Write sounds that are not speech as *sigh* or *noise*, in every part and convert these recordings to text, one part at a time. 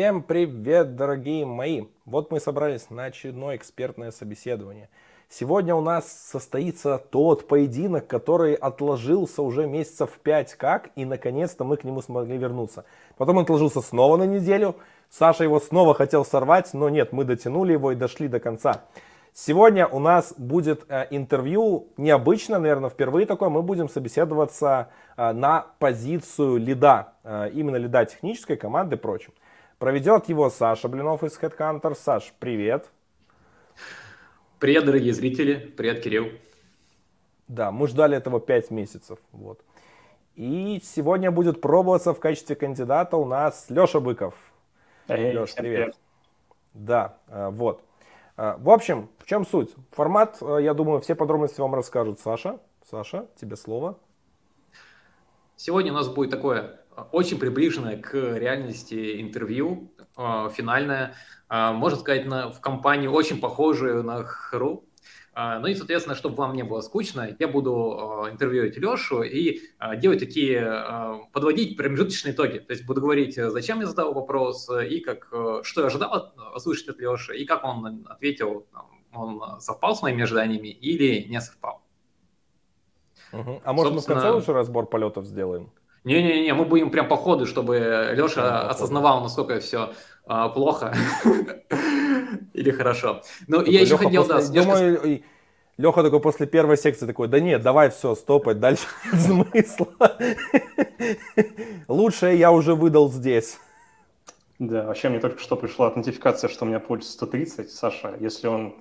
Всем привет, дорогие мои! Вот мы собрались на очередное экспертное собеседование. Сегодня у нас состоится тот поединок, который отложился уже месяцев пять как, и наконец-то мы к нему смогли вернуться. Потом он отложился снова на неделю. Саша его снова хотел сорвать, но нет, мы дотянули его и дошли до конца. Сегодня у нас будет э, интервью необычно, наверное, впервые такое. Мы будем собеседоваться э, на позицию лида, э, именно лида технической команды и прочим. Проведет его Саша Блинов из Headhunter. Саш, привет. Привет, дорогие зрители. Привет, Кирилл. Да, мы ждали этого 5 месяцев. Вот. И сегодня будет пробоваться в качестве кандидата у нас Леша Быков. Эй, Леш, привет. привет. Да, вот. А, в общем, в чем суть? Формат, э, я думаю, все подробности вам расскажут Саша. Саша, тебе слово. Сегодня у нас будет такое э, очень приближенное к реальности интервью, э, финальное. Можно сказать, на, в компании очень похожую на ХРУ. А, ну и, соответственно, чтобы вам не было скучно, я буду а, интервьюировать Лешу и а, делать такие, подводить промежуточные итоги. То есть буду говорить, зачем я задал вопрос, и как, что я ожидал услышать от Леши, и как он ответил, он совпал с моими ожиданиями или не совпал. Угу. А может Собственно... мы в конце лучше разбор полетов сделаем? Не-не-не, мы будем прям по ходу, чтобы Леша осознавал, насколько все а, плохо *laughs* или хорошо. Ну, я еще хотел, да, Думаю, Леха такой после первой секции такой, да нет, давай все, стопать, дальше *laughs* нет смысла. *laughs* Лучшее я уже выдал здесь. Да, вообще мне только что пришла нотификация, что у меня пульс 130, Саша. Если он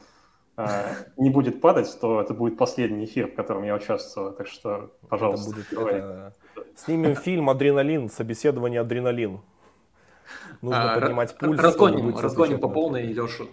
э, не будет падать, то это будет последний эфир, в котором я участвую. Так что, пожалуйста, это будет, это... Снимем *laughs* фильм «Адреналин», собеседование «Адреналин». Нужно а, поднимать пульс. Разгоним, разгоним по полной Лешу.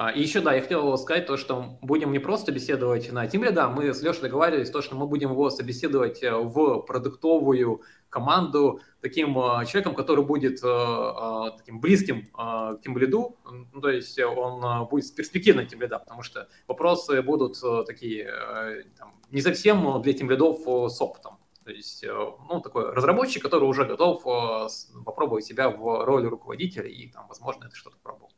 А, и еще, да, я хотел сказать то, что будем не просто беседовать на Тимле, да, мы с Лешей договаривались, то, что мы будем его собеседовать э, в продуктовую команду таким э, человеком, который будет э, э, таким близким э, к тимлиду, ну, то есть он э, будет перспективным тимлида, потому что вопросы будут э, такие э, там, не совсем для тимлидов э, с опытом. То есть, э, ну, такой разработчик, который уже готов э, попробовать себя в роли руководителя и, там, возможно, это что-то пробовал.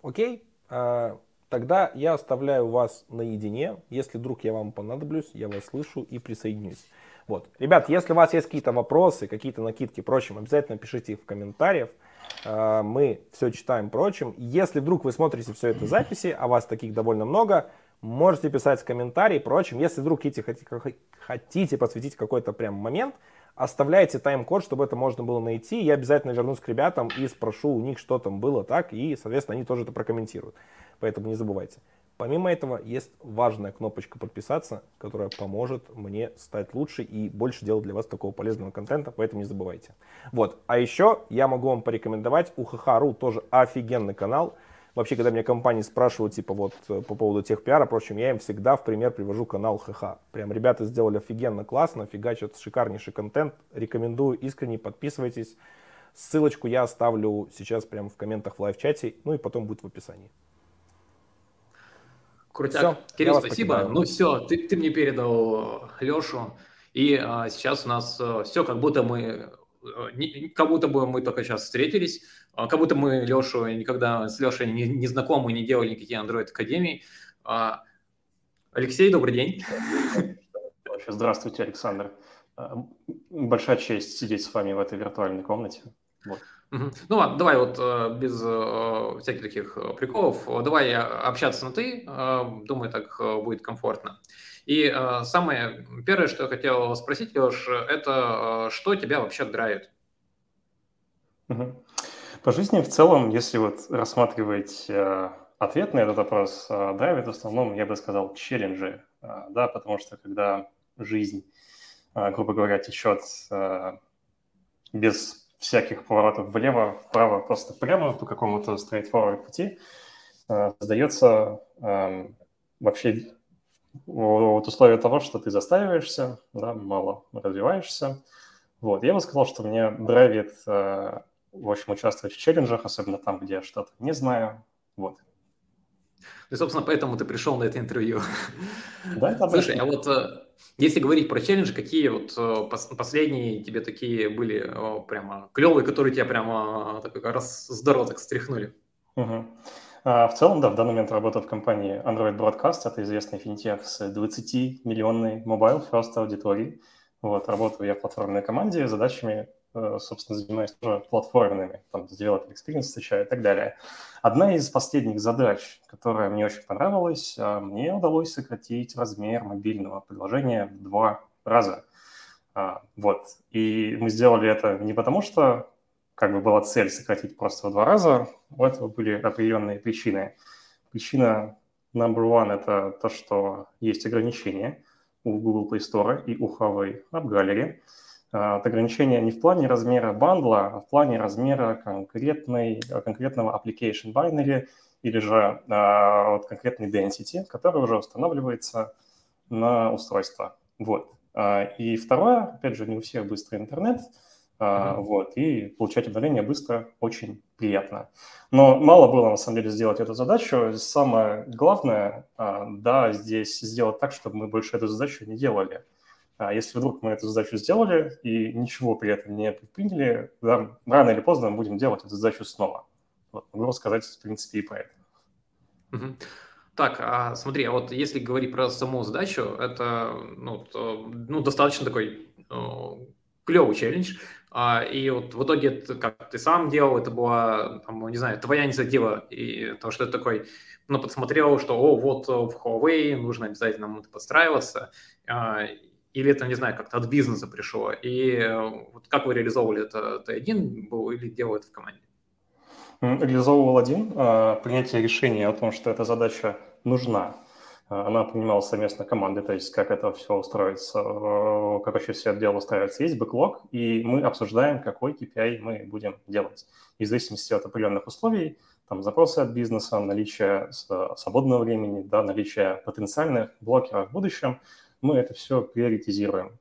Окей, а, тогда я оставляю вас наедине. Если вдруг я вам понадоблюсь, я вас слышу и присоединюсь. Вот. Ребят, если у вас есть какие-то вопросы, какие-то накидки, прочим, обязательно пишите их в комментариях. Мы все читаем, прочим. Если вдруг вы смотрите все это записи, а вас таких довольно много, можете писать комментарии, прочим. Если вдруг хотите, хотите посвятить какой-то прям момент, оставляйте тайм-код, чтобы это можно было найти. Я обязательно вернусь к ребятам и спрошу у них, что там было так, и, соответственно, они тоже это прокомментируют. Поэтому не забывайте. Помимо этого, есть важная кнопочка подписаться, которая поможет мне стать лучше и больше делать для вас такого полезного контента, поэтому не забывайте. Вот, а еще я могу вам порекомендовать, у ХХРУ тоже офигенный канал, Вообще, когда меня компании спрашивают, типа, вот, э, по поводу тех пиара, впрочем, я им всегда в пример привожу канал ХХ. Прям ребята сделали офигенно классно, фигачат шикарнейший контент. Рекомендую искренне, подписывайтесь. Ссылочку я оставлю сейчас прямо в комментах в лайв-чате, ну и потом будет в описании. Крутяк. Все, Кирилл, спасибо. Покидаю. Ну все, ты, ты мне передал Лешу. И а, сейчас у нас а, все, как будто мы Э, как будто бы мы только сейчас встретились, а, как будто мы Лешу никогда с Лешей не, не знакомы, не делали никакие Android Академии. Алексей, добрый день. Здравствуйте, Александр. А, большая честь сидеть с вами в этой виртуальной комнате. Вот. Ну ладно, давай вот э, без э, всяких таких приколов, давай общаться на ты, думаю, так будет комфортно. И э, самое первое, что я хотел спросить, Леш, это э, что тебя вообще драйвит? По жизни в целом, если вот рассматривать э, ответ на этот вопрос, э, драйвит в основном, я бы сказал, челленджи, э, да, потому что когда жизнь, э, грубо говоря, течет э, без всяких поворотов влево, вправо, просто прямо по какому-то straightforward пути, э, создается э, вообще вот условие того, что ты застаиваешься, да, мало развиваешься. Вот, я бы сказал, что мне драйвит, э, в общем, участвовать в челленджах, особенно там, где я что-то не знаю. Вот. И, собственно, поэтому ты пришел на это интервью. Да, это Слушай, а вот э, если говорить про челленджи, какие вот э, последние тебе такие были прямо клевые, которые тебя прямо так, раз здорово так стряхнули? Угу. А, в целом, да, в данный момент работаю в компании Android Broadcast, это известный финтех с 20-миллионной mobile first аудиторией. Вот, работаю я в платформенной команде, задачами, э, собственно, занимаюсь тоже платформенными, там, developer experience встречаю и так далее. Одна из последних задач, которая мне очень понравилась, а, мне удалось сократить размер мобильного приложения в два раза. А, вот, и мы сделали это не потому, что как бы была цель сократить просто в два раза, у этого были определенные причины. Причина number one – это то, что есть ограничения у Google Play Store и у Huawei App Gallery. А, это ограничение не в плане размера бандла, а в плане размера конкретной, конкретного application binary или же а, вот, конкретной density, который уже устанавливается на устройство. Вот. А, и второе, опять же, не у всех быстрый интернет – Uh-huh. Вот, и получать обновления быстро очень приятно. Но мало было, на самом деле, сделать эту задачу. Самое главное, а, да, здесь сделать так, чтобы мы больше эту задачу не делали. А если вдруг мы эту задачу сделали и ничего при этом не предприняли, да, рано или поздно мы будем делать эту задачу снова. Вот, могу рассказать, в принципе, и про это. Uh-huh. Так, а смотри, а вот если говорить про саму задачу, это ну, то, ну достаточно такой ну, клевый челлендж. А, и вот в итоге, как ты сам делал, это была, там, не знаю, твоя инициатива, и то, что ты такой, ну, подсмотрел, что, о, вот в Huawei нужно обязательно подстраиваться, а, или это, не знаю, как-то от бизнеса пришло, и э, вот как вы реализовывали это, ты один был или делал это в команде? Реализовывал один. А, принятие решения о том, что эта задача нужна, она принимала совместно команды, то есть как это все устроится, э, как вообще все это дело устраивается. Есть бэклог, и мы обсуждаем, какой KPI мы будем делать. И в зависимости от определенных условий, там запросы от бизнеса, наличие свободного времени, да, наличие потенциальных блокеров в будущем, мы это все приоритизируем.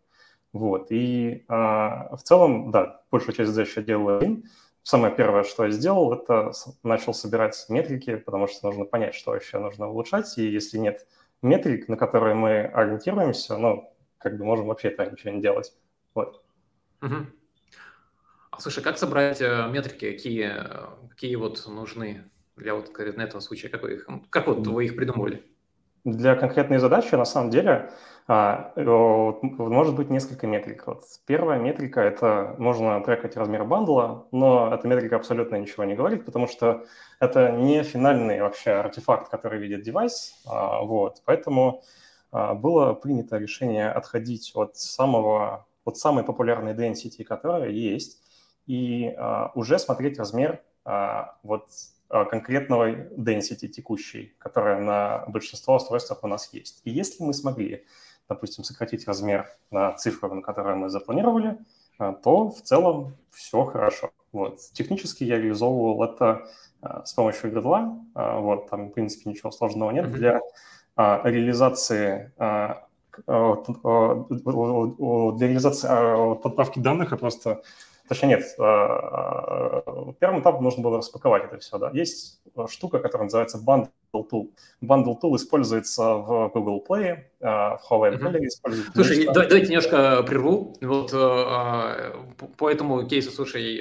Вот. И а, в целом, да, большую часть задач я делаю один. Самое первое, что я сделал, это начал собирать метрики, потому что нужно понять, что вообще нужно улучшать. И если нет метрик, на которые мы ориентируемся, ну, как бы можем вообще это ничего не делать. Вот. Угу. А слушай, как собрать э, метрики, какие, какие вот нужны для вот конкретно этого случая? Как вы их, как вот вы их придумывали? Для конкретной задачи, на самом деле, а, может быть несколько метрик. Вот первая метрика – это можно трекать размер бандла, но эта метрика абсолютно ничего не говорит, потому что это не финальный вообще артефакт, который видит девайс. А, вот, поэтому а, было принято решение отходить от самого от самой популярной density, которая есть, и уже смотреть размер вот конкретного density текущей, которая на большинство устройствах у нас есть. И если мы смогли допустим, сократить размер на цифру, на которую мы запланировали, а, то в целом все хорошо. Вот. Технически я реализовывал это а, с помощью Gradle. А, вот, там, в принципе, ничего сложного нет. Для реализации для реализации подправки данных я просто Точнее, нет. Первым этапом нужно было распаковать это все. Да. Есть штука, которая называется Bundle Tool. Bundle Tool используется в Google Play, в Huawei Gallery используется. Слушай, да, давайте немножко прерву. Вот по этому кейсу, слушай,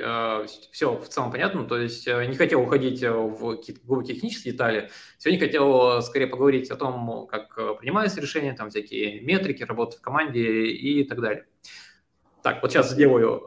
все в целом понятно. То есть не хотел уходить в какие-то технические детали. Сегодня хотел скорее поговорить о том, как принимаются решения, там всякие метрики, работа в команде и так далее. Так, вот сейчас сделаю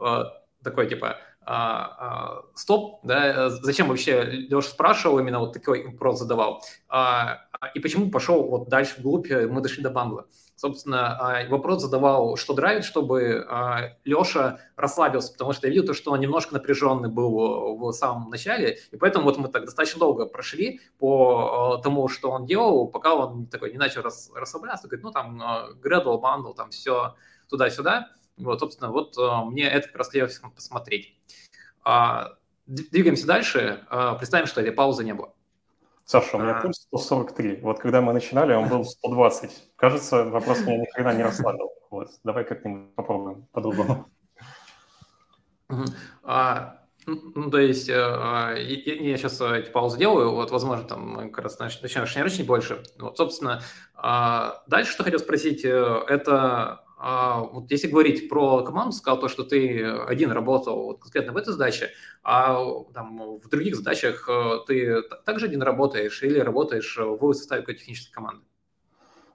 такой типа а, а, стоп, да, зачем вообще Леша спрашивал, именно вот такой вопрос задавал, а, и почему пошел вот дальше вглубь, мы дошли до бандла. Собственно, а, вопрос задавал, что драйвит, чтобы а, Леша расслабился, потому что я видел то, что он немножко напряженный был в самом начале, и поэтому вот мы так достаточно долго прошли по а, тому, что он делал, пока он такой не начал рас, расслабляться, говорит, ну там gradual bundle, там все туда-сюда, вот, собственно, вот э, мне это как раз хотелось посмотреть. А, двигаемся дальше. А, представим, что этой паузы не было. Саша, у меня а... пульс 143. Вот когда мы начинали, он был 120. Кажется, вопрос меня никогда не расслабил. Вот, давай как-нибудь попробуем по-другому. А, Ну, то есть, э, а, я сейчас эти паузу делаю, вот, возможно, там как раз начнешь шнярочнить больше. Вот, собственно, а, дальше, что хотел спросить, э, это а, вот если говорить про команду, сказал то, что ты один работал вот конкретно в этой задаче, а там, в других задачах э, ты также один работаешь или работаешь в составе какой-то технической команды?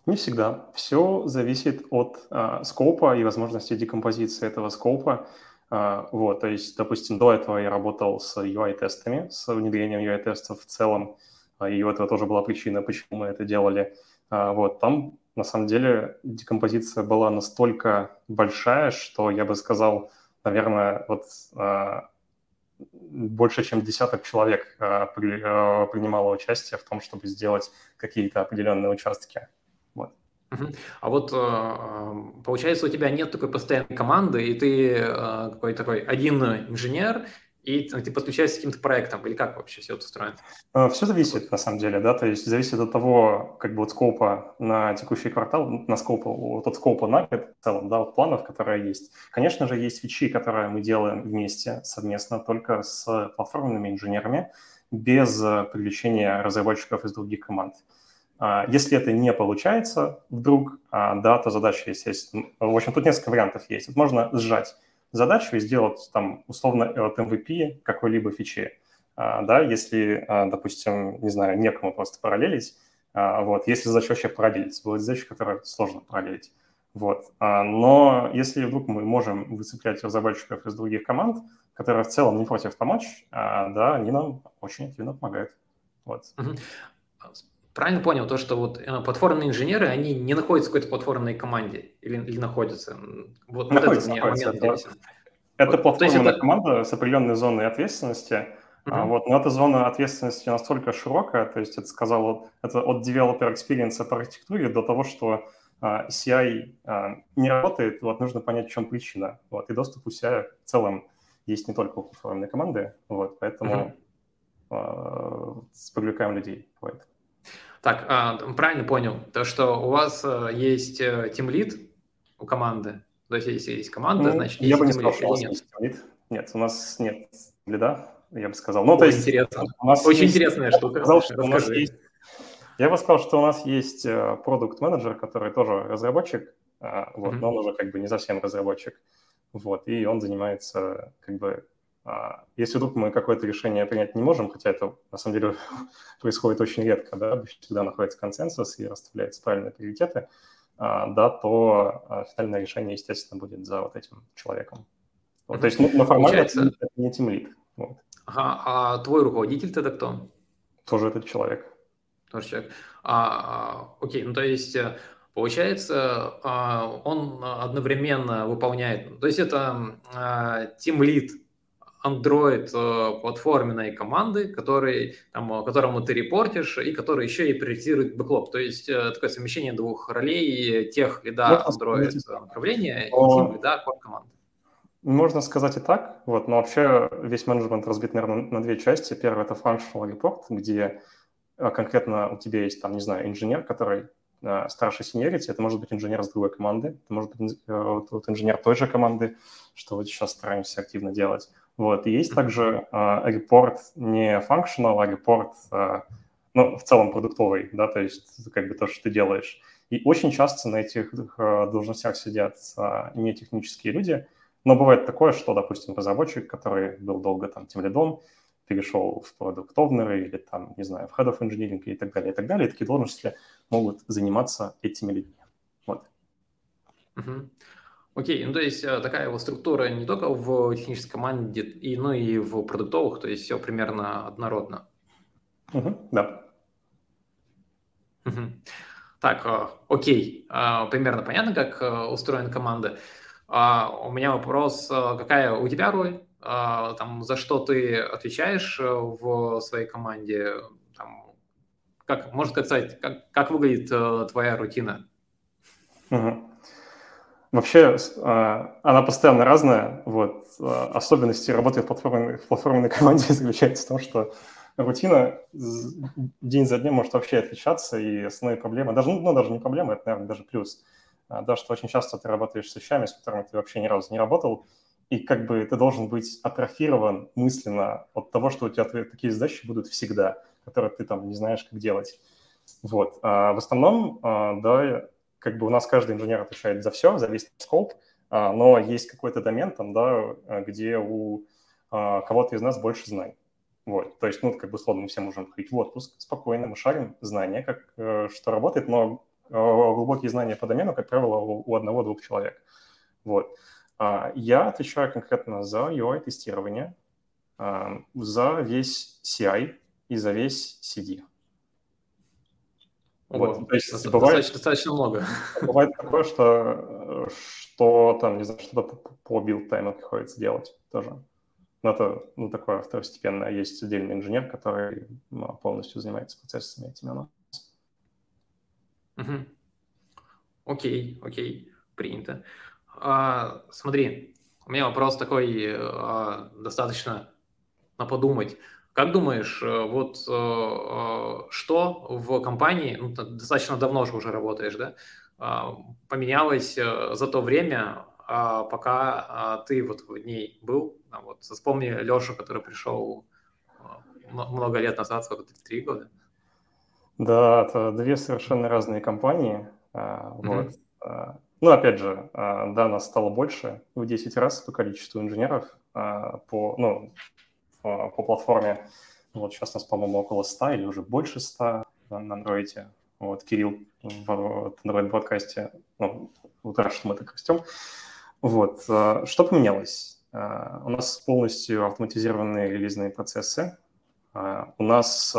Не всегда. Все зависит от а, скопа и возможности декомпозиции этого скопа. А, вот, то есть, допустим, до этого я работал с UI-тестами, с внедрением UI-тестов в целом, и это тоже была причина, почему мы это делали. А, вот, там, на самом деле, декомпозиция была настолько большая, что я бы сказал, наверное, вот больше, чем десяток человек принимало участие в том, чтобы сделать какие-то определенные участки. Вот. А вот э, получается, у тебя нет такой постоянной команды, и ты э, какой-то такой один инженер, и ты подключаешься к каким-то проектам, или как вообще все это устроено? Э, все зависит, на самом деле, да, то есть зависит от того, как бы от скопа на текущий квартал, на скопа, вот от скопа на год в целом, да, от планов, которые есть. Конечно же, есть фичи, которые мы делаем вместе, совместно, только с платформенными инженерами, без привлечения разработчиков из других команд. А, если это не получается вдруг, а, да, то задача, естественно, в общем, тут несколько вариантов есть. Можно сжать задачу сделать там условно от MVP какой-либо фичи, а, да, если, допустим, не знаю, некому просто параллелить, вот, если задача вообще параллелить, бывают задачи, которые сложно параллелить, вот, но если вдруг мы можем выцеплять разработчиков из других команд, которые в целом не против помочь, да, они нам очень активно помогают, вот. Правильно понял то, что вот э, платформенные инженеры, они не находятся в какой-то платформенной команде или, или находятся? Вот, находится, вот этот находится, момент интересен. Это, это вот, платформенная это... команда с определенной зоной ответственности, uh-huh. а, вот, но эта зона ответственности настолько широкая, то есть это сказал, это от developer experience по архитектуре до того, что а, CI а, не работает, вот, нужно понять, в чем причина. Вот, и доступ у CI в целом есть не только у платформенной команды, вот, поэтому uh-huh. а, привлекаем людей. Вот. Так, а, правильно понял, то, что у вас э, есть тимлит э, у команды, то есть если есть команда, ну, значит есть Я бы не сказал, что у нас нет? тимлит. Нет, у нас нет лида, я бы сказал. Ну, то есть, интересно. У нас Очень есть, интересная я штука. Сказал, что у нас есть, я бы сказал, что у нас есть э, продукт-менеджер, который тоже разработчик, вот, mm-hmm. но он уже как бы не совсем разработчик. Вот, и он занимается как бы если вдруг мы какое-то решение принять не можем, хотя это на самом деле *laughs* происходит очень редко, да, всегда находится консенсус и расставляются правильные приоритеты, а, да, то а, финальное решение, естественно, будет за вот этим человеком. Вот, то есть, ну, на формально это не тимлит. Вот. Ага, а твой руководитель тогда кто? Тоже этот человек. Тоже человек. А, окей, ну то есть э, получается, он одновременно выполняет, то есть это тим лид Android э, платформенной команды, который, там, э, которому ты репортишь, и который еще и приоритизирует бэклог. То есть э, такое совмещение двух ролей, тех лида Android направления и лида core команды. Можно сказать и так, вот, но вообще весь менеджмент разбит, наверное, на две части. Первый – это functional report, где конкретно у тебя есть, там, не знаю, инженер, который старше seniority, это может быть инженер с другой команды, это может быть вот, вот инженер той же команды, что вот сейчас стараемся активно делать. Вот. И есть также э, репорт не functional, а репорт, э, ну, в целом продуктовый, да, то есть как бы то, что ты делаешь. И очень часто на этих э, должностях сидят не технические люди, но бывает такое, что, допустим, разработчик, который был долго там тем лидом, перешел в продукт или там, не знаю, в head of engineering и так далее, и так далее. И такие должности могут заниматься этими людьми. Вот. Uh-huh. Окей, ну то есть э, такая вот структура не только в технической команде, и, но и в продуктовых, то есть все примерно однородно. Угу, да. Угу. Так, э, окей, э, примерно понятно, как устроена команда. А, у меня вопрос, какая у тебя роль, там, за что ты отвечаешь в своей команде, там, как, можно сказать, как, как выглядит твоя рутина? Угу. Вообще, а, она постоянно разная. Вот. А, особенности работы в платформенной, в платформенной *laughs* команде заключается в том, что рутина день за днем может вообще отличаться, и основные проблемы, даже, ну, даже не проблема, это, наверное, даже плюс, а, да, что очень часто ты работаешь с вещами, с которыми ты вообще ни разу не работал, и как бы ты должен быть атрофирован мысленно от того, что у тебя такие задачи будут всегда, которые ты там не знаешь, как делать. Вот. А в основном, да, как бы у нас каждый инженер отвечает за все, за весь скоп, а, но есть какой-то домен там, да, где у а, кого-то из нас больше знаний. Вот, то есть, ну, как бы, условно, мы все можем ходить в отпуск спокойно, мы шарим знания, как э, что работает, но э, глубокие знания по домену, как правило, у, одного-двух человек. Вот. А, я отвечаю конкретно за UI-тестирование, а, за весь CI и за весь CD. Вот, то есть достаточно, бывает, достаточно много. *laughs* Бывает такое, что, что там, не знаю, что-то по билд-тайму приходится делать тоже. Но это ну, такое второстепенное. Есть отдельный инженер, который ну, полностью занимается процессами этими у нас. Угу. Окей, окей, принято. А, смотри, у меня вопрос такой а, достаточно на подумать. Как думаешь, э, вот э, э, что в компании, ну, достаточно давно же уже работаешь, да, а, поменялось за то время, а, пока ты вот в ней был? Вот вспомни Лешу, который пришел много лет назад, сколько, три года? Да, это две совершенно разные компании. Mm-hmm. Вот. Ну, опять же, да, нас стало больше в 10 раз по количеству инженеров по, ну, по платформе. Вот сейчас нас, по-моему, около 100 или уже больше 100 на Android. Вот Кирилл в Android-подкасте, ну, что мы так растем. Вот, а, что поменялось? А, у нас полностью автоматизированные релизные процессы. У нас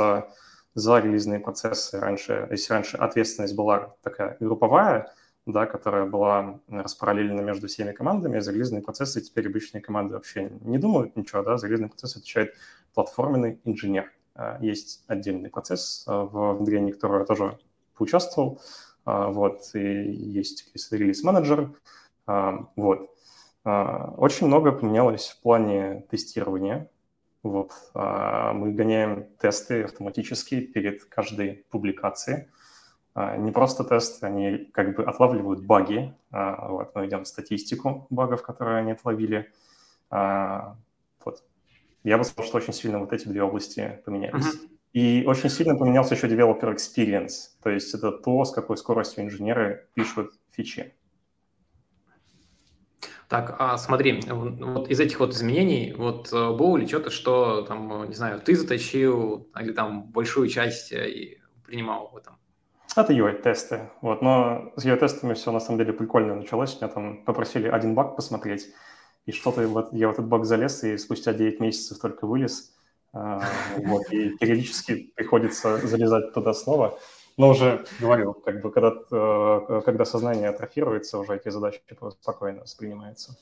за релизные процессы раньше, если раньше ответственность была такая групповая, да, которая была распараллелена между всеми командами, за релизные процессы теперь обычные команды вообще не думают ничего, да, за релизные процессы отвечает платформенный инженер. А, есть отдельный процесс а, в внедрении, который я тоже поучаствовал, а, вот, и есть релиз-менеджер, вот. Очень много поменялось в плане тестирования, вот. Мы гоняем тесты автоматически перед каждой публикацией, не просто тесты, они как бы отлавливают баги. А, вот, мы ведем статистику багов, которые они отловили. А, вот. Я бы сказал, что очень сильно вот эти две области поменялись. Uh-huh. И очень сильно поменялся еще developer experience, то есть это то, с какой скоростью инженеры пишут фичи. Так, а смотри, вот из этих вот изменений, вот э, было ли что-то, что там, не знаю, ты затащил или там большую часть э, принимал в этом? Это UI-тесты. Вот. Но с UI-тестами все на самом деле прикольно началось. Меня там попросили один баг посмотреть, и что-то вот, я в этот баг залез, и спустя 9 месяцев только вылез. А, вот, и периодически приходится залезать туда снова. Но уже говорю, как бы когда, э, когда сознание атрофируется, уже эти задачи спокойно воспринимаются.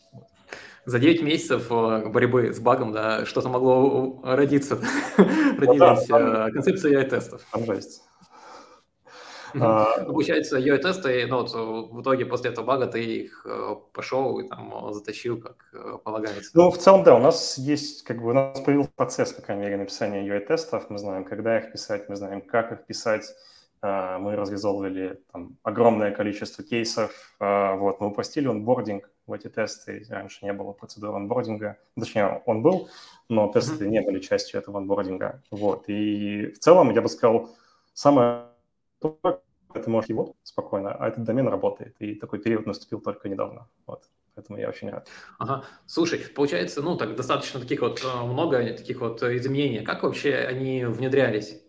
За 9 месяцев э, борьбы с багом, да, что-то могло родиться, родилась ну, да, концепция UI-тестов. Там жесть. А, ну, получается, UI-тесты, ну, вот в итоге после этого бага ты их э, пошел и там затащил, как э, полагается. Ну, в целом, да, у нас есть, как бы, у нас появился процесс, по крайней мере, написания UI-тестов. Мы знаем, когда их писать, мы знаем, как их писать. А, мы разрезовывали там огромное количество кейсов. А, вот, мы упростили онбординг в эти тесты. Раньше не было процедуры онбординга. Точнее, он был, но тесты mm-hmm. не были частью этого онбординга. Вот. И в целом, я бы сказал, самое ты можешь его спокойно, а этот домен работает. И такой период наступил только недавно. Вот. Поэтому я очень рад. Ага. Слушай, получается, ну, так достаточно таких вот э, много таких вот изменений. Как вообще они внедрялись?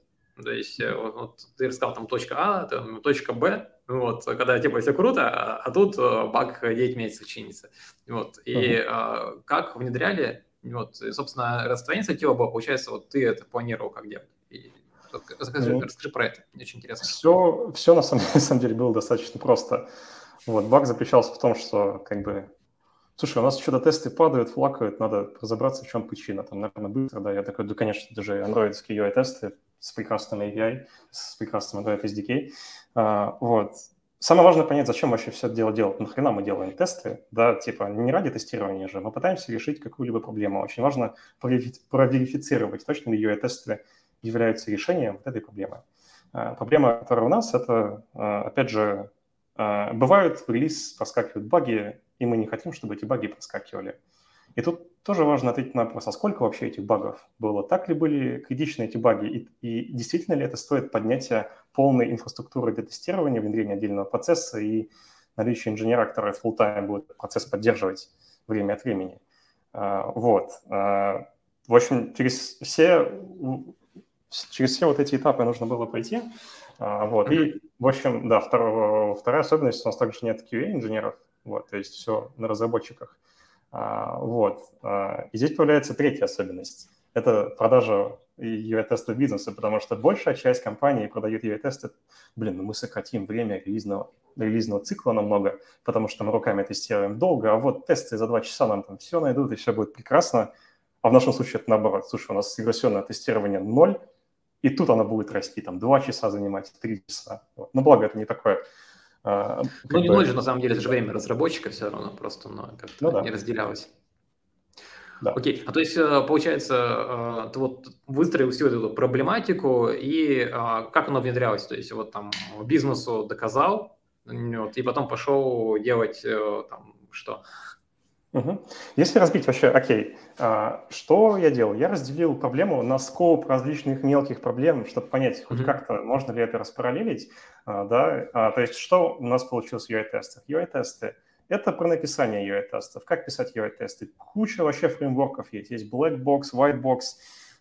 То есть э, вот, вот ты рассказал там точка А, там, точка Б, вот, когда типа все круто, а, а тут э, баг 9 месяцев чинится. Вот, и uh-huh. а, как внедряли, вот, собственно, раз твоя инициатива была, получается, вот ты это планировал как делать? Расскажи, ну, расскажи про это, мне очень интересно. Все, все на, самом, *laughs* на самом деле было достаточно просто. Вот, баг заключался в том, что как бы, слушай, у нас что-то тесты падают, флакают, надо разобраться, в чем причина. Там, наверное, быстро, да, я такой, да, конечно, даже андроидские UI-тесты с прекрасным API, с прекрасным Android SDK. А, вот. Самое важное понять, зачем вообще все это дело делать. Нахрена мы делаем тесты, да, типа не ради тестирования же, мы пытаемся решить какую-либо проблему. Очень важно проверифицировать, точно ли UI-тесты являются решением вот этой проблемы. А, проблема, которая у нас, это, а, опять же, а, бывают в релиз проскакивают баги, и мы не хотим, чтобы эти баги проскакивали. И тут тоже важно ответить на вопрос, а сколько вообще этих багов было? Так ли были критичны эти баги? И, и действительно ли это стоит поднятия полной инфраструктуры для тестирования, внедрения отдельного процесса и наличие инженера, который full-time будет процесс поддерживать время от времени? Вот. В общем, через все, через все вот эти этапы нужно было пройти. А, вот. И, в общем, да, второе, вторая особенность, у нас также нет QA-инженеров, вот, то есть все на разработчиках. Вот. И здесь появляется третья особенность. Это продажа UA-теста бизнеса, потому что большая часть компаний продает UA-тесты. Блин, ну мы сократим время релизного, релизного цикла намного, потому что мы руками тестируем долго, а вот тесты за два часа нам там все найдут, и все будет прекрасно. А в нашем случае это наоборот. Слушай, у нас регрессионное тестирование ноль, и тут оно будет расти, там, два часа занимать, три часа. Вот. Но благо это не такое... А, ну, не же, на самом деле, это же время разработчика все равно, просто но как-то ну, да. не разделялось. Да. Окей, а то есть, э, получается, э, ты вот выстроил всю эту проблематику, и э, как оно внедрялось? То есть, вот там бизнесу доказал, вот, и потом пошел делать там что? Угу. Если разбить вообще, окей, а, что я делал? Я разделил проблему на скоп различных мелких проблем, чтобы понять, хоть угу. как-то можно ли это распараллелить, а, да, а, то есть что у нас получилось в UI-тестах? UI-тесты – это про написание UI-тестов, как писать UI-тесты. Куча вообще фреймворков есть, есть Black Box, White Box,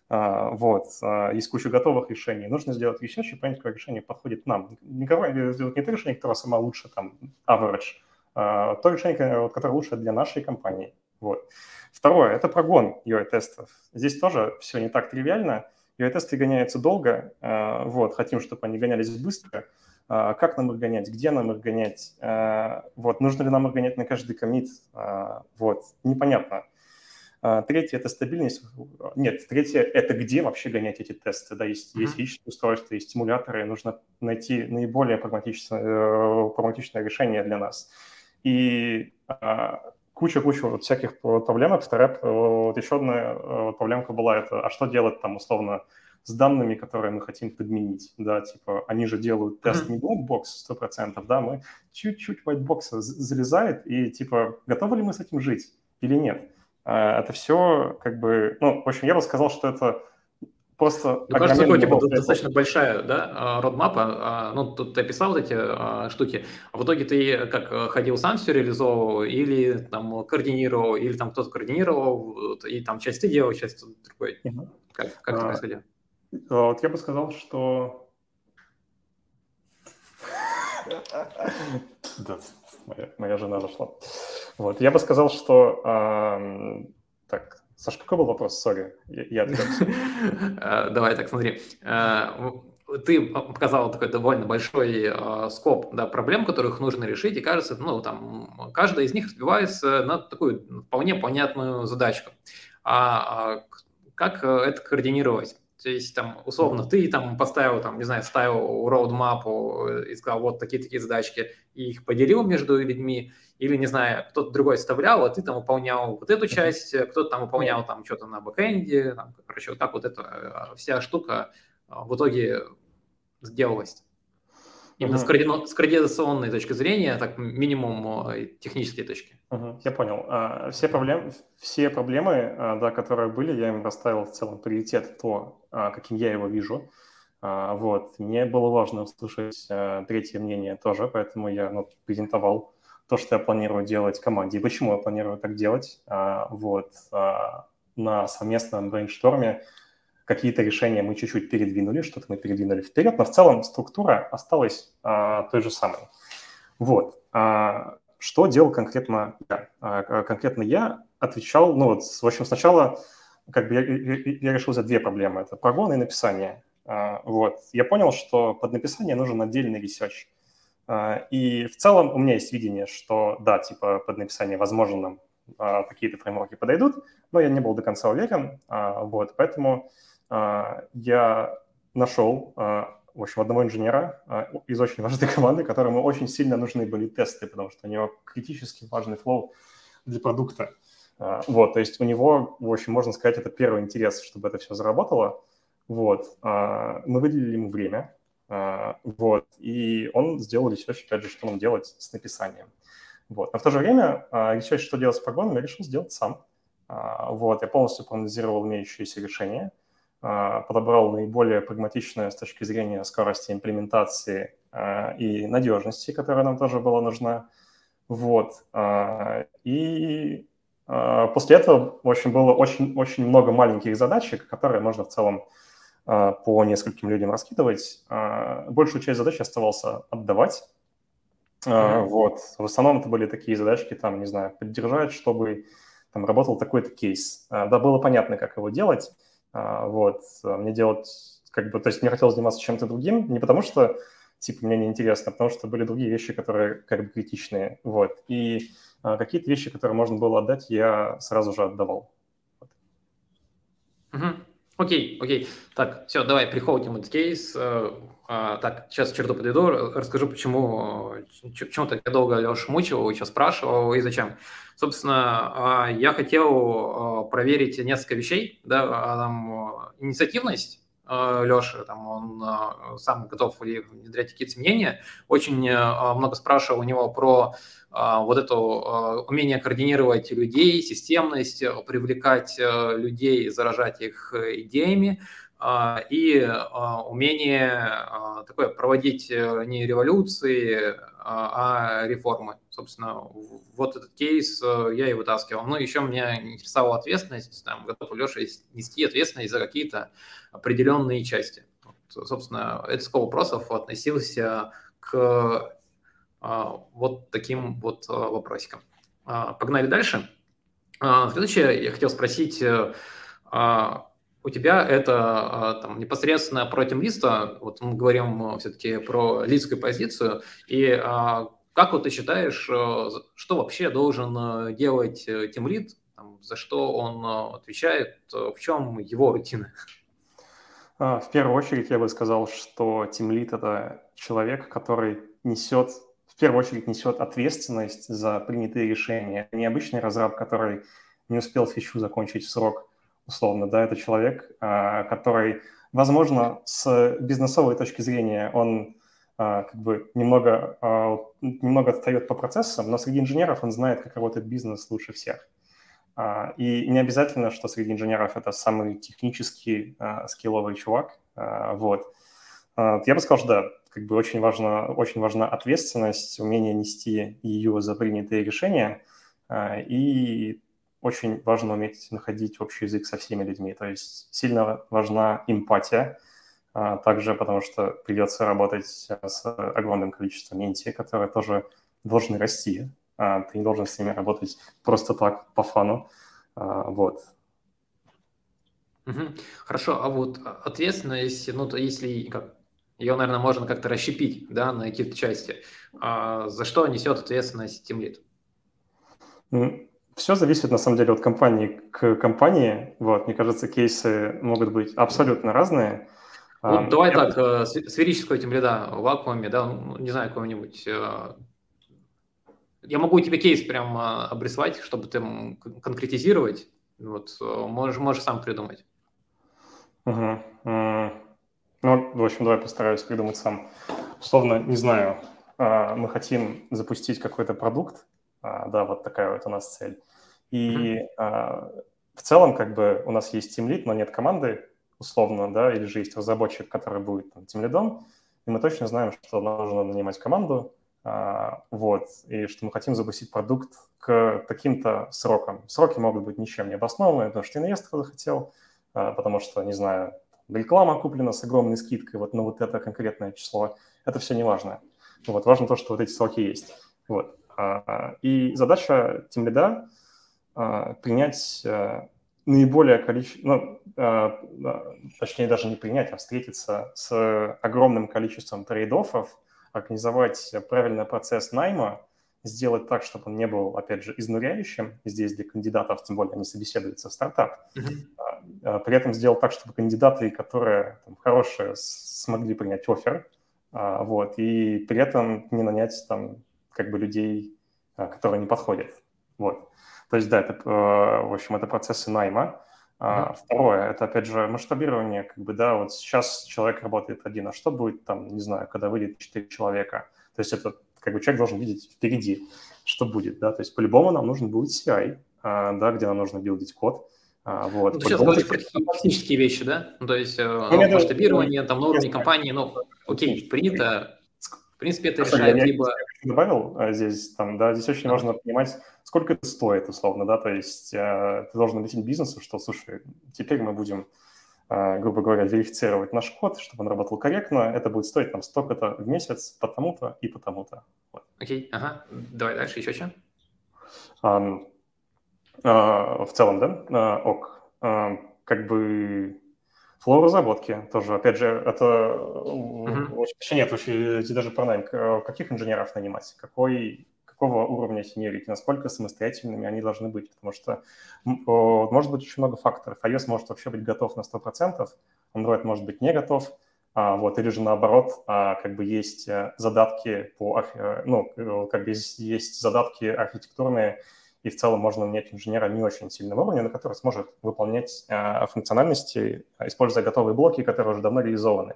вот, есть куча готовых решений. Нужно сделать и понять, какое решение подходит нам. Не, сделать не то решение, которое сама лучше, там, average, а, то решение, которое лучше для нашей компании. Вот. Второе – это прогон UI-тестов. Здесь тоже все не так тривиально. UI-тесты гоняются долго, а, вот, хотим, чтобы они гонялись быстро. А, как нам их гонять, где нам их гонять, вот, нужно ли нам их гонять на каждый комит, вот, непонятно. Третье – это стабильность. Нет, третье – это где вообще гонять эти тесты. Да, есть, mm-hmm. есть личные устройства, есть стимуляторы. Нужно найти наиболее прагматичное, э, прагматичное решение для нас. И куча-куча вот всяких проблем. Вторая, вот еще одна э, проблемка была это, а что делать там условно с данными, которые мы хотим подменить, да, типа, они же делают тест не blackbox 100%, да, мы чуть-чуть whitebox залезает, и, типа, готовы ли мы с этим жить или нет? А, это все, как бы, ну, в общем, я бы сказал, что это Просто Мне кажется, такое, типа, достаточно большая, да, родмапа. Ну, тут ты описал вот эти а, штуки, а в итоге ты как э, ходил сам все реализовывал, или там координировал, или там кто-то координировал, и там часть ты делал, часть другой. Угу. Как, как а, это происходило? Вот я бы сказал, что... Да, моя, моя жена зашла. Вот, я бы сказал, что... Так, Саша, какой был вопрос? Сори, я, *laughs* э, Давай так, смотри. Э, ты показал такой довольно большой э, скоп да, проблем, которых нужно решить, и кажется, ну, там, каждая из них разбивается на такую вполне понятную задачку. А как это координировать? То есть, там, условно, ты там поставил, там, не знаю, ставил роудмапу и сказал, вот такие-такие задачки, и их поделил между людьми, или, не знаю, кто-то другой вставлял, а ты там выполнял вот эту часть, кто-то там выполнял там что-то на бэкэнде, там, короче, вот так вот эта вся штука в итоге сделалась. Именно uh-huh. с, координационной точки зрения, так минимум технические точки. Uh-huh. Я понял. А, все, проблем, все проблемы, а, да, которые были, я им расставил в целом приоритет то, каким я его вижу. Вот. Мне было важно услышать третье мнение тоже, поэтому я ну, презентовал то, что я планирую делать команде и почему я планирую так делать. А, вот, а, на совместном брейншторме какие-то решения мы чуть-чуть передвинули, что-то мы передвинули вперед, но в целом структура осталась а, той же самой. Вот. Что делал конкретно я? Конкретно я отвечал, ну вот, в общем, сначала как бы я, я решил за две проблемы. Это прогон и написание. Вот. Я понял, что под написание нужен отдельный research. А, и в целом у меня есть видение, что да, типа под написание, возможно, нам а, какие-то фреймворки подойдут, но я не был до конца уверен. А, вот, поэтому я нашел, в общем, одного инженера из очень важной *laughs* команды, которому очень сильно нужны были тесты, потому что у него критически важный флоу для продукта. Вот, то есть у него, в общем, можно сказать, это первый интерес, чтобы это все заработало. Вот, мы выделили ему время, а, вот, и он сделал research, опять же, что нам делать с написанием. Вот. Но в то же время а, что делать с прогоном, я решил сделать сам. Вот, я полностью проанализировал имеющиеся решения, подобрал наиболее прагматичное с точки зрения скорости имплементации и надежности, которая нам тоже была нужна. Вот. И после этого, в общем, было очень, очень много маленьких задачек, которые можно в целом по нескольким людям раскидывать. Большую часть задач оставался отдавать. Mm-hmm. Вот. В основном это были такие задачки, там, не знаю, поддержать, чтобы там работал такой-то кейс. Да, было понятно, как его делать. Вот. Мне делать, как бы, то есть мне хотелось заниматься чем-то другим, не потому что типа, мне неинтересно, потому что были другие вещи, которые как бы критичные, вот. И а, какие-то вещи, которые можно было отдать, я сразу же отдавал. Окей, окей. Так, все, давай приходим этот кейс. Э, а, так, сейчас черту подведу, расскажу, почему, почему так долго Леша мучил, еще спрашивал и зачем. Собственно, а, я хотел а, проверить несколько вещей, да, там, инициативность, Э, Леша, там он э, сам готов внедрять какие-то изменения. Очень э, много спрашивал у него про вот это умение координировать людей, системность, привлекать людей, заражать их идеями и умение такое проводить не революции, а реформы. Собственно, вот этот кейс я и вытаскивал. Ну, еще меня интересовала ответственность, там, готов Леша нести ответственность за какие-то определенные части. Вот, собственно, этот скол вопросов относился к а, вот таким вот а, вопросикам. А, погнали дальше. Следующее я хотел спросить, у тебя это там, непосредственно про листа, вот мы говорим все-таки про лидскую позицию, и как вот ты считаешь, что вообще должен делать тимлид, за что он отвечает, в чем его рутина? А, в первую очередь я бы сказал, что тимлит – это человек, который несет, в первую очередь несет ответственность за принятые решения. Не обычный разраб, который не успел фичу закончить в срок, условно, да, это человек, а, который, возможно, с бизнесовой точки зрения он а, как бы немного, немного отстает по процессам, но среди инженеров он знает, как работает бизнес лучше всех. А, и не обязательно, что среди инженеров это самый технический а, скилловый чувак. А, вот. Я бы сказал, что да, как бы очень, важно, очень важна ответственность, умение нести ее за принятые решения, и очень важно уметь находить общий язык со всеми людьми. То есть сильно важна эмпатия, также потому что придется работать с огромным количеством менти, которые тоже должны расти. А, ты не должен с ними работать просто так, по фану. А, вот. Хорошо, а вот ответственность, ну, то если как, ее, наверное, можно как-то расщепить, да, на какие-то части. А за что несет ответственность Team Lead? Все зависит, на самом деле, от компании к компании. Вот, мне кажется, кейсы могут быть абсолютно разные. Вот, давай Я... так, э, сферического тимлида в вакууме, да, ну, не знаю, какого-нибудь э, я могу тебе кейс прям обрисовать, чтобы ты конкретизировать. Вот, э, можешь, можешь сам придумать. Угу. Ну, в общем, давай постараюсь придумать сам. Условно, не знаю, а, мы хотим запустить какой-то продукт, а, да, вот такая вот у нас цель. И mm в целом, как бы, у нас есть тимлит, но нет команды, условно, да, или же есть разработчик, который будет там, тимлидом, и мы точно знаем, что нужно нанимать команду, а, вот, и что мы хотим запустить продукт к таким-то срокам. Сроки могут быть ничем не обоснованные, потому что инвестор захотел, а, потому что, не знаю, реклама куплена с огромной скидкой вот на вот это конкретное число. Это все не важно. Вот, важно то, что вот эти сроки есть. Вот. А, и задача тимлида принять наиболее количество, ну, точнее даже не принять, а встретиться с огромным количеством trade-off ов, организовать правильный процесс найма, сделать так, чтобы он не был, опять же, изнуряющим здесь для кандидатов, тем более они собеседуются в стартап. Mm-hmm. При этом сделать так, чтобы кандидаты, которые там, хорошие, смогли принять offer, а, вот, и при этом не нанять там как бы людей, которые не подходят. Вот. То есть, да, это, в общем, это процессы найма. А, второе, это, опять же, масштабирование, как бы, да, вот сейчас человек работает один, а что будет там, не знаю, когда выйдет четыре человека? То есть это, как бы, человек должен видеть впереди, что будет, да, то есть по-любому нам нужен будет CI, да, где нам нужно билдить код. Вот. Ну, ты сейчас говоришь про такие практические вещи, да? Ну, то есть ну, ну, масштабирование, там, на уровне компании, ну, окей, принято, в принципе, это решает я, либо... Я добавил здесь, там, да, здесь очень важно понимать, сколько это стоит, условно, да, то есть э, ты должен объяснить бизнесу, что, слушай, теперь мы будем а, грубо говоря, верифицировать наш код, чтобы он работал корректно, это будет стоить нам столько-то в месяц, потому-то и потому-то. Окей, ага. Давай дальше, еще что? А, а, в целом, да, а, ок. А, как бы флоу разработки тоже, опять же, это uh-huh. вообще нет, вообще даже про найм. Каких инженеров нанимать? Какой какого уровня seniority, насколько самостоятельными они должны быть, потому что может быть очень много факторов. iOS может вообще быть готов на 100%, Android может быть не готов, а, вот, или же наоборот, а, как бы есть э, задатки по, ну, э, как бы есть, задатки архитектурные, и в целом можно нанять инженера не очень сильного уровня, на который сможет выполнять а, функциональности, используя готовые блоки, которые уже давно реализованы.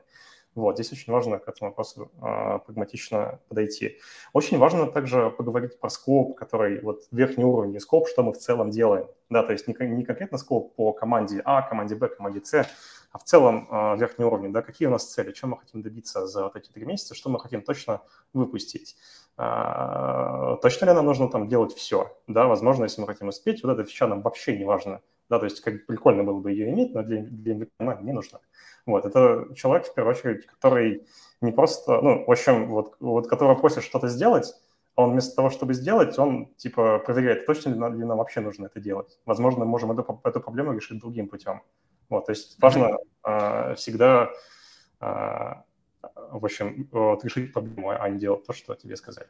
Вот, здесь очень важно к этому вопросу а, прагматично подойти. Очень важно также поговорить про скоп, который вот верхний уровень скоп, что мы в целом делаем. Да, то есть не, не конкретно скоп по команде А, команде Б, команде С, а в целом а, верхний уровень, да, какие у нас цели, чем мы хотим добиться за вот эти три месяца, что мы хотим точно выпустить. А, точно ли нам нужно там делать все, да, возможно, если мы хотим успеть, вот эта фича нам вообще не важно, да, то есть как прикольно было бы ее иметь, но для, для MVP не нужно. Вот, это человек, в первую очередь, который не просто, ну, в общем, вот, вот которого просят что-то сделать, а он вместо того, чтобы сделать, он, типа, проверяет, точно ли нам, ли нам вообще нужно это делать. Возможно, мы можем эту, эту проблему решить другим путем. Вот, то есть важно э, всегда, э, в общем, вот, решить проблему, а не делать то, что тебе сказали.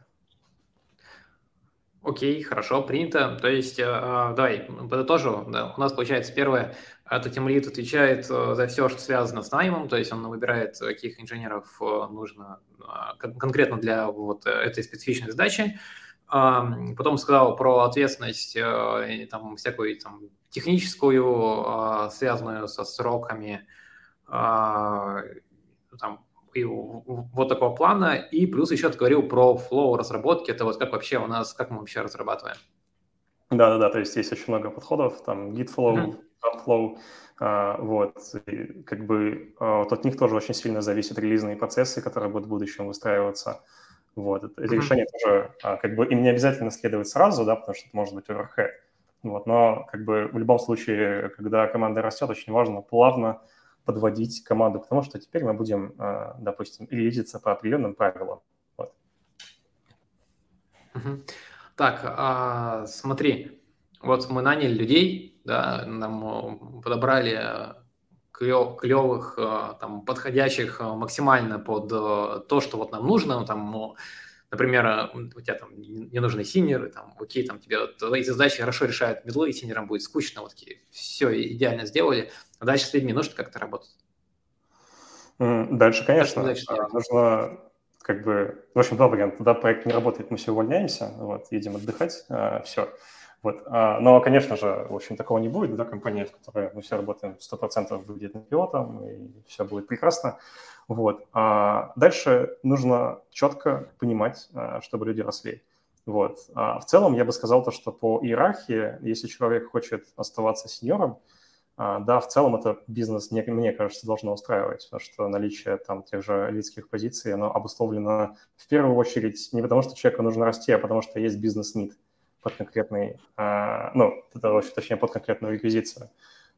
Окей, хорошо, принято. То есть, э, э давай, подытожу. Да, у нас получается первое, это Тимлит отвечает э, за все, что связано с наймом, то есть он выбирает, каких инженеров э, нужно конкретно для вот этой специфичной задачи. Потом сказал про ответственность, там, всякую там, техническую, связанную со сроками, там, и вот такого плана. И плюс еще ты говорил про флоу разработки. Это вот как вообще у нас, как мы вообще разрабатываем? Да-да-да, то есть есть очень много подходов, там git flow, mm-hmm. flow, а, вот, и как бы а, вот от них тоже очень сильно зависят релизные процессы, которые будут в будущем выстраиваться. Вот, эти mm-hmm. решения тоже, а, как бы им не обязательно следовать сразу, да, потому что это может быть overhead. Вот, но как бы в любом случае, когда команда растет, очень важно плавно подводить команду к тому, что теперь мы будем, а, допустим, релизиться по определенным правилам. Вот. Так, а, смотри, вот мы наняли людей, да, нам подобрали клевых, а, там, подходящих максимально под то, что вот нам нужно, там, например, э, у тебя там не нужны синеры, там, окей, там тебе твои задачи хорошо решают медлы, и синерам будет скучно, вот такие, все идеально сделали, а дальше с людьми нужно как-то работать. Дальше, конечно, дальше а, нужно как бы, в общем, два варианта. Когда проект не работает, мы все увольняемся, вот, едем отдыхать, а, все. Вот. А, но, конечно же, в общем, такого не будет, да, компания, в которой мы все работаем 100% будет на пилотом, и все будет прекрасно. Вот. А дальше нужно четко понимать, чтобы люди росли. Вот. А в целом я бы сказал то, что по иерархии, если человек хочет оставаться сеньором, да, в целом это бизнес, мне, мне кажется, должно устраивать, потому что наличие там тех же лидских позиций, оно обусловлено в первую очередь не потому, что человеку нужно расти, а потому что есть бизнес-нид под конкретный, а, ну, точнее, под конкретную реквизицию.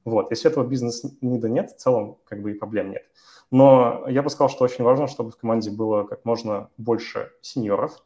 Вот, если этого бизнес-нида нет, в целом как бы и проблем нет. Но я бы сказал, что очень важно, чтобы в команде было как можно больше сеньоров.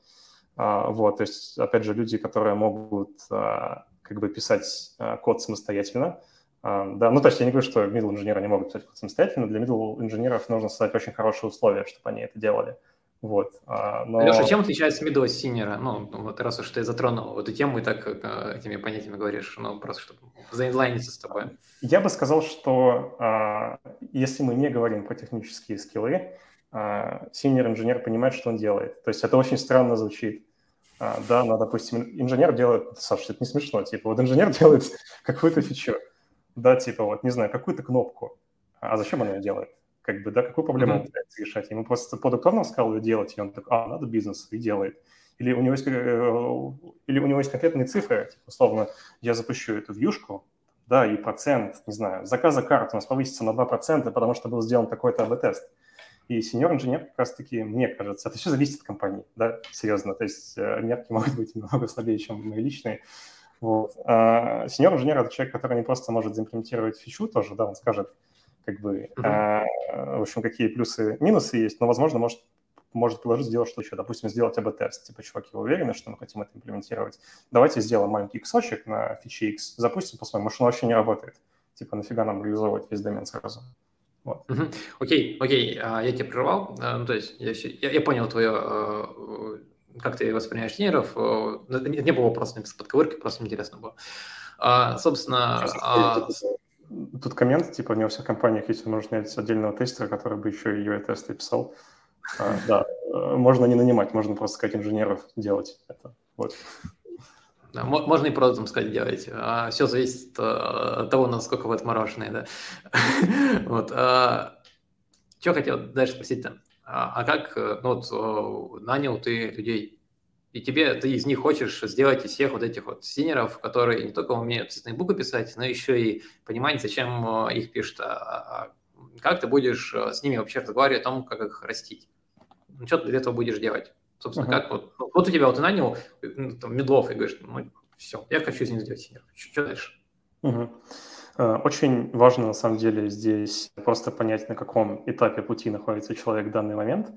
А, вот, то есть, опять же, люди, которые могут а, как бы писать а, код самостоятельно. Да, ну, то есть я не говорю, что middle инженеры не могут писать код самостоятельно. Для middle инженеров нужно создать очень хорошие условия, чтобы они это делали. Вот, а, но... Леша, чем отличается middle от senior? Ну, вот раз уж ты затронул эту тему и так э, этими понятиями говоришь, ну, просто чтобы заинлайниться с тобой. Я бы сказал, что а, если мы не говорим про технические скиллы, а, senior инженер понимает, что он делает. То есть это очень странно звучит. А, да, ну, допустим, инженер делает... Саша, это не смешно. Типа, вот инженер *laughs* делает какую-то фичу. Да, типа, вот, не знаю, какую-то кнопку. А зачем он ее делает? как бы, да, какую проблему mm-hmm. он пытается решать. Ему просто продукт сказал ее делать, и он такой, а, надо бизнес, и делает. или у него есть, или у него есть конкретные цифры, типа, условно, я запущу эту вьюшку, да, и процент, не знаю, заказа карт у нас повысится на 2%, потому что был сделан такой-то АБ-тест. И senior инженер как раз-таки, мне кажется, это все зависит от компании, да, серьезно. То есть э, мерки могут быть немного слабее, чем мои личные. Вот. А senior инженер – это человек, который не просто может заимплементировать фичу тоже, да, он скажет, как бы, uh-huh. а, в общем, какие плюсы, минусы есть, но, возможно, может может предложить сделать что еще, допустим, сделать АБ-тест. Типа, чуваки, вы уверены, что мы хотим это имплементировать? Давайте сделаем маленький кусочек на фиче X, запустим, посмотрим, может, он вообще не работает. Типа, нафига нам реализовывать весь домен сразу? Вот. Окей, окей, а, я тебя прервал. А, ну, то есть я, я, я понял твое, а, как ты воспринимаешь тренеров. Не, не было вопроса с подковырки, просто интересно было. А, собственно... А... Тут коммент, типа, не во всех компаниях есть возможность отдельного тестера, который бы еще и UI-тесты писал. А, да, э, можно не нанимать, можно просто сказать инженеров делать это. Вот. Да, можно и продуктом сказать делать. А все зависит э, от того, насколько вы отмороженные, да. *laughs* вот. А, что хотел дальше спросить-то? А, а как, э, ну вот, нанял ты людей, и тебе, ты из них хочешь сделать из всех вот этих вот senior ов, которые не только умеют цветные буквы писать, но еще и понимать, зачем их пишут, а, а как ты будешь с ними вообще разговаривать о том, как их растить. Ну, что ты для этого будешь делать? Собственно, uh-huh. как вот, ну, вот у тебя вот ты нанял ну, там, middle ов и говоришь, ну, все, я хочу из них сделать senior. Что дальше? Uh-huh. Очень важно, на самом деле, здесь просто понять, на каком этапе пути находится человек в данный момент.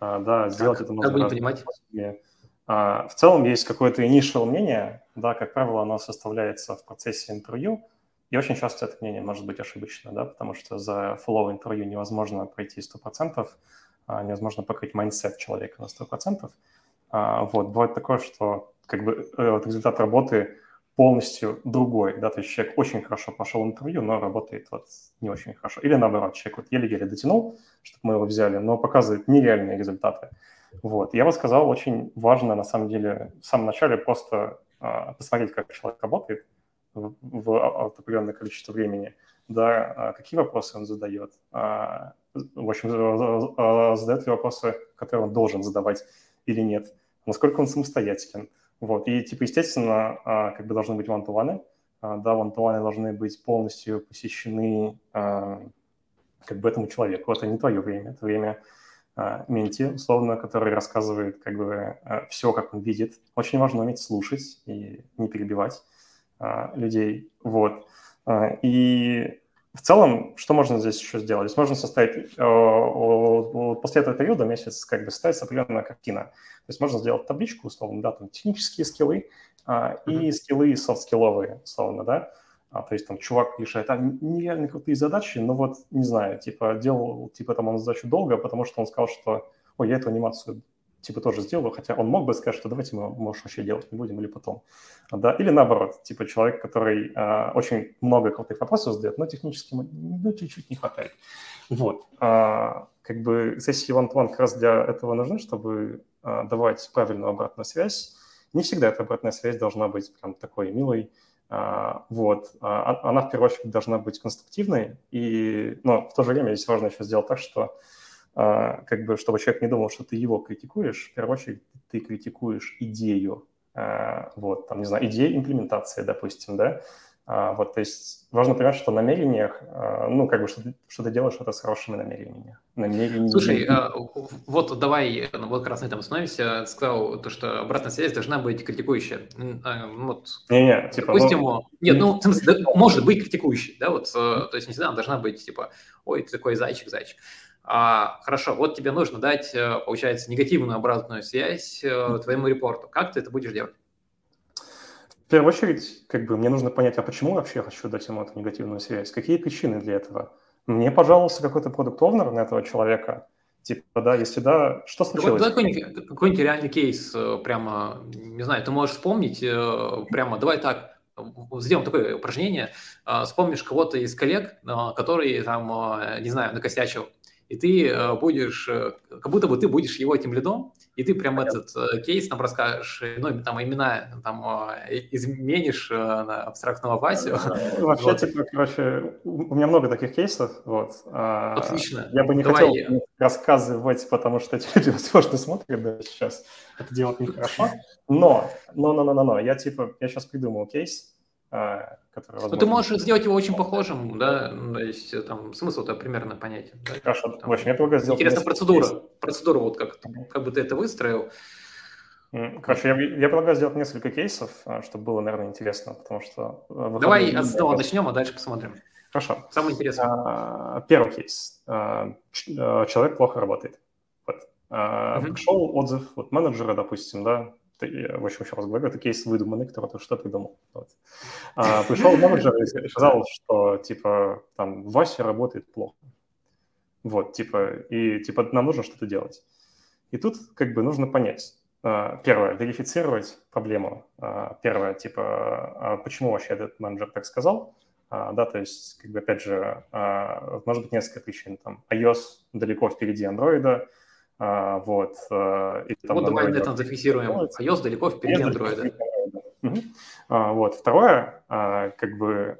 А, да, сделать как? это можно как понимать? Способами. А, в целом есть какое-то initial мнение, да, как правило, оно составляется в процессе интервью, и очень часто это мнение может быть ошибочно, да, потому что за full интервью невозможно пройти 100%, а, невозможно покрыть mindset человека на 100%. А, вот, бывает такое, что как бы э, результат работы полностью другой, да, то есть человек очень хорошо пошел в интервью, но работает вот не очень хорошо. Или наоборот, человек вот еле-еле дотянул, чтобы мы его взяли, но показывает нереальные результаты. Вот, я бы сказал, очень важно на самом деле в самом начале просто а, посмотреть, как человек работает в, в определенное количество времени, да, какие вопросы он задает, в общем, задает ли вопросы, которые он должен задавать или нет, насколько он самостоятелен. Вот. И, типа, естественно, а, как бы должны быть one-to-one. А, да, one-to-one должны быть полностью посещены а, как бы этому человеку. Это не твое время, это время менти, условно, который рассказывает как бы все, как он видит. Очень важно уметь слушать и не перебивать людей. Вот. И в целом, что можно здесь еще сделать? Здесь можно составить, э, после этого периода месяц как бы составить определенная картина. То есть можно сделать табличку, условно, да, там технические скиллы а, и mm-hmm. скиллы софт-скилловые, условно, да. А, то есть там чувак решает а, нереально крутые задачи, но вот, не знаю, типа делал, типа там он задачу долго, потому что он сказал, что, ой, я эту анимацию типа тоже сделаю, хотя он мог бы сказать, что давайте мы, может, вообще делать не будем или потом. Да? Или наоборот, типа человек, который э, очень много крутых вопросов задает, но технически ну, чуть-чуть не хватает. Вот. А, как бы сессии one-to-one как раз для этого нужны, чтобы а, давать правильную обратную связь. Не всегда эта обратная связь должна быть прям такой милой. А, вот. А, она, в первую очередь, должна быть конструктивной, и, но в то же время здесь важно еще сделать так, что а, как бы, чтобы человек не думал, что ты его критикуешь, в первую очередь ты критикуешь идею, а, вот, там, не знаю, идею имплементации, допустим, да, а, вот, то есть важно понимать, что намерениях, ну, как бы, что ты, что ты делаешь это с хорошими намерениями. намерениями. Слушай, вот давай, ну, вот как раз на этом остановимся. Сказал то, что обратная связь должна быть критикующая. Вот, не, не, типа, допустим, ну, нет, ну, в смысле, да, может быть критикующей, да, вот, то есть не всегда она должна быть, типа, ой, ты такой зайчик, зайчик. А, хорошо, вот тебе нужно дать, э, получается, негативную обратную связь э, твоему репорту. Как ты это будешь делать? В первую очередь, как бы мне нужно понять, а почему вообще я хочу дать ему эту негативную связь? Какие причины для этого? Мне пожалуйста, какой-то продукт овнер на этого человека. Типа, да, если да, что случилось? Вот какой-нибудь, какой-нибудь реальный кейс, э, прямо, не знаю, ты можешь вспомнить, прямо, давай так, сделаем такое упражнение, вспомнишь кого-то из коллег, который там, не знаю, накосячил, и ты э, будешь, э, как будто бы ты будешь его этим лидом, и ты прям этот э, кейс нам расскажешь, ну, там имена там изменишь на абстрактного Васю. *laughs* Вообще, вот. типа, короче, у меня много таких кейсов, вот. А, Отлично. Я бы не Давай хотел я... рассказывать, потому что эти люди, *laughs* возможно, смотрят да, сейчас. Это делать нехорошо. Но, но, но, но, но, но, я, типа, я сейчас придумал кейс, а, который, возможно... Ну, ты можешь сделать его очень похожим, да, ну, то есть э, там смысл-то примерно понятен. Да? Хорошо, там, в общем, я предлагаю сделать... Интересная процедура, кейс. процедура, вот как, как бы ты это выстроил. Короче, я, я предлагаю сделать несколько кейсов, а, чтобы было, наверное, интересно, потому что... Э, Давай от снова начнем, а дальше посмотрим. Хорошо. Самое интересное. А, первый кейс. А, э, человек плохо работает. Вот. Uh-huh. Пришел отзыв от менеджера, допустим, да, в общем, еще раз говорю, это кейс выдуманный, кто-то что придумал. Вот. А, пришел менеджер и сказал, что, типа, там, Вася работает плохо. Вот, типа, и, типа, нам нужно что-то делать. И тут, как бы, нужно понять. А, первое, верифицировать проблему. А, первое, типа, а почему вообще этот менеджер так сказал? Да, то есть, как бы, опять же, может быть несколько причин. Там, iOS далеко впереди Android, а, вот, э, и там вот давай на этом зафиксируем. iOS далеко впереди Android. Угу. А, вот. Второе, а, как бы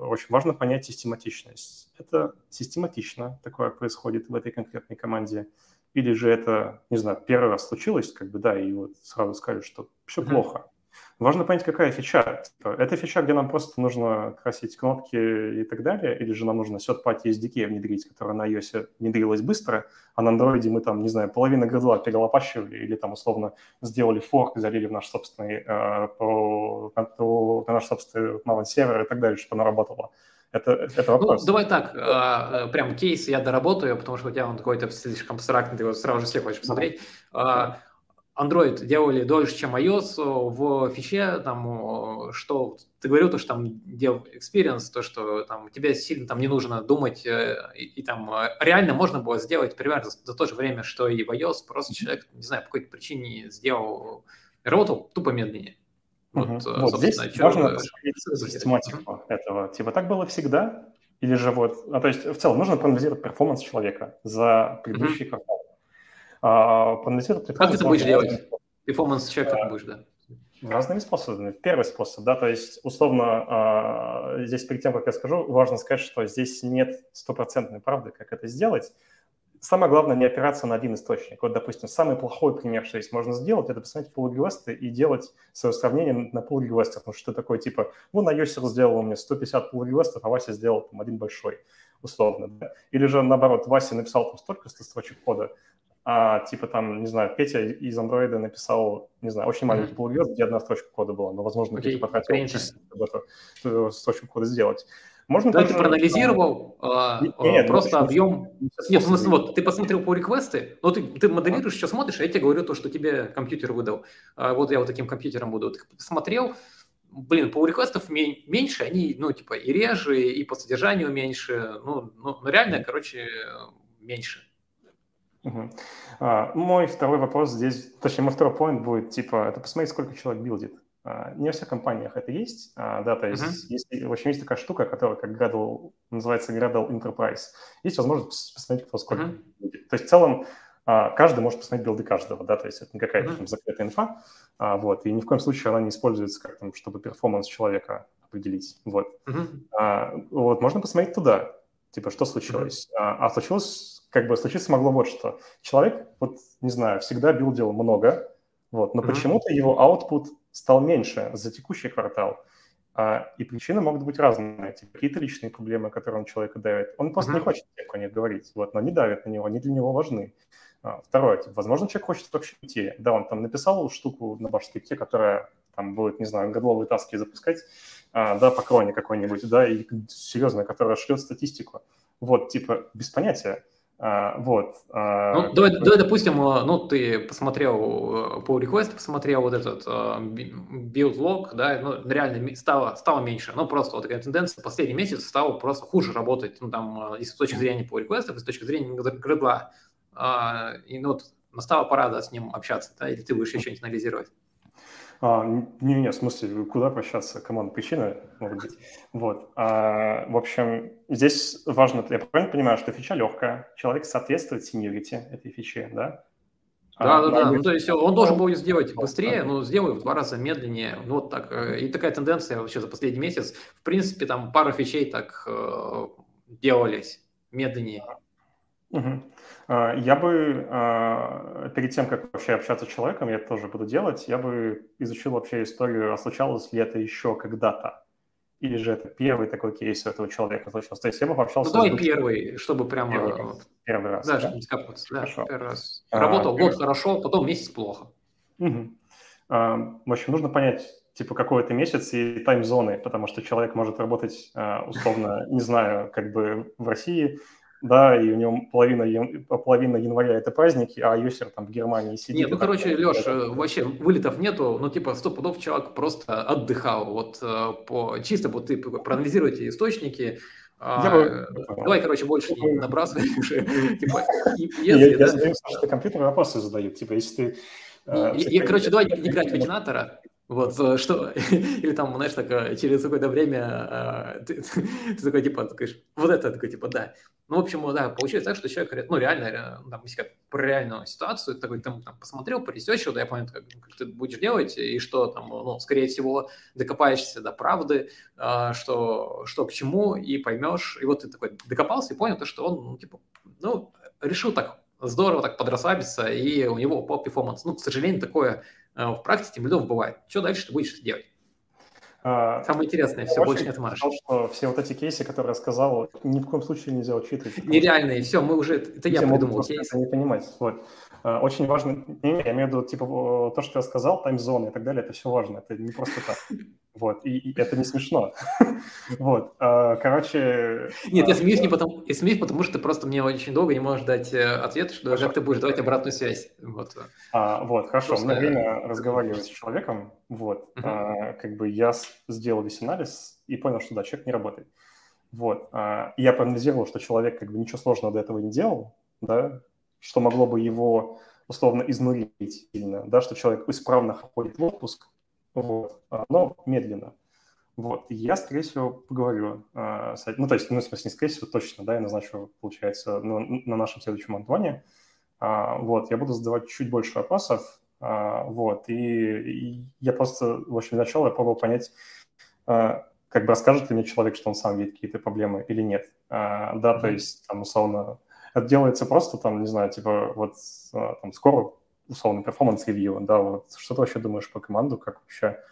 очень важно понять систематичность. Это систематично такое происходит в этой конкретной команде, или же это, не знаю, первый раз случилось, как бы, да, и вот сразу сказали, что все угу. плохо. Важно понять, какая фича. Типа, это фича, где нам просто нужно красить кнопки и так далее, или же нам нужно third-party SDK внедрить, которая на iOS внедрилась быстро, а на Android мы там, не знаю, половину гридла перелопащивали или там условно сделали форк, залили в наш собственный, э, по, на наш собственный малый сервер и так далее, чтобы она работала. Это, это ну, вопрос. Ну, давай так, э, прям кейс я доработаю, потому что у тебя он какой-то слишком абстрактный, ты его сразу же все хочешь посмотреть. Mm-hmm. Android делали дольше, чем iOS в фиче, там, что ты говорил, то, что там дел experience, то, что там тебе сильно там не нужно думать, э, и, и там э, реально можно было сделать примерно за, за то же время, что и в iOS, просто человек, не знаю, по какой-то причине сделал, работал тупо медленнее. Вот, угу. вот здесь можно систематику этого. Типа так было всегда? Или же вот, а, то есть в целом нужно проанализировать перформанс человека за предыдущий угу. квартал. А, проанализировать Как ты это будешь делать? Перформанс чек как будешь, да? Разными способами. Первый способ, да, то есть условно а, здесь перед тем, как я скажу, важно сказать, что здесь нет стопроцентной правды, как это сделать. Самое главное не опираться на один источник. Вот, допустим, самый плохой пример, что здесь можно сделать, это посмотреть pull реквесты и делать свое сравнение на pull реквестах. Потому что такое типа, ну, на Йосер сделал у меня 150 pull реквестов, а Вася сделал там один большой, условно. Да? Или же наоборот, Вася написал там столько строчек кода, а типа там, не знаю, Петя из андроида написал, не знаю, очень маленький pull где одна строчка кода была, но, возможно, okay. Петя потратил чтобы эту строчку кода сделать. Можно да, ты проанализировал а, нет, нет, просто объем... Нет, в смысле, вот, ты посмотрел по реквесты, но ты, ты моделируешь, что смотришь, а я тебе говорю то, что тебе компьютер выдал. А, вот я вот таким компьютером буду. Ты посмотрел, блин, по реквестов меньше, они, ну, типа, и реже, и по содержанию меньше, ну, ну, ну реально, короче, меньше. Угу. А, мой второй вопрос здесь, точнее, мой второй point будет, типа, это посмотреть, сколько человек билдит. А, не во всех компаниях это есть, а, да, то есть, uh-huh. есть, в общем, есть такая штука, которая как Gradle, называется Gradle Enterprise. Есть возможность посмотреть, кто сколько uh-huh. билдит. То есть, в целом, а, каждый может посмотреть билды каждого, да, то есть это не какая-то там закрытая инфа, а, вот, и ни в коем случае она не используется как там, чтобы перформанс человека определить, вот. Uh-huh. А, вот, можно посмотреть туда, типа, что случилось. Uh-huh. А, а случилось как бы случиться могло вот что. Человек, вот, не знаю, всегда билдил много, вот, но mm-hmm. почему-то его output стал меньше за текущий квартал. А, и причины могут быть разные. Типа, какие-то личные проблемы, которые он человека давит. Он просто mm-hmm. не хочет о них говорить, вот, но они давят на него, они для него важны. А, второе, типа, возможно, человек хочет вообще уйти. Да, он там написал штуку на баш которая там будет, не знаю, годловые таски запускать, а, да, по кроне какой-нибудь, да, и серьезно, которая шлет статистику. Вот, типа, без понятия. А, вот. А, ну, давай, давай, допустим, а, ну, ты посмотрел по request, посмотрел вот этот build log, да, ну, реально стало, стало меньше. Ну, просто вот такая тенденция, последний месяц стало просто хуже работать, ну, там, и с точки зрения по request, и с точки зрения гридла. И ну, настала пора, да, с ним общаться, да, или ты будешь еще что-нибудь анализировать? А, не, не, в смысле, куда прощаться? Команда причина, может быть. Вот. А, в общем, здесь важно, я правильно понимаю, что фича легкая, человек соответствует сеньорити этой фичи, да? Да, а, да, да. Ну, то есть он должен был сделать быстрее, но сделай в два раза медленнее. Ну, вот так. Э, и такая тенденция вообще за последний месяц. В принципе, там пара фичей так э, делались медленнее. Угу. Я бы перед тем, как вообще общаться с человеком, я это тоже буду делать, я бы изучил вообще историю, а случалось ли это еще когда-то. Или же это первый такой кейс у этого человека случился? То есть я бы пообщался... Ну, давай с... первый, чтобы прямо... Первый раз, первый раз да, да? чтобы не скапываться. Да, хорошо. первый раз. А, Работал а, год первый... хорошо, потом месяц плохо. Угу. А, в общем, нужно понять, типа, какой это месяц и тайм-зоны, потому что человек может работать, а, условно, не знаю, как бы в России, да, и у него половина, половина января это праздники, а юсер там в Германии сидит. Нет, ну, короче, Леш, это... вообще вылетов нету, ну, типа, сто пудов человек просто отдыхал, вот э, по, чисто вот ты проанализируйте источники, а, я бы... Давай, короче, больше не набрасывай уже. *laughs* Типа, если, я, да, я что компьютер вопросы задают. Типа, если ты... Э, я, короче, давай не играть в Акинатора, вот э, что, *laughs* или там, знаешь, так, э, через какое-то время э, *laughs* ты, ты такой, типа, ты говоришь, вот это, такой, типа, да. Ну, в общем, да, получается так, что человек, ну, реально, там, если как про реальную ситуацию, такой, там, там посмотрел, поресечил, да, я понял, как, как ты будешь делать, и что там, ну, скорее всего, докопаешься до правды, что, что к чему, и поймешь, и вот ты такой докопался и понял то, что он, ну, типа, ну, решил так здорово так подрасслабиться, и у него по перформанс, ну, к сожалению, такое в практике тем лидов бывает. Что дальше ты будешь делать? А, Самое интересное, все, больше нет маржи. что все вот эти кейсы, которые я сказал, ни в коем случае нельзя учитывать. Нереальные, все, мы уже, это я придумал кейс. Не понимать, вот. А, очень важно, я имею в виду, типа, то, что я сказал, тайм-зоны и так далее, это все важно, это не просто так. *laughs* Вот, и, и это не смешно. *laughs* вот, а, короче... Нет, я смеюсь не потому, я смеюсь, потому что ты просто мне очень долго не можешь дать э, ответ, что как ты будешь давать обратную связь. Вот, а, вот хорошо, просто... мне время разговаривать с человеком, вот, uh-huh. а, как бы я сделал весь анализ и понял, что да, человек не работает. Вот, а, я проанализировал, что человек как бы ничего сложного до этого не делал, да, что могло бы его условно изнурить сильно, да, что человек исправно ходит в отпуск, вот, а, но медленно. Вот, я, скорее всего, поговорю с ну, то есть, ну, в смысле, не скорее всего, точно, да, я назначу, получается, на, на нашем следующем антоне. А, вот, я буду задавать чуть больше вопросов, а, вот, и, и я просто, в общем, начал я пробовал понять, а, как бы расскажет ли мне человек, что он сам видит какие-то проблемы или нет. А, да, mm-hmm. то есть, там, условно, это делается просто, там, не знаю, типа, вот, а, там, скоро условно, performance review, да, вот что ты вообще думаешь по команду, как вообще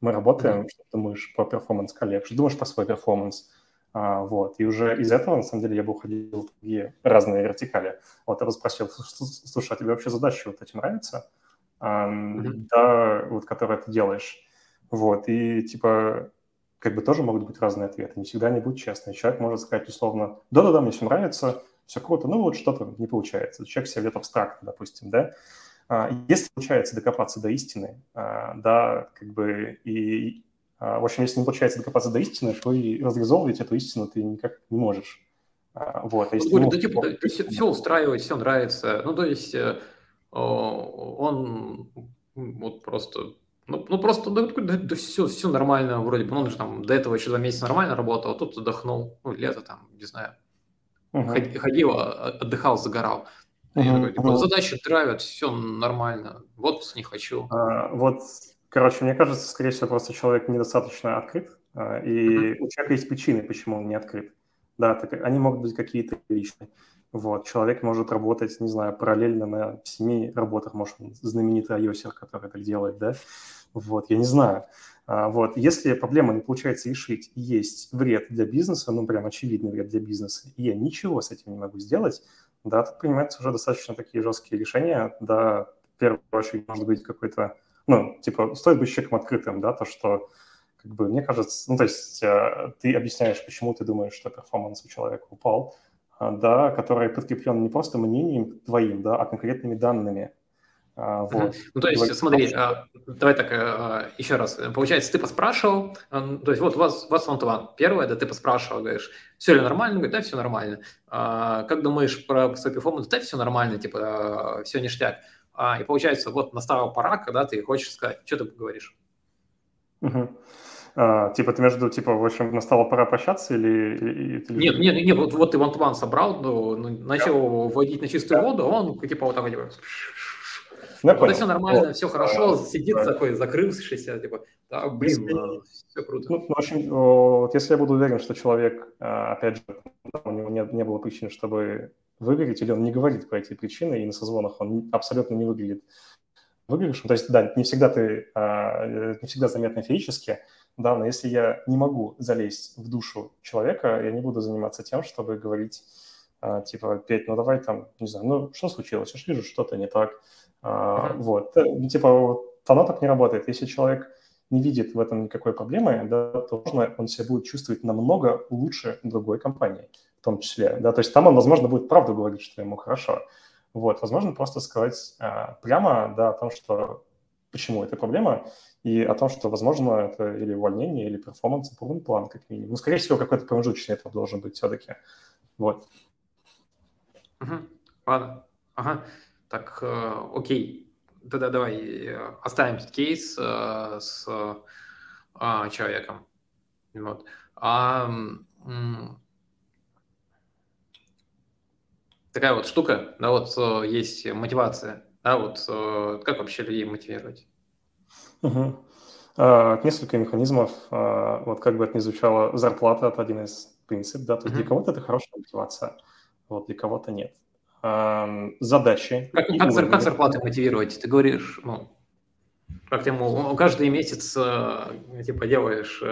мы работаем, mm-hmm. что ты думаешь по performance коллег, что думаешь про свой performance, а, вот, и уже из этого, на самом деле, я бы уходил в другие разные вертикали. Вот, я бы спросил, слушай, а тебе вообще задача вот эти нравится? Mm-hmm. Да, вот, которые ты делаешь. Вот, и типа, как бы тоже могут быть разные ответы, не всегда они будут честные. Человек может сказать условно, да-да-да, мне все нравится, все круто, ну вот что-то не получается. Человек себя ведет абстрактно, допустим, да, а, если получается докопаться до истины, а, да, как бы и, а, в общем, если не получается докопаться до истины, то и разрезовывать эту истину ты никак не можешь. Вот, а если, ну, да, типа, да, все, все устраивает, все нравится. Ну, то есть э, он вот просто ну, ну просто да, да, да все, все нормально вроде бы. Ну, он же там до этого еще два месяца нормально работал, а тут отдохнул. Ну, лето там, не знаю. Uh-huh. Ходил, отдыхал, загорал. Я такой, типа, задачи травят, все нормально, вот не хочу. А, вот, короче, мне кажется, скорее всего, просто человек недостаточно открыт, а, и uh-huh. у человека есть причины, почему он не открыт. Да, так, они могут быть какие-то личные. Вот, человек может работать, не знаю, параллельно на семи работах, может, знаменитый iOS, который так делает, да, вот, я не знаю. А, вот, если проблема не получается решить, есть вред для бизнеса, ну, прям очевидный вред для бизнеса, и я ничего с этим не могу сделать, да, тут принимаются уже достаточно такие жесткие решения, да, в первую очередь может быть какой-то, ну, типа, стоит быть человеком открытым, да, то, что, как бы, мне кажется, ну, то есть э, ты объясняешь, почему ты думаешь, что перформанс у человека упал, да, который подкреплен не просто мнением твоим, да, а конкретными данными, а, вот. Ну, то есть, смотри, а, давай так, а, еще раз. Получается, ты поспрашивал, то есть вот у вас, у вас one Первое, да, ты поспрашивал, говоришь, все ли нормально? Говорит, да, все нормально. Как думаешь про свой перформанс? Да, все нормально, типа, все ништяк. а, и получается, вот настала пора, когда ты хочешь сказать, что ты поговоришь. Угу. А, типа ты между, типа, в общем, настала пора прощаться или... или, или... Нет, нет, нет, вот, вот ты ван собрал, ну, ну, начал да. вводить на чистую да. воду, а он типа вот так типа... Ну, вот все нормально, вот. все хорошо, а, сидит да. такой закрывшийся, типа, да, блин, если, ну, все круто. Ну, в общем, вот если я буду уверен, что человек, а, опять же, у него не, не было причин, чтобы выгореть, или он не говорит про эти причины, и на созвонах он абсолютно не выглядит выигрышем. То есть, да, не всегда ты, а, не всегда заметно физически, да, но если я не могу залезть в душу человека, я не буду заниматься тем, чтобы говорить, а, типа, Петь, ну давай там, не знаю, ну что случилось, я же вижу, что-то не так. А, вот, э, типа, вот, оно так не работает. Если человек не видит в этом никакой проблемы, да, то можно он себя будет чувствовать намного лучше другой компании в том числе. Да, то есть там он, возможно, будет правду говорить, что ему хорошо. Вот, возможно, просто сказать а, прямо, да, о том, что почему это проблема, и о том, что, возможно, это или увольнение, или перформанс, improvement план, как минимум. Ну, скорее всего, какой-то промежуточный этап должен быть все-таки. Вот. Угу. Ладно. Ага. Так, э, окей. Тогда давай э, оставим этот кейс э, с э, человеком. Вот. А, такая вот штука, да, вот э, есть мотивация, да, вот э, как вообще людей мотивировать? Угу. А, несколько механизмов, а, вот как бы это ни звучало, зарплата – это один из принципов, да, то есть угу. для кого-то это хорошая мотивация, вот для кого-то нет. А, задачи. Как, как, как зарплаты мотивировать? Ты говоришь, ну, как ты ему каждый месяц э, типа делаешь,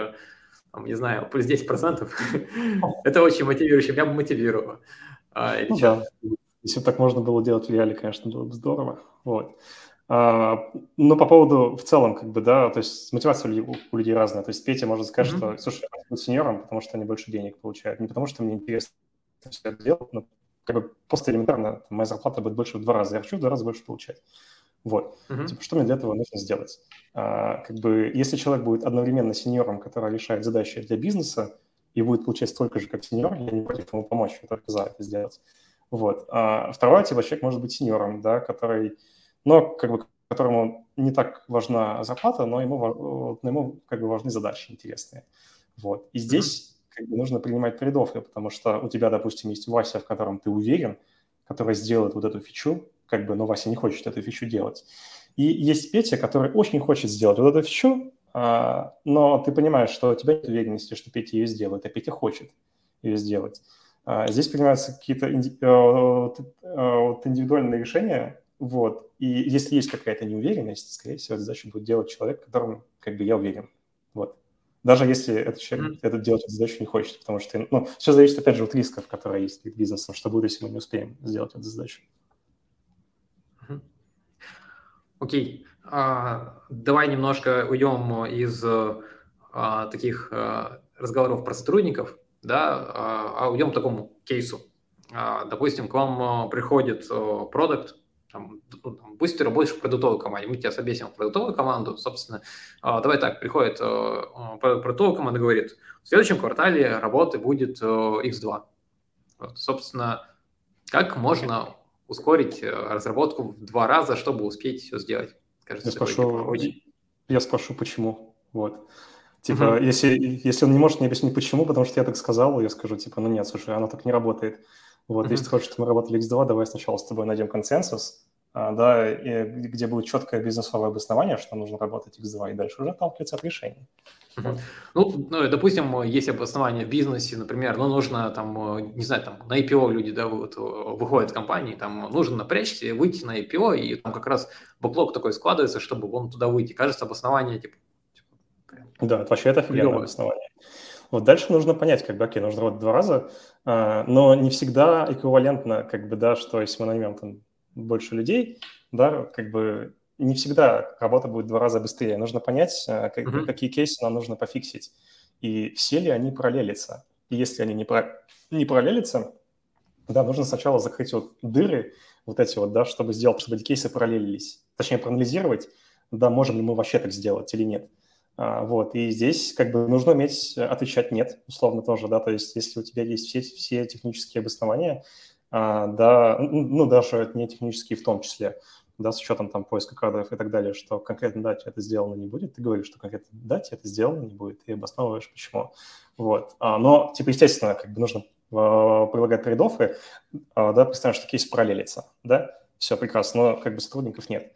там, не знаю, плюс 10%, *laughs* это очень мотивирующе, меня бы мотивировало. А, ну, да. Если бы так можно было делать в реале, конечно, было бы здорово. Вот. А, но по поводу в целом, как бы, да, то есть мотивация у, у людей разная. То есть Петя может сказать, mm-hmm. что, слушай, я буду сеньором, потому что они больше денег получают. Не потому что мне интересно все это делать, но как бы просто элементарно моя зарплата будет больше в два раза. Я хочу в два раза больше получать. Вот. Mm-hmm. Типа, что мне для этого нужно сделать? А, как бы, если человек будет одновременно сеньором, который решает задачи для бизнеса, и будет получать столько же, как сеньор, я не против ему помочь, я только за это сделать. Вот. А второй типа человек может быть сеньором, да, который, но как бы которому не так важна зарплата, но ему, но ему как бы важны задачи интересные. Вот. И здесь как бы, нужно принимать трейдоффы, потому что у тебя, допустим, есть Вася, в котором ты уверен, который сделает вот эту фичу, как бы, но Вася не хочет эту фичу делать. И есть Петя, который очень хочет сделать вот эту фичу, но ты понимаешь, что у тебя нет уверенности, что Петя ее сделает, а Петя хочет ее сделать. А, здесь принимаются какие-то инди... Э, э, индивидуальные решения, вот. И если есть какая-то неуверенность, скорее всего, эту задачу будет делать человек, которому, как бы, я уверен. Вот. Даже если этот человек mm-hmm. этот делать эту задачу не хочет, потому что, ну, все зависит, опять же, от рисков, которые есть перед бизнесом, что будет, если мы не успеем сделать эту задачу. Окей. А, давай немножко уйдем из а, таких а, разговоров про сотрудников, да, а уйдем к такому кейсу. Допустим, к вам приходит продукт, там, ну, пусть ты работаешь в продуктовой команде, мы тебя собесим в продуктовую команду, собственно, давай так, приходит продуктовая команда говорит, в следующем квартале работы будет X2. Вот, собственно, как можно ускорить разработку в два раза, чтобы успеть все сделать? Кажется, я спрошу, очень... я спрошу, почему. Вот. Типа, uh-huh. если, если он не может мне объяснить, почему, потому что я так сказал, я скажу, типа, ну нет, слушай, оно так не работает. Вот, uh-huh. если ты хочешь, чтобы мы работали X2, давай сначала с тобой найдем консенсус, да, и, где будет четкое бизнесовое обоснование, что нужно работать X2, и дальше уже отталкиваться от решений. Uh-huh. Ну, ну, допустим, есть обоснование в бизнесе, например, ну, нужно там, не знаю, там на IPO люди, да, вот, выходят в компании, там нужно напрячься, выйти на IPO, и там как раз бэклог такой складывается, чтобы он туда выйти. Кажется, обоснование, типа, типа Да, вообще это офигенное обоснование. Вот дальше нужно понять, как бы, окей, нужно работать два раза, а, но не всегда эквивалентно, как бы, да, что если мы наймем там больше людей, да, как бы не всегда работа будет в два раза быстрее. Нужно понять, э, как, uh-huh. какие кейсы нам нужно пофиксить. И все ли они параллелятся. И если они не, про, не параллелятся, да, нужно сначала закрыть вот дыры вот эти вот, да, чтобы сделать, чтобы эти кейсы параллелились. Точнее, проанализировать, да, можем ли мы вообще так сделать или нет. А, вот, и здесь как бы нужно уметь отвечать «нет», условно тоже, да, то есть если у тебя есть все, все технические обоснования, да, ну, даже не технические в том числе, да, с учетом там поиска кадров и так далее, что конкретно дате это сделано не будет, ты говоришь, что конкретно дате это сделано не будет, и обосновываешь, почему. Вот. А, но, типа, естественно, как бы нужно а, прилагать трейд а, да, представим, что кейс параллелится, да, все прекрасно, но как бы сотрудников нет.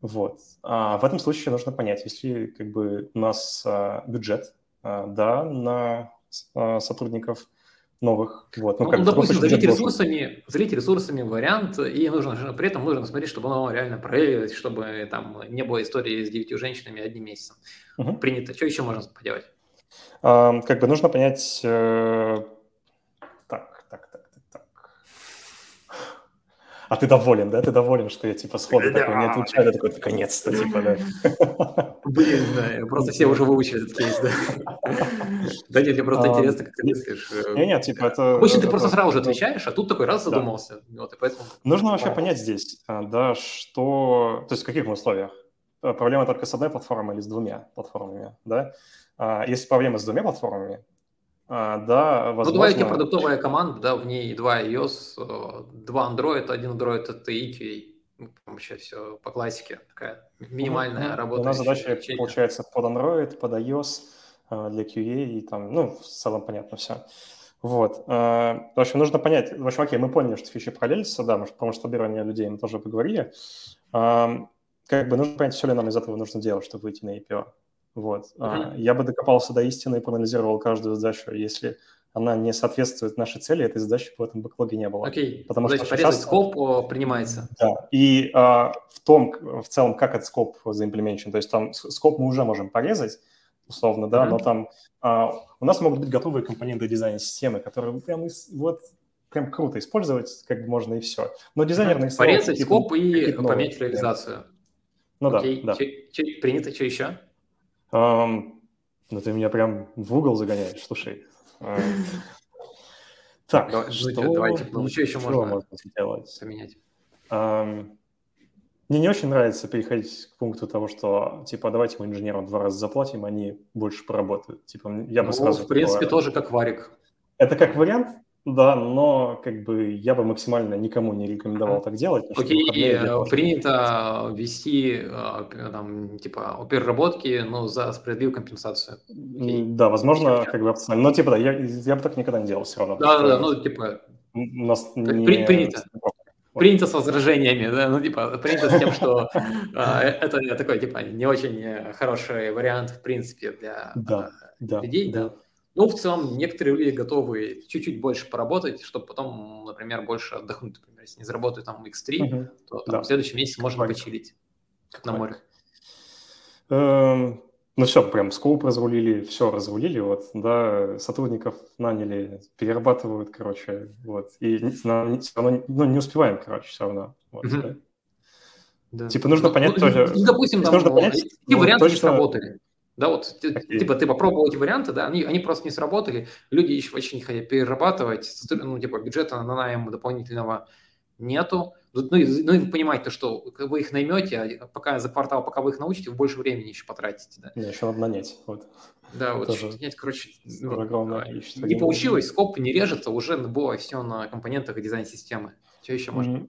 Вот. А в этом случае нужно понять, если как бы у нас а, бюджет, а, да, на а, сотрудников – новых. Вот. Ну, ну, как, ну допустим, залить ресурсами, залить ресурсами вариант, и нужно при этом нужно смотреть, чтобы оно реально проявилось, чтобы там не было истории с девятью женщинами одним месяцем. Угу. Принято. Что еще можно поделать? А, как бы нужно понять, э, А ты доволен, да? Ты доволен, что я типа сходу да. такой не отвечаю, я такой, наконец-то, типа, да. Блин, да, *laughs* просто все уже выучили этот кейс, да. Да нет, мне просто интересно, как ты мыслишь. Э, нет, нет, типа это... Обычно ты просто сразу же отвечаешь, а тут такой раз задумался. Вот, и поэтому... Нужно вообще понять здесь, а, да, что... То есть в каких условиях? Э, проблема только с одной платформой или с двумя платформами, да? А, если проблема с двумя платформами, а, да, возможно... Ну, давайте продуктовая команда, да, в ней два iOS, э, два Android, один Android это EQA. Ну, вообще все по классике, такая минимальная ну, работа. У нас задача, ячейка. получается, под Android, под iOS, э, для QA и там, ну, в целом понятно все. Вот. Э, в общем, нужно понять, в общем, окей, мы поняли, что фичи параллелятся, да, может, про масштабирование людей мы тоже поговорили. Как бы нужно понять, все ли нам из этого нужно делать, чтобы выйти на APO. Вот. Uh-huh. Я бы докопался до истины и проанализировал каждую задачу. Если она не соответствует нашей цели, этой задачи в этом бэклоге не было. Окей, Потому Значит, что порезать сейчас... скоп принимается. Да, и а, в том, в целом, как этот скоп заимплементен, то есть там скоп мы уже можем порезать, условно, да, uh-huh. но там а, у нас могут быть готовые компоненты дизайна системы, которые прям вот прям круто использовать, как бы можно и все. Но дизайнер uh-huh. Порезать скоп и поменять реализацию. Ну Окей. да, да. Че, че, принято, что еще? Um, ну, ты меня прям в угол загоняешь, слушай. Так, что давайте, ну, что еще можно делать? поменять? Мне не очень нравится переходить к пункту того, что, типа, давайте мы инженерам два раза заплатим, они больше поработают. Типа, я бы ну, сразу... в принципе, тоже как варик. Это как вариант, да, но как бы я бы максимально никому не рекомендовал так делать. Окей, okay, принято вести а, там, типа, переработки, но за справедливую компенсацию. Okay. Да, возможно, как бы Но типа, да, я, я бы так никогда не делал все равно. Да, да, ну, типа, у нас не... принято. Принято с возражениями, да, ну, типа, принято с тем, что это такой, типа, не очень хороший вариант, в принципе, для людей, да. Ну, в целом, некоторые люди готовы чуть-чуть больше поработать, чтобы потом, например, больше отдохнуть. Например, если не заработают там X3, угу. то там, да. в следующем месяце можно Лайк. почилить как на море. Эм, ну все, прям скоп разрулили, все разрулили, вот, да, сотрудников наняли, перерабатывают, короче, вот, и все равно, ну, не успеваем, короче, все равно, вот, угу. да. Да. Типа нужно ну, понять ну, тоже... Ну, допустим, там, нужно понять, эти ну, варианты точно... сработали. Да, вот, okay. типа, ты попробовал эти варианты, да, они, они просто не сработали, люди еще вообще не хотят перерабатывать, ну, типа, бюджета на найм дополнительного нету. Ну, и, ну, и вы понимаете, то, что вы их наймете, а пока за квартал, пока вы их научите, вы больше времени еще потратите, да. Не, еще надо нанять, вот. Да, вот Тоже нанять, короче, ну, не получилось, скоп не режется, уже было все на компонентах дизайн-системы. Что еще можно?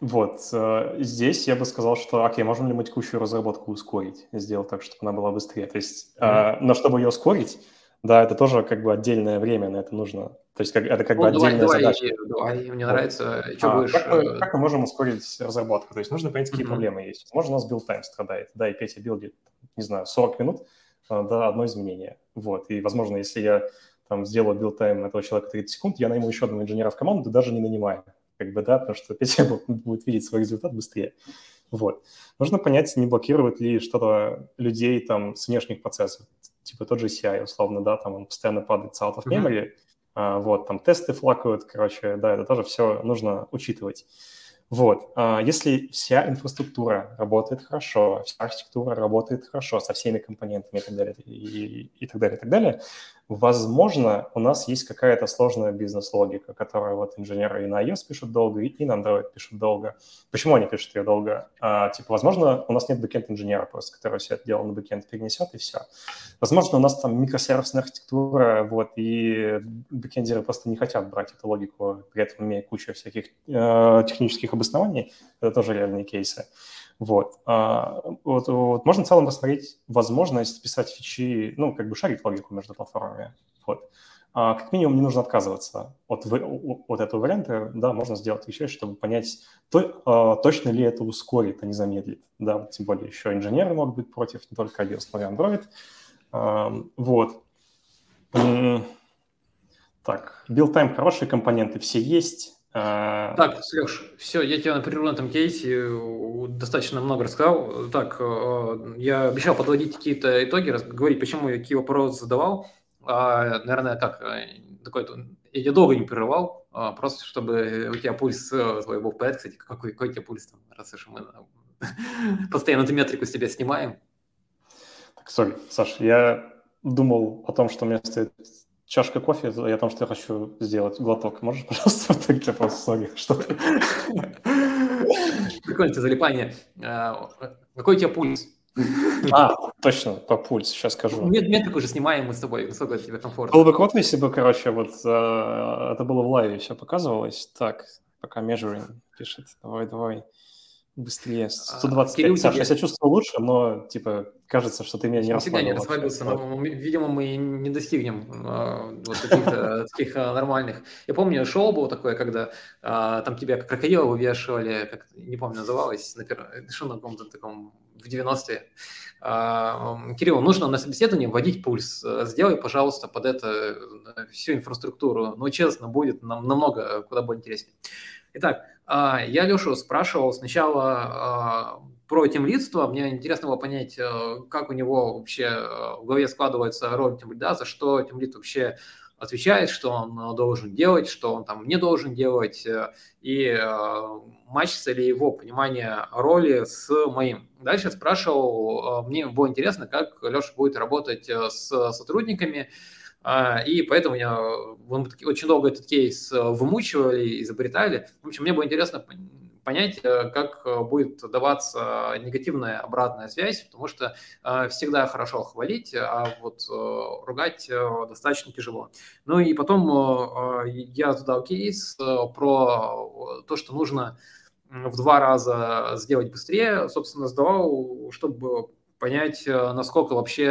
Вот, э, здесь я бы сказал, что, окей, можем ли мы текущую разработку ускорить, сделать так, чтобы она была быстрее. То есть, mm-hmm. но чтобы ее ускорить, да, это тоже как бы отдельное время на это нужно. То есть как, это как ну, бы давай, отдельная давай, задача. Давай, мне вот. нравится, что а, будешь... Как мы, как мы можем ускорить разработку? То есть нужно понять, какие mm-hmm. проблемы есть. Возможно, у нас build time страдает, да, и Петя билдит, не знаю, 40 минут, э, да, одно изменение. Вот, и, возможно, если я там сделаю build time этого человека 30 секунд, я найму еще одного инженера в команду, даже не нанимая как бы, да, потому что *laughs* Петя будет видеть свой результат быстрее. Вот. Нужно понять, не блокирует ли что-то людей там с внешних процессов, типа тот же CI, условно, да, там он постоянно падает с out of memory, mm-hmm. а, вот, там тесты флакают, короче, да, это тоже все нужно учитывать. Вот. А, если вся инфраструктура работает хорошо, вся архитектура работает хорошо со всеми компонентами и так далее, и, и так далее, и так далее, Возможно, у нас есть какая-то сложная бизнес-логика, которую вот инженеры и на iOS пишут долго, и на Android пишут долго. Почему они пишут ее долго? А, типа, возможно, у нас нет бэкенд-инженера просто, который все это дело на бэкенд перенесет, и все. Возможно, у нас там микросервисная архитектура, вот, и бэкендеры просто не хотят брать эту логику, при этом имея кучу всяких э, технических обоснований. Это тоже реальные кейсы. Вот. А, вот, вот. Можно в целом рассмотреть возможность писать фичи, ну, как бы шарить логику между платформами. Вот. А, как минимум не нужно отказываться от, от этого варианта, да, можно сделать вещи, чтобы понять, то, а, точно ли это ускорит, а не замедлит. Да, тем более еще инженеры могут быть против, не только iOS, но и Android. А, вот. Так, build time хорошие компоненты все есть. А, так, Сереж, все, я тебе на этом кейсе э, достаточно много рассказал. Так, э, я обещал подводить какие-то итоги, говорить, почему я какие вопросы задавал. А, наверное, как, э, такой, я долго не прерывал, а, просто чтобы у тебя пульс твой был в порядке. Кстати, какой, какой у тебя пульс там, раз уж мы *laughs* постоянно эту метрику с тебя снимаем. Так, сори, Саш, я думал о том, что у меня стоит чашка кофе, о том, что я хочу сделать глоток. Можешь, пожалуйста, вот так для просто что-то? Прикольно, тебе залипание. А, какой у тебя пульс? А, точно, по пульс, сейчас скажу. Нет, метрику уже снимаем мы с тобой, насколько тебе комфортно. Было бы круто, если бы, короче, вот э, это было в лайве, все показывалось. Так, пока measuring пишет, давай, давай. Быстрее. 125. А, Кирилл, Саша, я себя чувствую лучше, но, типа, кажется, что ты меня не Всегда не расслабился, но, видимо, мы не достигнем а, вот каких-то *laughs* таких а, нормальных. Я помню, шоу было такое, когда там тебя как крокодила вывешивали, как, не помню, называлось, на что на каком-то таком в 90-е. Кирилл, нужно на собеседовании вводить пульс. Сделай, пожалуйста, под это э, всю инфраструктуру. Ну, честно, будет нам намного куда более интереснее. Итак, я Лешу спрашивал сначала а, про темлидство. Мне интересно было понять, э, как у него вообще э, в голове складывается роль темлида, за что темлид вообще отвечает, что он должен делать, что он там не должен делать, э, и матчится ли его понимание роли с моим. Дальше спрашивал, мне было интересно, как Леша будет работать с сотрудниками, а, и поэтому я, мы очень долго этот кейс э, вымучивали, изобретали. В общем, мне было интересно понять, э, как э, будет даваться негативная обратная связь, потому что всегда хорошо хвалить, а вот ругать достаточно тяжело. Ну и потом я задал кейс про то, что нужно в два раза сделать быстрее, собственно, сдавал, чтобы понять, насколько вообще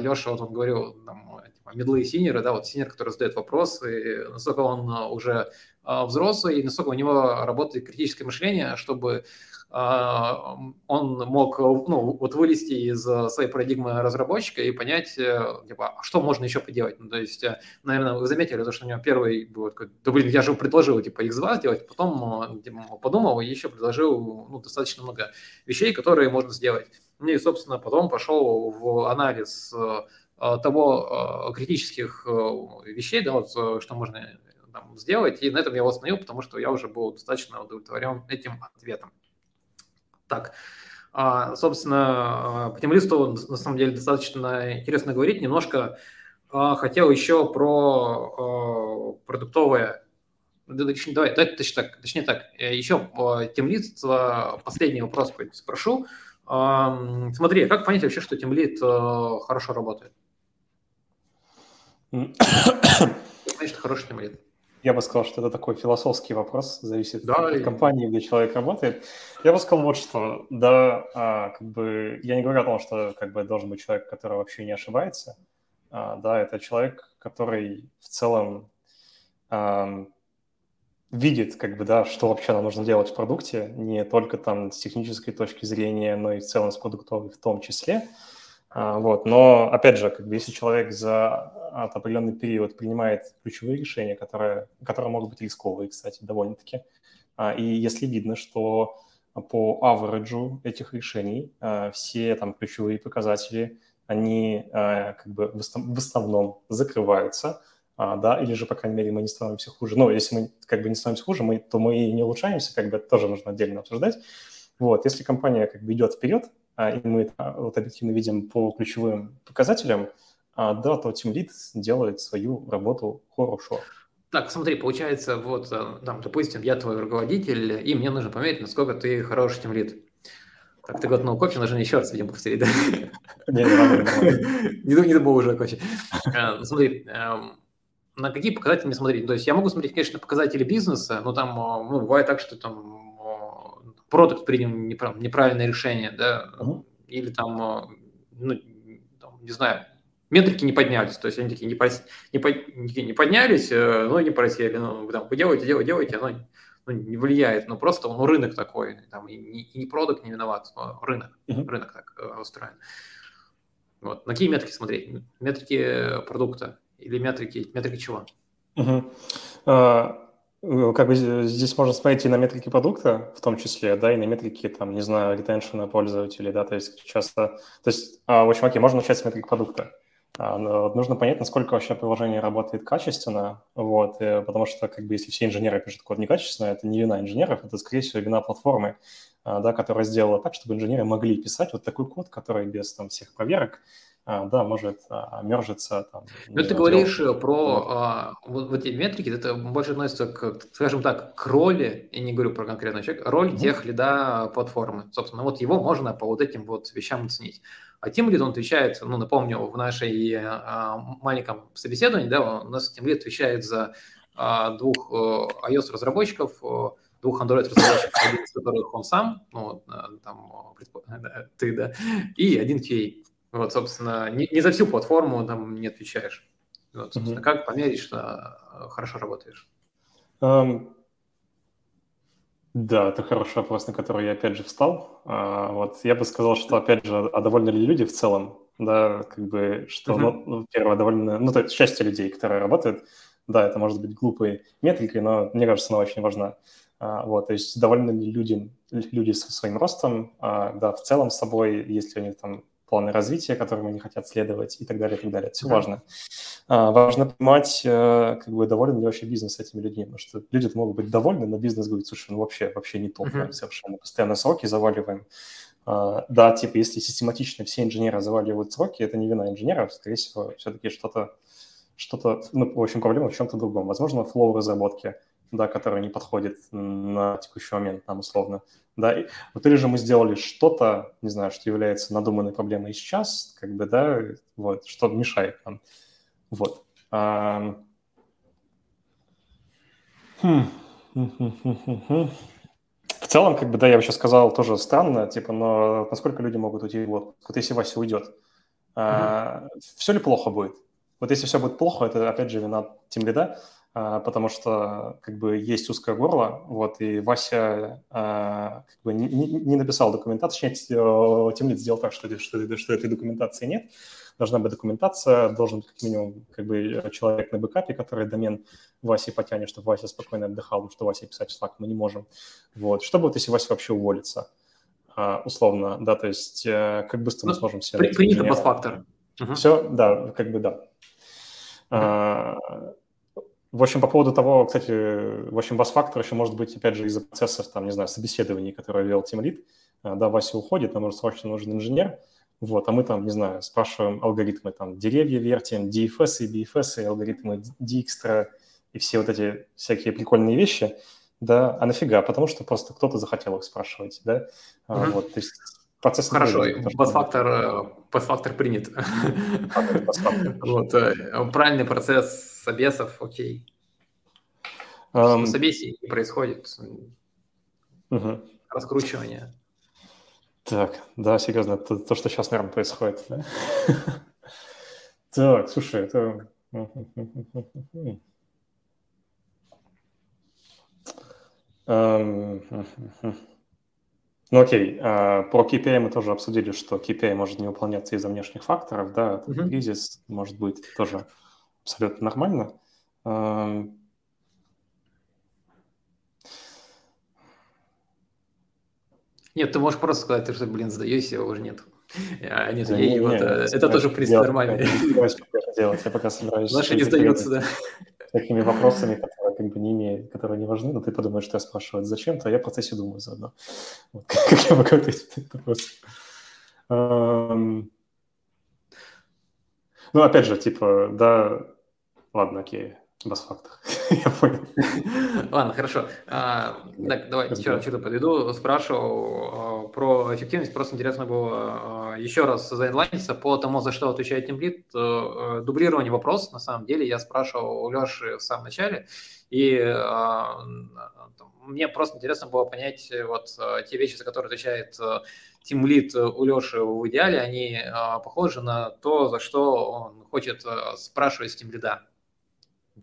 Леша, вот он говорил, там, мидлы и сеньоры, да, вот сеньор, который задает вопросы, насколько он а, уже а, взрослый, и насколько у него работает критическое мышление, чтобы а, он мог ну, вот вылезти из своей парадигмы разработчика и понять, э, типа, что можно еще поделать. Ну, то есть, э, наверное, вы заметили, то, что у него первый был такой, да блин, я же предложил типа X2 сделать, потом типа, подумал и еще предложил ну, достаточно много вещей, которые можно сделать. Ну и, собственно, потом пошел в анализ того э, критических э, вещей, да, вот, что можно там, сделать. И на этом я его остановил, потому что я уже был достаточно удовлетворен этим ответом. Так, а, собственно, по тем листу на самом деле достаточно интересно говорить. Немножко хотел еще про продуктовое Точнее, давай, давай точнее так, точнее так, еще тем лист последний вопрос спрошу. Смотри, как понять вообще, что тем лид хорошо работает? Значит, хороший темлит. Я бы сказал, что это такой философский вопрос, зависит да, от и... компании, где человек работает. Я бы сказал вот что, да, а, как бы я не говорю о том, что как бы должен быть человек, который вообще не ошибается, а, да, это человек, который в целом а, видит, как бы, да, что вообще нам нужно делать в продукте, не только там с технической точки зрения, но и в целом с продуктовой в том числе. Вот. Но, опять же, как бы, если человек за определенный период принимает ключевые решения, которые, которые могут быть рисковые, кстати, довольно-таки, а, и если видно, что по авреджу этих решений а, все там ключевые показатели, они как бы в основном закрываются, да, или же, по крайней мере, мы не становимся хуже. Но если мы как бы не становимся хуже, мы, то мы и не улучшаемся, как бы это тоже нужно отдельно обсуждать. Вот, если компания как бы идет вперед, а, и мы вот объективно видим по ключевым показателям, а, да, то Team Lead делает свою работу хорошо. Так, смотри, получается, вот, э, там, допустим, я твой руководитель, и мне нужно померить, насколько ты хороший Team Lead. Так, ты глотнул кофе, нужно еще раз, видимо, повторить, да? Не, не, не забыл уже кофе. Э, смотри, эм, на какие показатели мне смотреть? То есть я могу смотреть, конечно, на показатели бизнеса, но там, э, ну, бывает так, что там продукт принял неправильное решение, да, uh-huh. или там, ну, там, не знаю, метрики не поднялись, то есть они такие не, по, не, по, не поднялись, но не просели, ну, там, вы делаете, делаете, делаете, оно ну, не влияет, но просто ну, рынок такой, там, и, и не продукт не виноват, но рынок, uh-huh. рынок так э, устроен. Вот. На какие метрики смотреть? Метрики продукта или метрики, метрики чего? Uh-huh. Uh, как бы здесь можно смотреть и на метрики продукта, в том числе, да, и на метрики, там, не знаю, ретеншена пользователей, да, то есть часто, то есть, uh, в общем, окей, можно начать с метрик продукта. А, нужно понять, насколько вообще приложение работает качественно, вот, э, потому что, как бы, если все инженеры пишут код некачественно, это не вина инженеров, это, скорее всего, вина платформы, а, да, которая сделала так, чтобы инженеры могли писать вот такой код, который без там всех проверок, а, да, может мержиться. Там, Но ты говоришь делать. про а, вот, вот эти метрики, это больше относится к, скажем так, к роли, я не говорю про конкретного человека, роль mm-hmm. тех лида платформы. Собственно, вот его можно по вот этим вот вещам оценить. А Team Lead, он отвечает, ну, напомню, в нашей а, маленьком собеседовании, да, у нас Team Lead отвечает за а, двух а, iOS-разработчиков, двух Android-разработчиков, один из которых он сам, ну, там, ты, да, и один QA. Вот, собственно, не, не за всю платформу там не отвечаешь. Вот, собственно, mm-hmm. как померить, что хорошо работаешь? Um, да, это хороший вопрос, на который я опять же встал. А, вот я бы сказал, что опять же, а довольны ли люди в целом, да, как бы, что, uh-huh. ну, первое, довольно, ну, то есть счастье людей, которые работают, да, это может быть глупой метрикой, но мне кажется, она очень важна. А, вот, то есть довольны ли люди, люди со своим ростом, а, да, в целом с собой, если у них там планы развития, которым они хотят следовать и так далее, и так далее. Это все да. важно. А, важно понимать, э, как бы доволен ли вообще бизнес этими людьми, потому что люди могут быть довольны, но бизнес говорит, слушай, ну вообще, вообще не то, uh-huh. совершенно. Постоянно сроки заваливаем. А, да, типа, если систематично все инженеры заваливают сроки, это не вина инженеров, скорее всего, все-таки что-то, что-то, ну, в общем, проблема в чем-то другом. Возможно, флоу разработки – да, который не подходит на текущий момент нам условно, да, и, вот или же мы сделали что-то, не знаю, что является надуманной проблемой сейчас, как бы, да, вот, что мешает нам, вот. А... Хм. В целом, как бы, да, я бы сейчас сказал, тоже странно, типа, но насколько люди могут уйти вот, вот если Вася уйдет, mm-hmm. а, все ли плохо будет? Вот если все будет плохо, это, опять же, вина тем лида, потому что как бы есть узкое горло, вот, и Вася а, как бы не, не написал документацию, точнее, тем сделал так, что, что, что этой документации нет, должна быть документация, должен быть как минимум как бы человек на бэкапе, который домен Васи потянет, чтобы Вася спокойно отдыхал, потому что Вася писать в Slack мы не можем. Вот. Что будет, если Вася вообще уволится? Uh, условно, да, то есть uh, как быстро мы ну, сможем себе... При, принято фактор. Все, да, как бы да. Uh, в общем, по поводу того, кстати, в общем, бас-фактор еще может быть, опять же, из-за процессов, там, не знаю, собеседований, которые вел Team Lead. А, да, Вася уходит, нам может срочно нужен инженер, вот, а мы там, не знаю, спрашиваем алгоритмы, там, деревья вертим, DFS и BFS, и алгоритмы Dijkstra, и все вот эти всякие прикольные вещи, да, а нафига? Потому что просто кто-то захотел их спрашивать, да, mm-hmm. вот, то есть процесс... Хорошо, бас-фактор, бас-фактор *laughs* принят. Вот, э, правильный процесс собесов, окей. Um, в собесе не происходит раскручивание. Так, да, серьезно, то, то что сейчас, наверное, происходит. Да? *laughs* Так, слушай, это... Ну окей, а, про KPI мы тоже обсудили, что KPI может не выполняться из-за внешних факторов, да, кризис может быть тоже абсолютно нормально. Нет, ты можешь просто сказать, что, блин, сдаюсь, его уже нет. А, нет, да, ей, не, вот, не, это тоже, в принципе, нормально. Я пока собираюсь... Наши не сдаются, да. Такими вопросами, которые как бы не имеют, которые не важны, но ты подумаешь, что я спрашиваю зачем-то, а я в процессе думаю заодно. Вот, *laughs* как я могу ответить на этот вопрос. Ну, опять же, типа, да, ладно, окей, бас-фактор. *laughs* Я понял. Ладно, хорошо. А, так, давай что-то подведу. Спрашивал а, про эффективность. Просто интересно было а, еще раз заинлайниться по тому, за что отвечает Тимлит. Э, дублирование вопросов, на самом деле, я спрашивал у Леши в самом начале. И мне просто интересно было понять вот те вещи, за которые отвечает тимлит у Леши в идеале, они похожи на то, за что он хочет спрашивать с тимлида.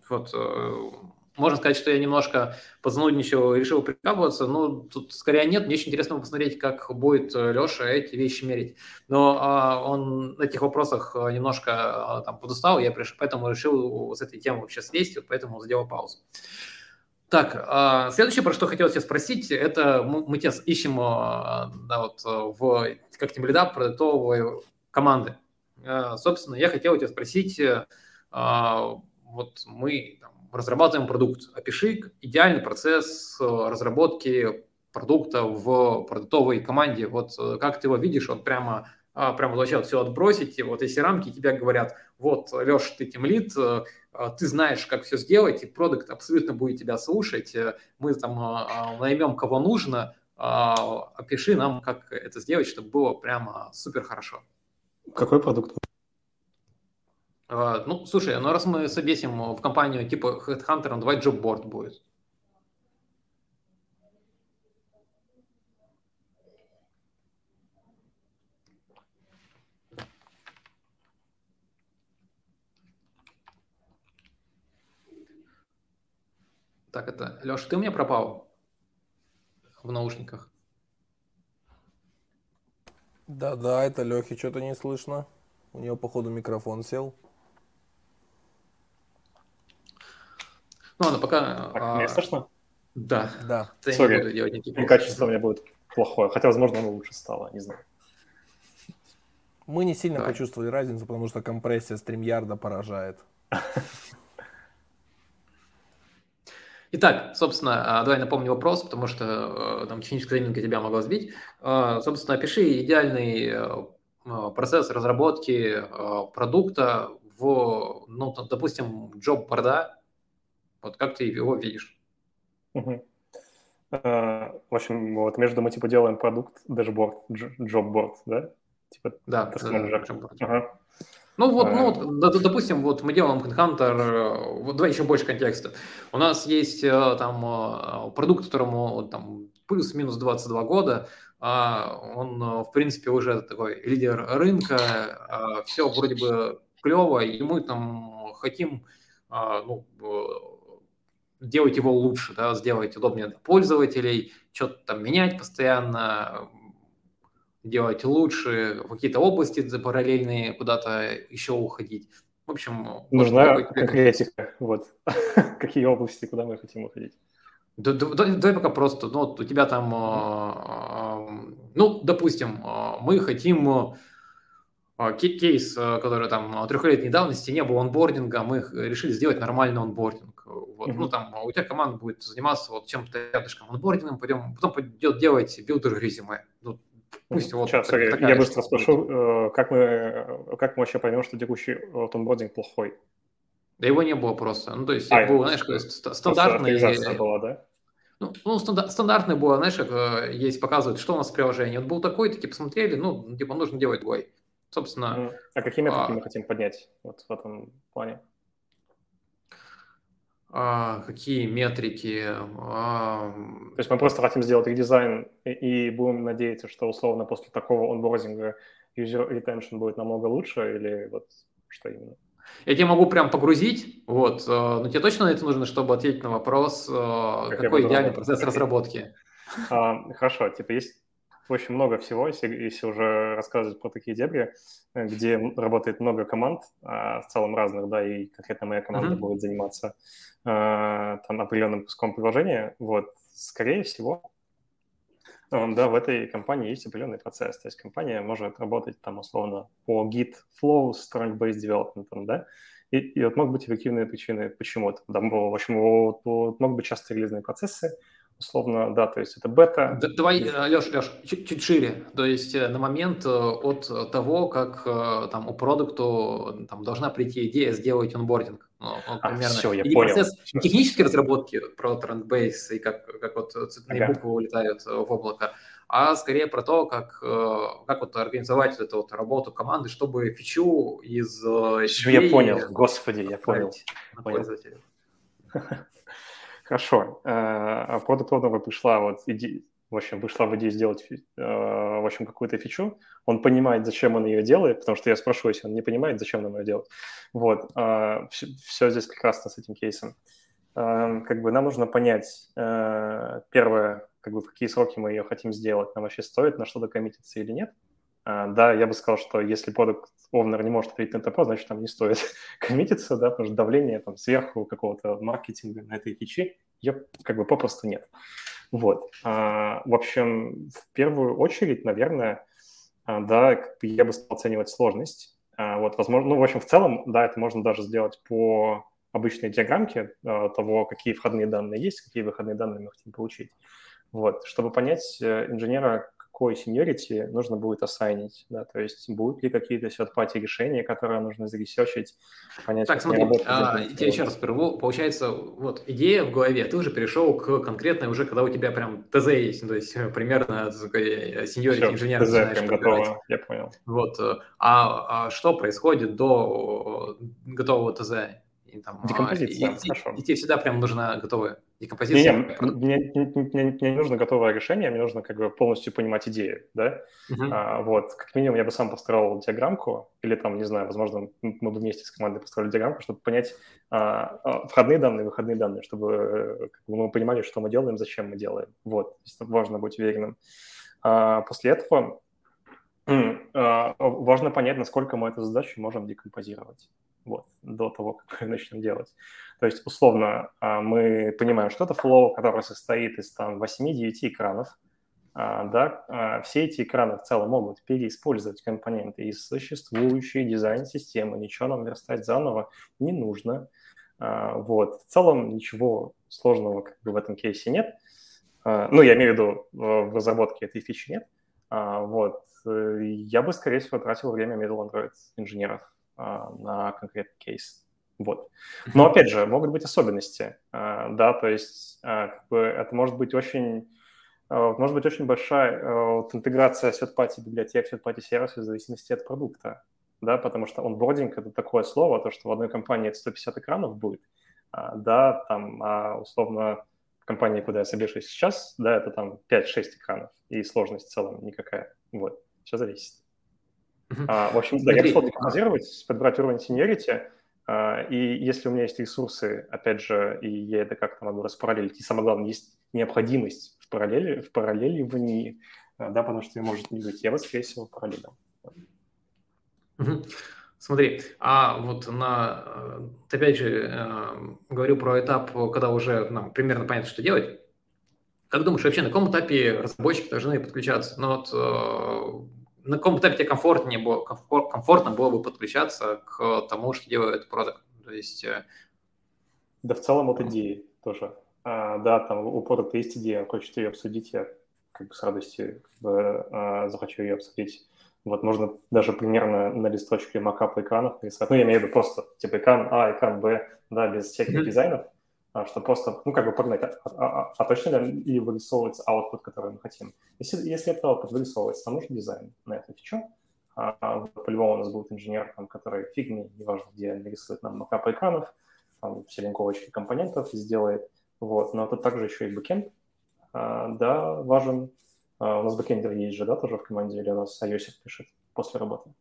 Вот, э, можно сказать, что я немножко познудничал и решил прикапываться. Ну, тут скорее нет. Мне очень интересно посмотреть, как будет э, Леша эти вещи мерить. Но а, он на этих вопросах э, немножко а, там подустал, я пришел, поэтому решил с этой темы вообще слезть, поэтому сделал паузу. Так, а, следующее, про что хотел тебя спросить, это мы, мы тебя ищем да, вот, в, как тем лида продуктовой команды. Собственно, я хотел тебя спросить, вот мы там, разрабатываем продукт, опиши идеальный процесс э, разработки продукта в продуктовой команде. Вот э, как ты его видишь, вот прямо а, прямо вообще все отбросить, и вот эти рамки тебе говорят, вот, Леш, ты тем лид, э, ты знаешь, как все сделать, и продукт абсолютно будет тебя слушать, мы там наймем кого нужно, опиши нам, как это сделать, чтобы было прямо супер хорошо. Какой продукт? А, ну, слушай, ну раз мы собесим в компанию типа Headhunter, ну, давай джобборд будет. Так, это... Леша, ты у меня пропал в наушниках? Да-да, это Лехи, что-то не слышно. У него, походу, микрофон сел. Ну ладно, пока... Так, а... слышно? Да. Да. Я Sorry. не буду делать никаких... Качество у меня будет плохое, хотя, возможно, оно лучше стало, не знаю. Мы не сильно Давай. почувствовали разницу, потому что компрессия StreamYard поражает. *laughs* Итак, собственно, а, давай напомню вопрос, потому что э, там техническая заминка тебя могла сбить. А, собственно, опиши идеальный процесс разработки продукта в, ну, допустим, джоб-борда, вот как ты его видишь? Угу. В общем, вот между мы типа делаем продукт, дашборд, джобборд, да? Типа, да, да, ага. Ну вот, ну вот, допустим, вот мы делаем HeadHunter, э, вот давай еще больше контекста. У нас есть э, там продукт, которому там плюс-минус 22 года, а он, в принципе, уже такой лидер рынка, а все вроде бы клево, и мы там хотим а, ну, делать его лучше, да, сделать удобнее для пользователей, что-то там менять постоянно, делать лучше, в какие-то области параллельные куда-то еще уходить. В общем... Нужна вот конкретика, *laughs* вот. Какие области, куда мы хотим уходить. Да, да, давай пока просто, ну, у тебя там, э, э, ну, допустим, э, мы хотим кейс, который там трехлетней давности, не было онбординга, мы решили сделать нормальный онбординг. Вот, mm-hmm. Ну, там, а у тебя команда будет заниматься вот чем-то рядышком онбордингом, пойдем, потом пойдет делать билдер резюме. Ну, пусть вот Сейчас, так, я быстро спрошу, э, как мы, э, как мы вообще поймем, что текущий вот онбординг плохой? Да его не было просто. Ну, то есть, а, был, знаешь, стандартный... была, да? Ну, ну стандартный было, знаешь, как э, есть показывают, что у нас в приложении. Вот был такой, такие посмотрели, ну, типа, нужно делать другой. Собственно... А какие метрики а... мы хотим поднять вот в этом плане? А, какие метрики. А... То есть мы просто хотим сделать редизайн и, и будем надеяться, что условно после такого онбординга user retention будет намного лучше или вот что именно? Я тебе могу прям погрузить, вот, э, но тебе точно это нужно, чтобы ответить на вопрос, э, как какой идеальный процесс разработки? А, хорошо, типа есть очень много всего, если, если уже рассказывать про такие дебри, э, где работает много команд, а, в целом разных, да, и конкретно моя команда uh-huh. будет заниматься а, там определенным куском приложения, вот, скорее всего, э, да, в этой компании есть определенный процесс. То есть компания может работать там условно по Git Flow, Strong-Based Development, да, и, и вот могут быть эффективные причины, почему это. Да, в общем, вот, вот, могут быть часто релизные процессы, условно, да, то есть это бета. Да, давай, Леш, Леш, чуть, чуть шире, то есть э, на момент э, от того, как э, там у продукту там должна прийти идея сделать онбординг. Ну, он а, примерно. Все, я и понял. процесс все. технической разработки про Trendbase и как, как вот цветные ага. буквы улетают в облако, а скорее про то, как, э, как вот организовать эту вот работу команды, чтобы фичу из... Э, все, я понял, господи, я понял. понял. *laughs* Хорошо. А Product Owner пришла вот идея, в общем, вышла в идею сделать, э, в общем, какую-то фичу, он понимает, зачем он ее делает, потому что я спрашиваю, если он не понимает, зачем нам ее делать. Вот, все, все здесь прекрасно с этим кейсом. Как бы нам нужно понять, первое, как бы в какие сроки мы ее хотим сделать, нам вообще стоит на что-то коммититься или нет. А, да, я бы сказал, что если product owner не может ответить на это значит, там не стоит *laughs* коммититься, да, потому что давление там сверху какого-то маркетинга на этой фичи ее как бы попросту нет. Вот. А, в общем, в первую очередь, наверное, а, да, я бы стал оценивать сложность. Вот, возможно, ну, в общем, в целом, да, это можно даже сделать по обычной диаграммке того, какие входные данные есть, какие выходные данные мы хотим получить. Вот, чтобы понять э, инженера, какой seniority нужно будет ассайнить, да, то есть будут ли какие-то third-party решения, которые нужно заресерчить, понять, Так, смотри, а, я еще раз прерву. Получается, вот идея в голове, ты уже перешел к конкретной уже, когда у тебя прям ТЗ есть, ну, то есть э, примерно seniority инженера. ТЗ знаешь, прям готово, я понял. Вот, э, а, а что происходит до готового ТЗ? И, там, Декомпозиция, и, хорошо. И, и тебе всегда прям нужна готовая декомпозиция. Не, не, мне, мне, мне, мне не нужно готовое решение, мне нужно как бы полностью понимать идею, да? Uh-huh. А, вот, как минимум я бы сам построил диаграммку, или там, не знаю, возможно, мы бы вместе с командой построили диаграммку, чтобы понять а, а, входные данные, выходные данные, чтобы э, как бы, мы понимали, что мы делаем, зачем мы делаем. Вот, важно быть уверенным. А, после этого а, важно понять, насколько мы эту задачу можем декомпозировать вот, до того, как мы *laughs* начнем делать. То есть, условно, а, мы понимаем, что это flow, который состоит из там 8-9 экранов, а, да, а, все эти экраны в целом могут переиспользовать компоненты из существующей дизайн-системы, ничего нам верстать заново не нужно. Вот. В целом ничего сложного как бы в этом кейсе нет. Ну, я имею в виду, в разработке этой фичи нет. Вот. Э, я бы, скорее всего, тратил время middle Android инженеров на конкретный кейс. Вот. Но опять же, могут быть особенности, а, да, то есть а, как бы это может быть очень может быть очень большая вот, интеграция third-party библиотек, third-party сервисов в зависимости от продукта, да, потому что онбординг – это такое слово, то, что в одной компании это 150 экранов будет, да, там, а условно, в компании, куда я соберусь сейчас, да, это там 5-6 экранов, и сложность в целом никакая, вот, все зависит. А, в общем, да, я решил декомпозировать, подбирать уровень seniority, а, и если у меня есть ресурсы, опять же, и я это как-то могу распараллелить, и самое главное, есть необходимость в параллели, в параллели в ней, да, потому что может не быть, я бы, скорее всего, параллелем. Смотри, а вот на, э, опять же, э, говорю про этап, когда уже нам примерно понятно, что делать. Как думаешь, вообще на каком этапе разработчики должны подключаться? Ну вот э, на каком этапе тебе комфортнее было, комфортно было бы подключаться к тому, что делает продукт? То есть... Э, да в целом от идеи тоже. А, да, там у продукта есть идея, хочет ее обсудить, я как бы с радостью как бы, а, захочу ее обсудить. Вот можно даже примерно на листочке макапа экранов нарисовать. Ну, я имею в виду просто типа экран А, экран Б, да, без всяких mm-hmm. дизайнов, что просто, ну, как бы погнать, а, а, а, а точно ли вырисовывается output, который мы хотим. Если, если это output вырисовывается, нам нужен дизайн на эту фичу. А, по-любому у нас будет инженер, там, который фигни, неважно где, нарисует нам макапы экранов, там, все линковочки компонентов сделает. Вот. Но тут также еще и бэкенд, а, да, важен. А, у нас бэкендер есть же, да, тоже в команде, или у нас iOS пишет после работы?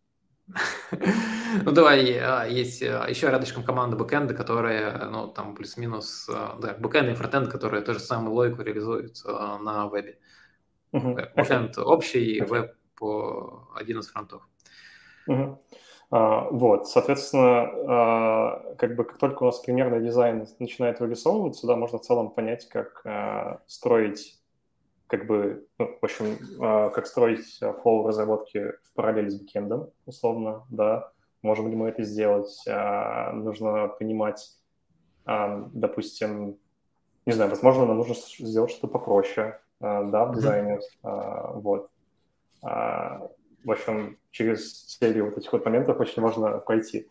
*laughs* Ну, давай, а, есть а, еще рядышком команда бэкэнда, которая, ну, там плюс-минус, а, да, бэкэнд и фронтенд, которые тоже самую логику реализуют на вебе. Бэкэнд общий, веб — один из фронтов. Вот, соответственно, как бы как только у нас примерный дизайн начинает вырисовываться, да, можно в целом понять, как строить как бы, ну, в общем, а, как строить флоу разработки в параллели с бэкэндом, условно, да, можем ли мы это сделать, а, нужно понимать, а, допустим, не знаю, возможно, нам нужно сделать что-то попроще, да, в дизайне, вот. В общем, через серию вот этих вот моментов очень можно пройти.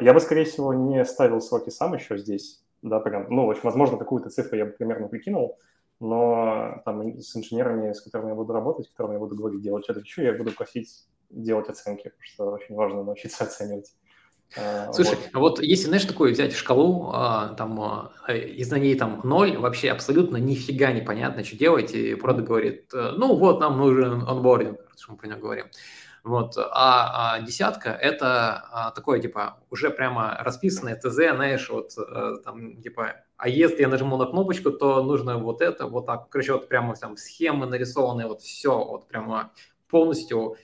Я бы, скорее всего, не ставил сроки сам еще здесь, да, прям, ну, очень, возможно, какую-то цифру я бы примерно прикинул, но там с инженерами, с которыми я буду работать, с которыми я буду говорить, делать что-то еще, я буду просить делать оценки, потому что очень важно научиться *laughs* оценивать. А, Слушай, вот. вот если, знаешь, такую взять шкалу, а, там, а, из на ней там ноль, вообще абсолютно нифига непонятно, что делать, и продукт говорит, э, ну вот, нам нужен онбординг, что мы про него говорим. Вот. А, а десятка – это а, такое, типа, уже прямо расписанное ТЗ, знаешь, вот а, там, типа, а если я нажму на кнопочку, то нужно вот это, вот так. Короче, вот прямо там схемы нарисованные, вот все, вот прямо полностью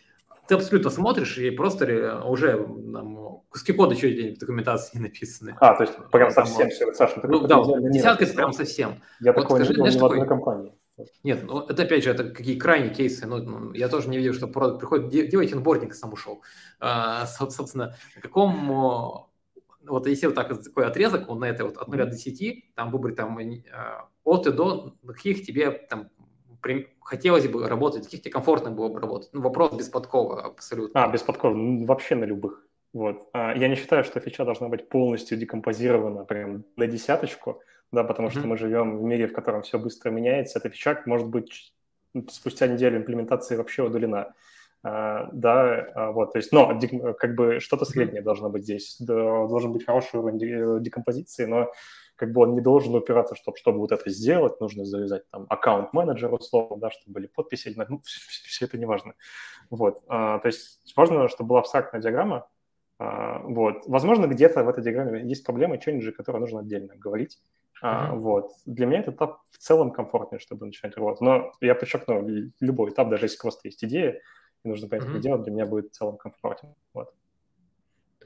ты абсолютно смотришь, и просто уже там, куски кода чуть ли в документации не написаны. А, то есть прям совсем все, Саша, ты ну, да, десятка прям совсем. Я вот такого скажи, не видел ни в одной компании. Нет, ну это опять же, это какие крайние кейсы. Ну, ну я тоже не видел, что продукт приходит, делайте инбординг, сам ушел. А, собственно, на каком вот если вот так такой отрезок, он на это вот от 0 до 10, там выбрать там а, от и до, каких тебе там хотелось бы работать, каких тебе комфортно было бы работать? Ну, вопрос без подкова абсолютно. А, без подкова, ну, вообще на любых. Вот. А, я не считаю, что фича должна быть полностью декомпозирована прям на десяточку, да, потому что мы живем в мире, в котором все быстро меняется. Эта фича может быть спустя неделю имплементации вообще удалена. Uh, да, uh, вот, то есть, но как бы что-то среднее mm-hmm. должно быть здесь, должен быть хороший уровень декомпозиции, но как бы он не должен упираться, чтобы, чтобы вот это сделать, нужно завязать там аккаунт-менеджер условно, да, чтобы были подписи, ну, все, все это не важно. Вот, а, то есть важно, чтобы была абстрактная диаграмма, а, вот. Возможно, где-то в этой диаграмме есть проблемы, ченджи, которые нужно отдельно говорить. А, mm-hmm. Вот. Для меня этот этап в целом комфортнее, чтобы начинать работать. Но я подчеркну, любой этап, даже если просто есть идея, и нужно понять, mm-hmm. как делать, для меня будет в целом комфортен. Вот.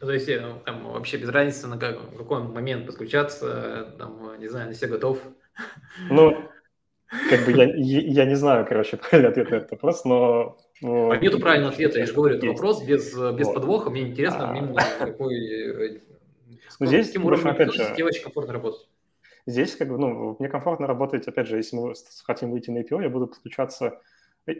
То есть э, там, вообще без разницы, на как, какой момент подключаться, там, не знаю, на все готов. Ну, *laughs* как бы я, я не знаю, короче, *laughs* правильный ответ на этот вопрос, но... но... А нету правильного *laughs* ответа, я же говорю, это вопрос без, без вот. подвоха, мне интересно, а... именно какой... Э, ну, здесь, каким уровнем опять же, тебе очень комфортно работать. Здесь, как бы, ну, мне комфортно работать, опять же, если мы хотим выйти на IPO, я буду подключаться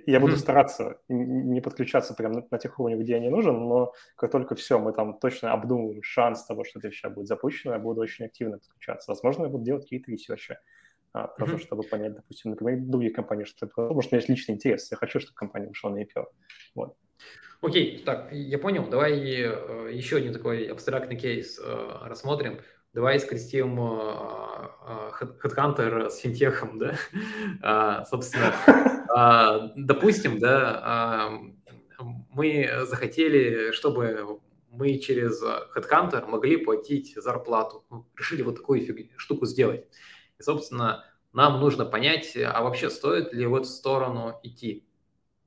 я буду mm-hmm. стараться не подключаться прямо на, на тех уровнях, где я не нужен, но как только все, мы там точно обдумываем шанс того, что это сейчас будет запущено, я буду очень активно подключаться. Возможно, я буду делать какие-то ресерчи, а, тоже, mm-hmm. чтобы понять, допустим, например, другие компании, что это, потому что у меня есть личный интерес, я хочу, чтобы компания ушла на IPO. Вот. Окей, okay, так, я понял. Давай э, еще один такой абстрактный кейс э, рассмотрим. Давай скрестим э, э, HeadHunter с финтехом, да? *laughs* А, собственно, а, допустим, да, а, мы захотели, чтобы мы через HeadHunter могли платить зарплату. Ну, решили вот такую штуку сделать. И, собственно, нам нужно понять, а вообще стоит ли в эту сторону идти.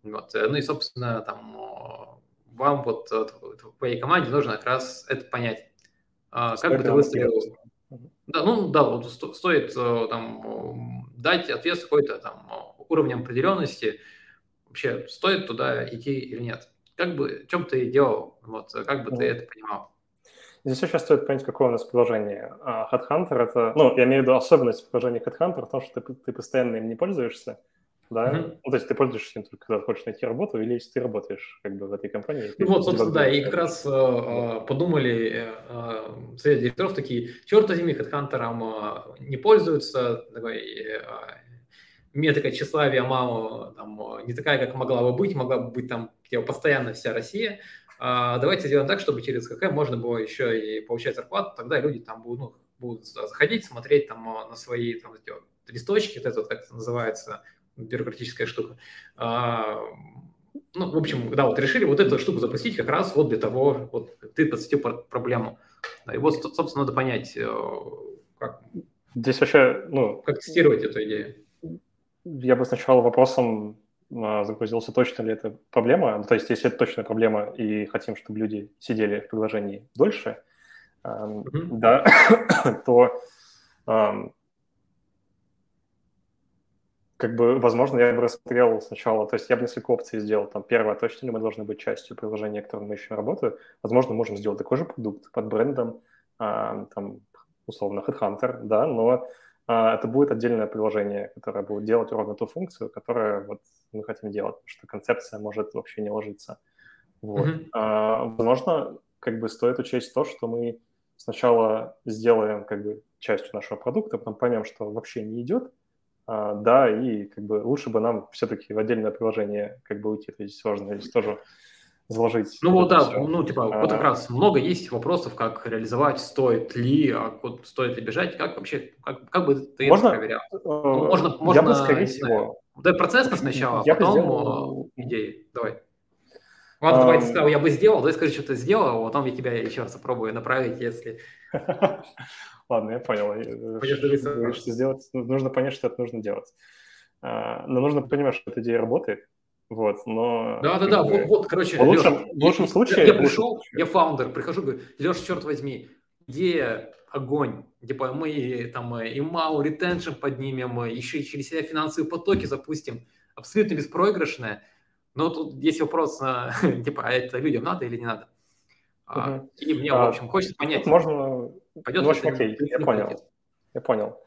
Вот. Ну и, собственно, там вам вот твоей команде нужно как раз это понять. А, как бы ты выставил... Да, ну да, вот стоит э, там дать ответ какой-то там уровнем определенности, вообще стоит туда идти или нет. Как бы, чем ты делал, вот, как бы ты это понимал? Здесь еще стоит понять, какое у нас приложение. А, Headhunter — это, ну, я имею в виду особенность приложения Headhunter в том, что ты, ты постоянно им не пользуешься, да? Mm-hmm. Ну, то есть ты пользуешься им только когда хочешь найти работу, или если ты работаешь как бы в этой компании. Ну вот, собственно, да, и как раз э, подумали э, совет директоров такие, черт возьми, HeadHunter э, не пользуются, такой, э, метрика тщеславия мало, там, не такая, как могла бы быть, могла бы быть там где постоянно вся Россия. А, давайте сделаем так, чтобы через КК можно было еще и получать зарплату, тогда люди там будут, ну, будут заходить, смотреть там на свои там, эти вот, листочки, вот это вот, как это называется, бюрократическая штука. А, ну, в общем, да, вот решили вот эту штуку запустить как раз вот для того, вот ты подсветил проблему. И вот, собственно, надо понять, э, как, Здесь вообще, ну... Как тестировать эту идею я бы сначала вопросом а, загрузился, точно ли это проблема. Ну, то есть, если это точная проблема и хотим, чтобы люди сидели в приложении дольше, mm-hmm. да, *coughs* то как бы, возможно, я бы рассмотрел сначала, то есть я бы несколько опций сделал. Там первое, точно ли мы должны быть частью приложения, которым мы еще работаем. Возможно, можем сделать такой же продукт под брендом, там, условно, Headhunter, да, но а, это будет отдельное приложение, которое будет делать ровно ту функцию, которую вот мы хотим делать, потому что концепция может вообще не ложиться. Вот. Mm-hmm. возможно, как бы стоит учесть то, что мы сначала сделаем как бы частью нашего продукта, потом поймем, что вообще не идет, а, да, и как бы лучше бы нам все-таки в отдельное приложение как бы уйти. То есть сложно здесь тоже заложить. Ну вот да, все. ну типа а, вот как раз много есть вопросов, как реализовать, стоит ли, а вот стоит ли бежать, как вообще, как, как бы ты можно, это проверял? Ну, можно, можно, я бы, скорее всего... Да, процесс сначала, а потом сделал... идеи. Давай. Ладно, давай ты сказал, я бы сделал, давай скажи, что ты сделал, а потом я тебя еще раз попробую направить, если... *laughs* Ладно, я понял. Э, что сделать? Нужно понять, что это нужно делать. А, но нужно понимать, что эта идея работает, вот, но... Да-да-да, вот, вот, короче, в лучшем, Леш, в лучшем случае... Я, я пришел, я фаундер, прихожу, говорю, Леша, черт возьми, идея, огонь, типа мы там и мау, ретеншн поднимем, еще и через себя финансовые потоки запустим, абсолютно беспроигрышная, но тут есть вопрос, *laughs* типа, а это людям надо или не надо? Uh-huh. И мне, в общем, хочется понять. Можно... Пойдет ну, в общем, окей, я понял. Я понял.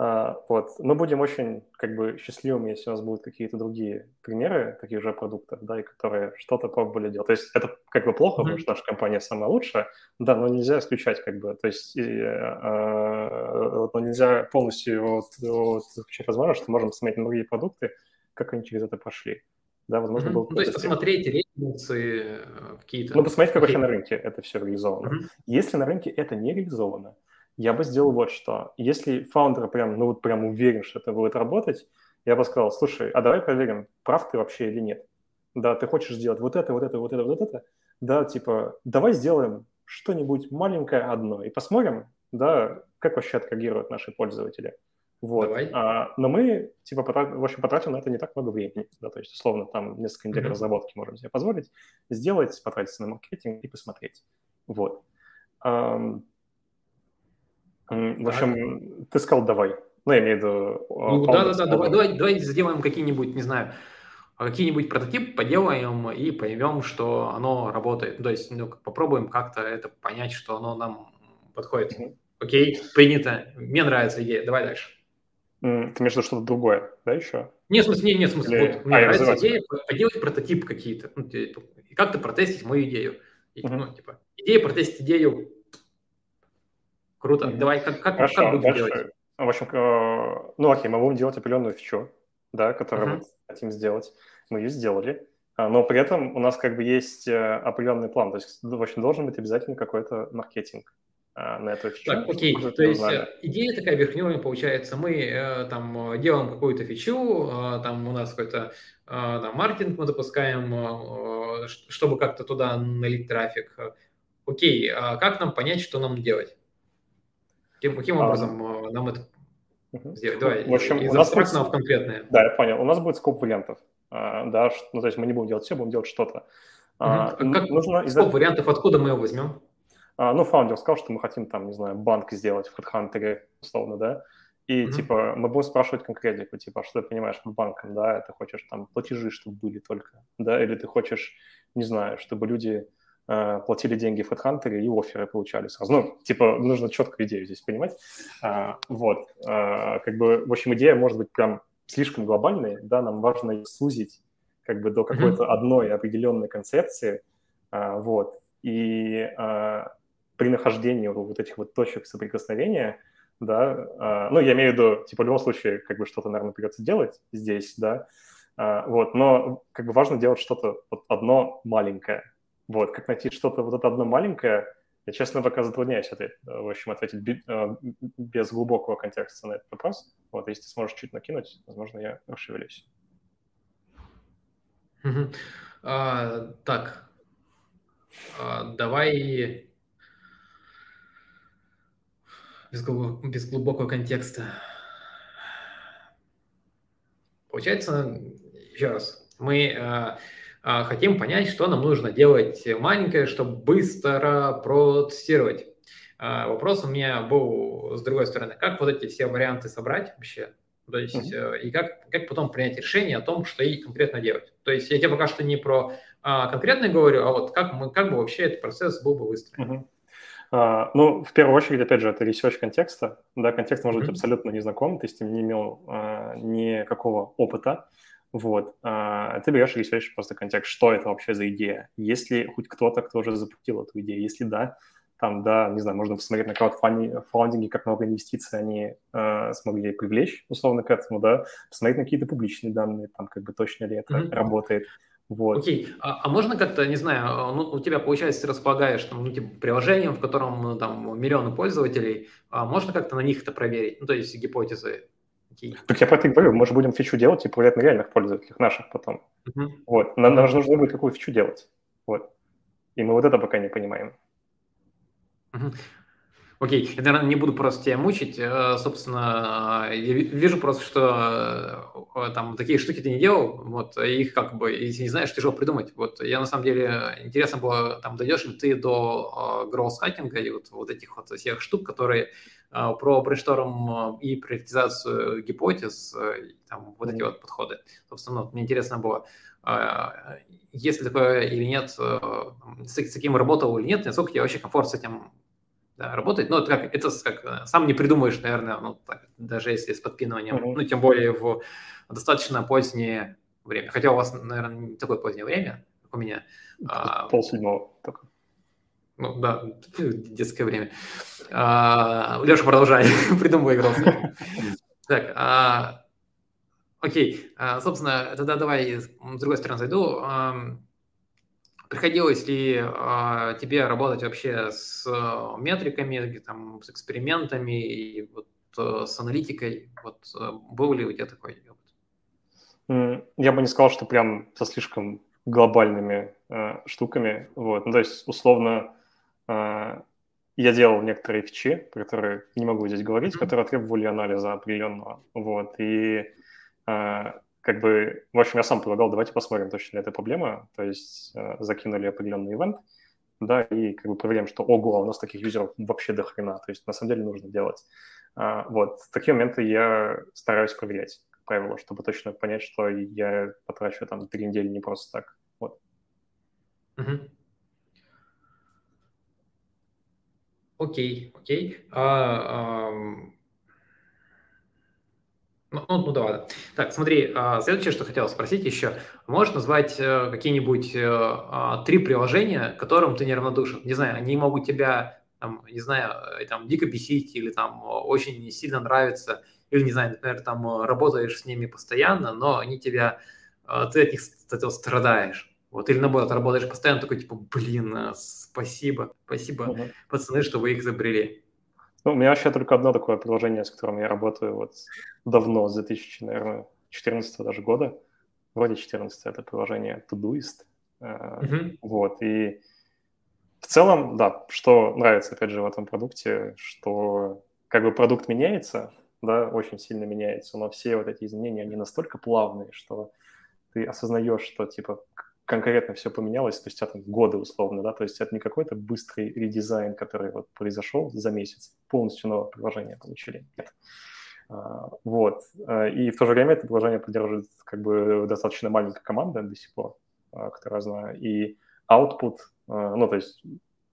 А, вот. Мы будем очень как бы счастливыми, если у нас будут какие-то другие примеры таких же продуктов, да, и которые что-то пробовали делать. То есть это как бы плохо, mm-hmm. потому что наша компания самая лучшая, да, но нельзя исключать как бы, то есть и, а, но нельзя полностью вот, вот исключать возможность, что можем смотреть на другие продукты, как они через это прошли. Да, возможно, mm-hmm. был ну, то есть посмотреть рейтинги э, какие-то. Ну, посмотреть, как вообще на рынке это все реализовано. Mm-hmm. Если на рынке это не реализовано, я бы сделал вот что. Если фаундер прям, ну вот прям уверен, что это будет работать, я бы сказал, слушай, а давай проверим, прав ты вообще или нет. Да, ты хочешь сделать вот это, вот это, вот это, вот это. Да, типа, давай сделаем что-нибудь маленькое одно и посмотрим, да, как вообще отреагируют наши пользователи. Вот. Давай. А, но мы, типа, потрат... в общем, потратим на это не так много времени. Да, то есть, условно, там несколько недель mm-hmm. разработки можем себе позволить сделать, потратиться на маркетинг и посмотреть. Вот. В общем, ты сказал давай. Ну, я имею в виду... А, ну, да-да-да, давай, давай, давай сделаем какие-нибудь, не знаю, какие-нибудь прототип поделаем и поймем, что оно работает. То есть, ну, попробуем как-то это понять, что оно нам подходит. Mm-hmm. Окей, принято. Мне нравится идея. Давай дальше. Ты имеешь в виду что-то другое, да, еще? Нет, в смысле, нет, нет, в смысле, Или... вот, мне а, нравится идея поделать прототип какие-то, ну, типа, и как-то протестить мою идею. И, uh-huh. Ну, типа, идея протестить идею Круто. Mm-hmm. Давай, как, как, Хорошо, как будем дальше, делать? В общем, э, ну окей, мы будем делать определенную фичу, да, которую mm-hmm. мы хотим сделать. Мы ее сделали, а, но при этом у нас как бы есть э, определенный план. То есть, в общем, должен быть обязательно какой-то маркетинг а, на эту фичу. Так, окей, то есть узнали. Э, идея такая верхнюю получается, мы там делаем какую-то фичу, там у нас какой-то там, маркетинг мы запускаем, чтобы как-то туда налить трафик. Окей, а как нам понять, что нам делать? Каким, каким образом а, нам это угу. сделать? Давай, в общем, из у нас будет... в конкретное. Да, я понял. У нас будет скоп вариантов. А, да, ну, то есть мы не будем делать все, будем делать что-то. Угу. А, как нужно скоп вариантов, откуда мы его возьмем? А, ну, фаундер сказал, что мы хотим там, не знаю, банк сделать в HeadHunter, условно, да, и, mm-hmm. типа, мы будем спрашивать конкретику, типа, что ты понимаешь под банком, да, ты хочешь там платежи, чтобы были только, да, или ты хочешь, не знаю, чтобы люди Э, платили деньги в HeadHunter и оферы получали сразу. Ну, типа, нужно четкую идею здесь понимать. А, вот. А, как бы, в общем, идея может быть прям слишком глобальной, да, нам важно ее сузить как бы до какой-то mm-hmm. одной определенной концепции, а, вот. И а, при нахождении вот этих вот точек соприкосновения, да, а, ну, я имею в виду, типа, в любом случае, как бы что-то, наверное, придется делать здесь, да, а, вот, но как бы важно делать что-то вот одно маленькое, вот, как найти что-то вот это одно маленькое, я, честно, пока затрудняюсь ответить, в общем, ответить э, без глубокого контекста на этот вопрос. Вот, если ты сможешь чуть накинуть, возможно, я расшевелюсь. А, так, а, давай без, глубок, без глубокого контекста. Получается, еще раз, мы а, а, хотим понять, что нам нужно делать маленькое, чтобы быстро протестировать. А, вопрос у меня был с другой стороны, как вот эти все варианты собрать вообще, то есть mm-hmm. и как, как потом принять решение о том, что и конкретно делать. То есть я тебе пока что не про а, конкретно говорю, а вот как, мы, как бы вообще этот процесс был бы выстроен. Mm-hmm. Uh, ну, в первую очередь, опять же, это research контекста. Да, контекст может быть абсолютно незнаком, ты с ним не имел uh, никакого опыта. Вот. А, ты берешь и рисуешь просто контекст, что это вообще за идея. Есть ли хоть кто-то, кто уже запустил эту идею? Если да, там, да, не знаю, можно посмотреть на краудфандинге, как много инвестиций они э, смогли привлечь, условно, к этому, да, посмотреть на какие-то публичные данные, там, как бы точно ли это mm-hmm. работает. Вот. Окей, а, а можно как-то, не знаю, а, ну, у тебя, получается, ты располагаешь там, ну, типа, приложением, в котором ну, там миллионы пользователей, а можно как-то на них это проверить? Ну, то есть гипотезы. Окей. Так я про это и говорю, мы же будем фичу делать и проверять на реальных пользователях наших потом. Uh-huh. Вот, нам, нам же нужно будет какую фичу делать. Вот. И мы вот это пока не понимаем. Uh-huh. Окей, я, наверное, не буду просто тебя мучить. Э, собственно, я вижу просто, что э, там такие штуки ты не делал, вот, их как бы, если не знаешь, тяжело придумать. Вот, я на самом деле, интересно было, там, дойдешь ли ты до гроусс-хакинга и вот, вот этих вот всех штук, которые э, про брейншторм и приоритизацию гипотез, там, вот эти вот подходы. Собственно, ну, мне интересно было, есть ли такое или нет, с, с таким работал или нет, насколько тебе вообще комфорт с этим да, работать. Ну, это как, это как, э, сам не придумаешь, наверное, ну, так, даже если с подпиныванием, mm-hmm. ну, тем более в достаточно позднее время. Хотя у вас, наверное, не такое позднее время, как у меня. А, Пол седьмого только. Ну, да, детское время. А, Леша, продолжай, *laughs* придумывай игру. *laughs* Так, а, окей, а, собственно, тогда давай с другой стороны зайду. Приходилось ли а, тебе работать вообще с а, метриками, там, с экспериментами и вот, а, с аналитикой? Вот, был ли у тебя такой опыт? Я бы не сказал, что прям со слишком глобальными э, штуками. Вот. Ну, то есть, условно, э, я делал некоторые фичи, про которые не могу здесь говорить, mm-hmm. которые требовали анализа определенного. Вот. И э, как бы, в общем, я сам предлагал, давайте посмотрим, точно ли это проблема, то есть э, закинули определенный ивент, да, и как бы проверяем, что, ого, а у нас таких юзеров вообще до хрена, то есть на самом деле нужно делать. А, вот, такие моменты я стараюсь проверять, как правило, чтобы точно понять, что я потрачу там три недели не просто так, вот. Окей, окей. А, ну, ну, ну да, ладно. Так, смотри, а, следующее, что хотел спросить еще. Можешь назвать э, какие-нибудь э, а, три приложения, которым ты неравнодушен? Не знаю, они могут тебя, там, не знаю, э, там, дико бесить или там очень сильно нравятся, или, не знаю, например, там работаешь с ними постоянно, но они тебя, ты от них от этого страдаешь. Вот, или наоборот, работаешь постоянно, такой, типа, блин, спасибо, спасибо, угу. пацаны, что вы их изобрели. Ну, у меня вообще только одно такое приложение, с которым я работаю вот давно, с 2014 даже года. Вроде 14 это приложение Todoist. Mm-hmm. Вот, и в целом, да, что нравится, опять же, в этом продукте, что как бы продукт меняется, да, очень сильно меняется, но все вот эти изменения, они настолько плавные, что ты осознаешь, что, типа, конкретно все поменялось спустя там, годы условно, да, то есть это не какой-то быстрый редизайн, который вот произошел за месяц, полностью новое приложение получили. Нет. А, вот. А, и в то же время это приложение поддерживает как бы достаточно маленькая команда до сих пор, а, которую я знаю, и output, ну, то есть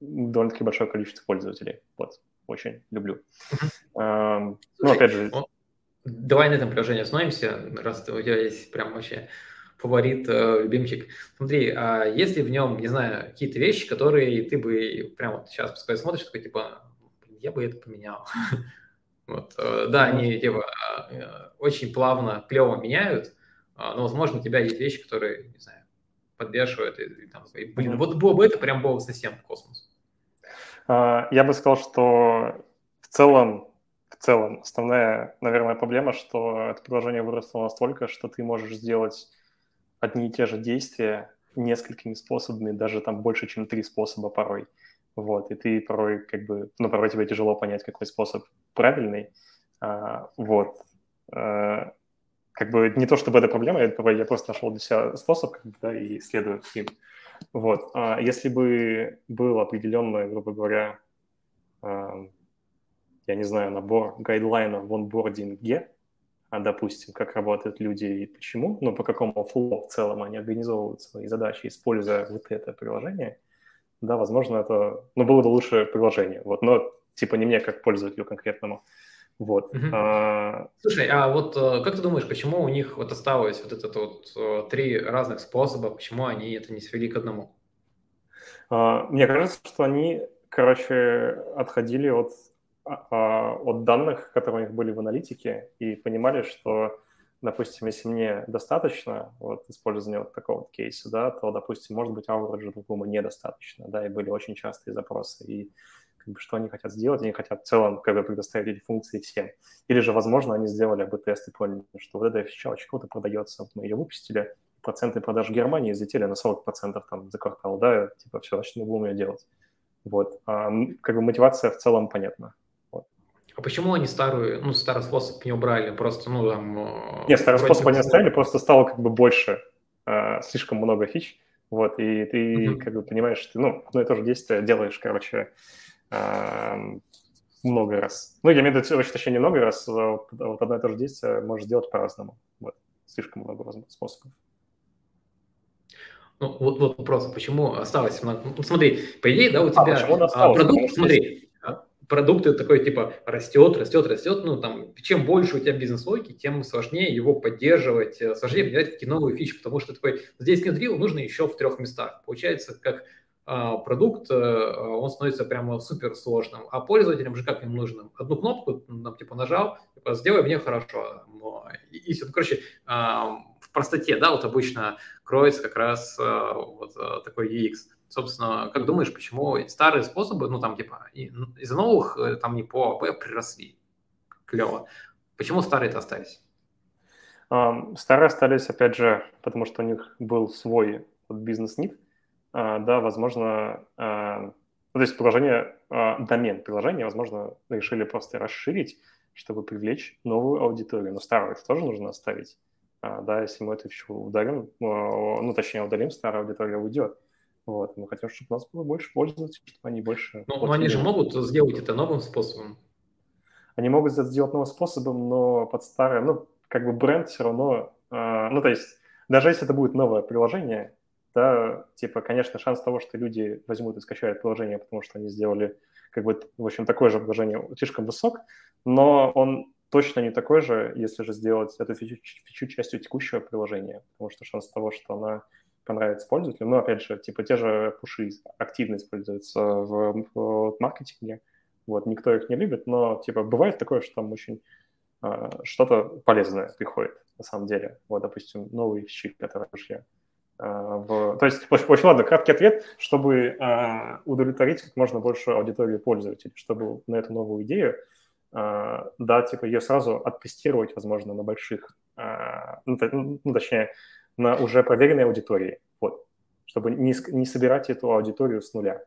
довольно-таки большое количество пользователей. Вот, очень люблю. Ну, опять же... Давай на этом приложении остановимся, раз у тебя есть прям вообще фаворит, э, любимчик. Смотри, а если в нем, не знаю, какие-то вещи, которые ты бы прям вот сейчас пускай смотришь, такой типа, я бы это поменял. *laughs* Вот, э, да, они типа э, очень плавно, клево меняют, а, но, возможно, у тебя есть вещи, которые, не знаю, подбешивают, и, там, и, блин, вот было бы это прям было совсем космос. А, я бы сказал, что в целом, в целом, основная, наверное, проблема, что это приложение выросло настолько, что ты можешь сделать одни и те же действия несколькими способами, даже там больше, чем три способа порой. Вот, и ты порой как бы, ну, порой тебе тяжело понять, какой способ правильный. А, вот. А, как бы не то чтобы это проблема, я, я просто нашел для себя способ, как бы, да, и следую им. Вот. А если бы был определенный, грубо говоря, а, я не знаю, набор гайдлайнов в онбординге, допустим, как работают люди и почему, ну, по какому флоу в целом они организовывают свои задачи, используя вот это приложение, да, возможно, это, ну, было бы лучше приложение, вот, но, типа, не мне как пользователю конкретному. Вот. Угу. А... Слушай, а вот э, как ты думаешь, почему у них вот осталось вот это вот э, три разных способа, почему они это не свели к одному? А, мне кажется, что они, короче, отходили от, а, а, от данных, которые у них были в аналитике, и понимали, что, допустим, если мне достаточно вот, использования вот такого вот кейса, да, то, допустим, может быть, average другому недостаточно, да, и были очень частые запросы, и как бы, что они хотят сделать, они хотят в целом как бы предоставить эти функции всем. Или же, возможно, они сделали АБ-тест и поняли, что вот эта фича очень круто продается, вот мы ее выпустили, проценты продаж Германии взлетели на 40% там за квартал, да, типа все, значит, мы будем ее делать. Вот. А, как бы мотивация в целом понятна. А почему они старую, ну, старый способ не убрали? Просто, ну, там... Э, Нет, старый способ они оставили, просто стало как бы больше, э, слишком много фич, вот, и ты mm-hmm. как бы понимаешь, что, ну, одно и то же действие делаешь, короче, э, много раз. Ну, я имею в виду, точнее, не много раз, а вот одно и то же действие можешь делать по-разному. Вот, слишком много способов. Ну, вот, вот вопрос, почему осталось. Ну, смотри, по идее, да, у а, тебя а, продукт, смотри, продукты такой типа растет, растет, растет, ну там, чем больше у тебя бизнес-логики, тем сложнее его поддерживать, э, сложнее внедрять какие новые фичи, потому что такой, здесь внедрил, нужно еще в трех местах. Получается, как а, продукт, э, он становится прямо супер сложным, а пользователям же как им нужно? Одну кнопку, там, типа, нажал, типа, сделай мне хорошо. И, и все, ну, короче, в простоте, да, вот обычно кроется как раз э, вот такой UX. Собственно, как думаешь, почему старые способы, ну там типа из новых э, там не по АП приросли? Клево. Почему старые-то остались? Старые остались, опять же, потому что у них был свой бизнес-нит. А, да, возможно, а, то есть приложение, а, домен приложения, возможно, решили просто расширить, чтобы привлечь новую аудиторию. Но старую это тоже нужно оставить. Да, если мы это еще ударим, ну, точнее, удалим, старая аудитория уйдет. Вот, мы хотим, чтобы у нас было больше пользователей, чтобы они больше... Ну, но они же могут сделать это новым способом. Они могут это сделать новым способом, но под старое, ну, как бы бренд все равно... Э, ну, то есть, даже если это будет новое приложение, да, типа, конечно, шанс того, что люди возьмут и скачают приложение, потому что они сделали, как бы, в общем, такое же приложение, слишком высок, но он точно не такой же, если же сделать эту фичу, фичу частью текущего приложения, потому что шанс того, что она понравится пользователю, ну, опять же, типа те же пуши активно используются в, в маркетинге, вот, никто их не любит, но, типа, бывает такое, что там очень э, что-то полезное приходит, на самом деле, вот, допустим, новые фичи, которые пришли. Э, в... То есть, очень, очень ладно, краткий ответ, чтобы э, удовлетворить как можно больше аудитории пользователей, чтобы на эту новую идею а, да, типа ее сразу оттестировать, возможно, на больших, ну, ну, точнее, на уже проверенной аудитории, вот, чтобы не, не собирать эту аудиторию с нуля.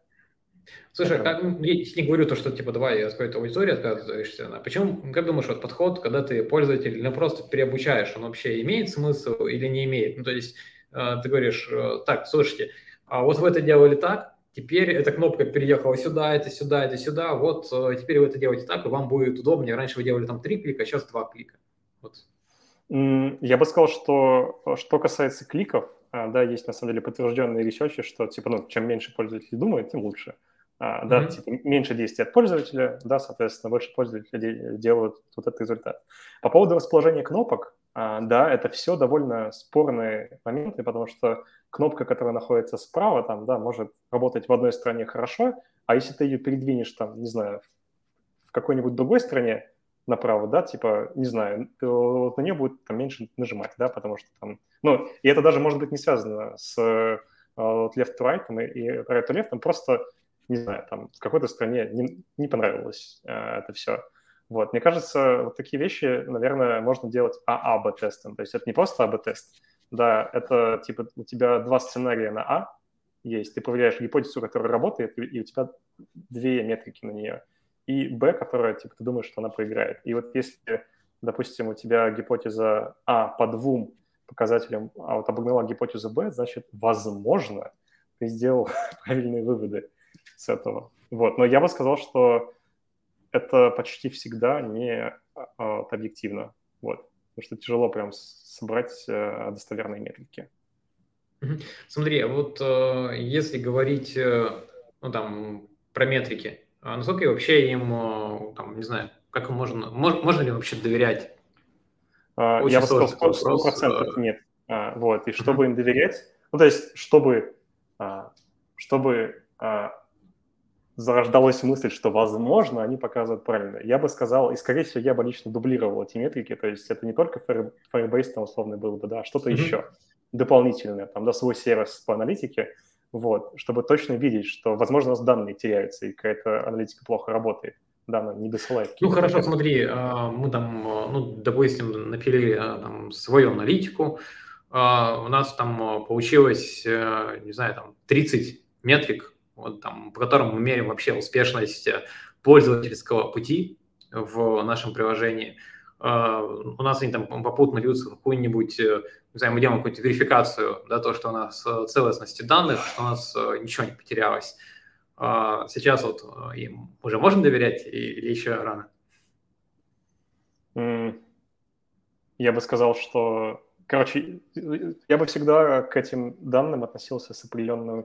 Слушай, как, я не говорю то, что типа давай от какой-то аудитории отказываешься. А почему, как думаешь, вот подход, когда ты пользователь ну, просто переобучаешь, он вообще имеет смысл или не имеет? Ну, то есть ты говоришь, э, так, слушайте, а вот вы это делали так, Теперь эта кнопка переехала сюда, это сюда, это сюда. Вот э, теперь вы это делаете так, и вам будет удобнее. Раньше вы делали там три клика, а сейчас два клика. Вот. Я бы сказал, что что касается кликов, а, да, есть на самом деле подтвержденные ресерчи, что типа, ну, чем меньше пользователей думают, тем лучше. А, да, mm-hmm. типа, меньше действий от пользователя, да, соответственно, больше пользователей делают вот этот результат. По поводу расположения кнопок, а, да, это все довольно спорные моменты, потому что кнопка, которая находится справа, там, да, может работать в одной стране хорошо, а если ты ее передвинешь, там, не знаю, в какой-нибудь другой стране направо, да, типа, не знаю, то на нее будет там меньше нажимать, да, потому что там, ну, и это даже может быть не связано с uh, left to right и right to left, там просто, не знаю, там в какой-то стране не, не понравилось uh, это все. Вот, мне кажется, вот такие вещи, наверное, можно делать ААБ-тестом, то есть это не просто АБ-тест, да, это типа у тебя два сценария на А есть, ты проверяешь гипотезу, которая работает, и у тебя две метрики на нее, и Б, которая типа ты думаешь, что она проиграет. И вот если, допустим, у тебя гипотеза А по двум показателям, а вот обогнала гипотезу Б, значит, возможно, ты сделал *laughs* правильные выводы с этого. Вот, но я бы сказал, что это почти всегда не а, объективно. Вот потому что тяжело прям собрать э, достоверные метрики. Смотри, а вот э, если говорить э, ну, там, про метрики, насколько вообще им, э, там, не знаю, как можно, можно, можно ли вообще доверять? А, Очень Я бы сказал, сто процентов э. нет. А, вот, и чтобы им доверять, ну, то есть, чтобы, а, чтобы зарождалась мысль, что возможно, они показывают правильно. Я бы сказал, и скорее всего, я бы лично дублировал эти метрики, то есть это не только Firebase там условно было бы, да, что-то mm-hmm. еще дополнительное, там, да, свой сервис по аналитике, вот, чтобы точно видеть, что, возможно, у нас данные теряются, и какая-то аналитика плохо работает, данные не досылает. Ну, хорошо, смотри, а, мы там, а, ну, допустим, напилили а, там свою аналитику, у нас там получилось, не знаю, там 30 метрик, вот, там, по которым мы меряем вообще успешность пользовательского пути в нашем приложении. У нас они там попутно льются в какую-нибудь не знаю, какую-то верификацию, да, то, что у нас э, целостности данных, что у нас э, ничего не потерялось. А сейчас вот э, им уже можно доверять или еще рано? Я бы сказал, что, короче, я бы всегда к этим данным относился с определенной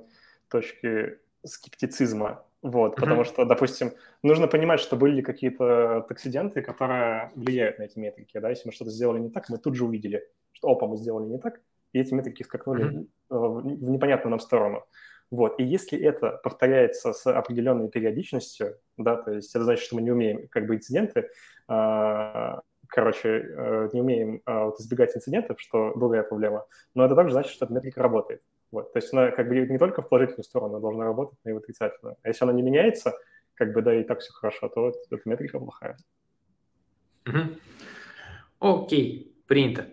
точки скептицизма. Вот, mm-hmm. потому что, допустим, нужно понимать, что были какие-то таксиденты, которые влияют на эти метрики. Да? Если мы что-то сделали не так, мы тут же увидели что опа, мы сделали не так, и эти метрики скакнули mm-hmm. в непонятную нам сторону. Вот. И если это повторяется с определенной периодичностью, да, то есть это значит, что мы не умеем как бы инциденты, э, короче, э, не умеем э, вот, избегать инцидентов, что другая проблема, но это также значит, что эта метрика работает. Вот. То есть она как бы не только в положительную сторону должна работать, но и в отрицательную. А если она не меняется, как бы, да, и так все хорошо, то вот эта метрика плохая. Угу. Окей, принято.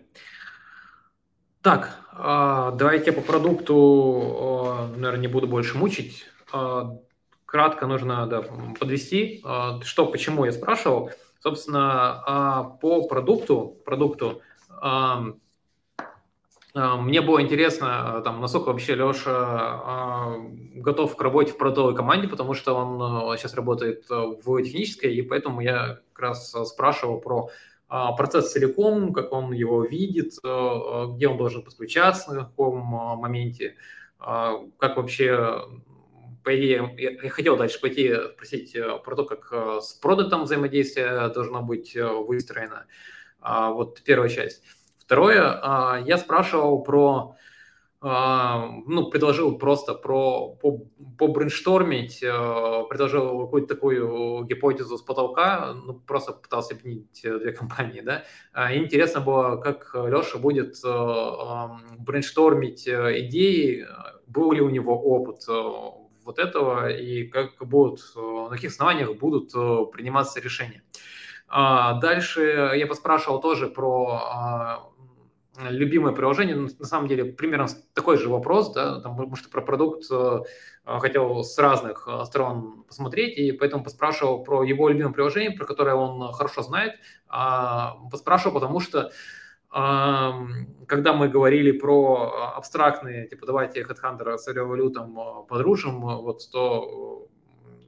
Так, а, давайте по продукту, наверное, не буду больше мучить. А, кратко нужно да, подвести, а, что, почему я спрашивал. Собственно, по продукту, продукту мне было интересно, там, насколько вообще Леша готов к работе в продуктовой команде, потому что он сейчас работает в технической, и поэтому я как раз спрашивал про а, процесс целиком, как он его видит, где он должен подключаться, на каком а, моменте, а, как вообще, по идее, я хотел дальше пойти спросить про то, как с продуктом взаимодействие должно быть выстроено. Вот первая часть. Второе, я спрашивал про а, ну, предложил просто про, по, побрейнштормить, э, предложил какую-то такую гипотезу с потолка, ну, просто пытался объединить э, две *laughs* компании, да. А, и интересно было, как Леша будет э, брейнштормить идеи, был ли у него опыт вот этого, и как будут, на каких основаниях будут приниматься решения. А, дальше я поспрашивал тоже про любимое приложение, ну, на самом деле примерно такой же вопрос, да, там, потому что про продукт э, хотел с разных э, сторон посмотреть, и поэтому поспрашивал про его любимое приложение, про которое он хорошо знает, а, поспрашивал, потому что когда мы говорили про абстрактные, типа, давайте HeadHunter с э, подружим, вот, то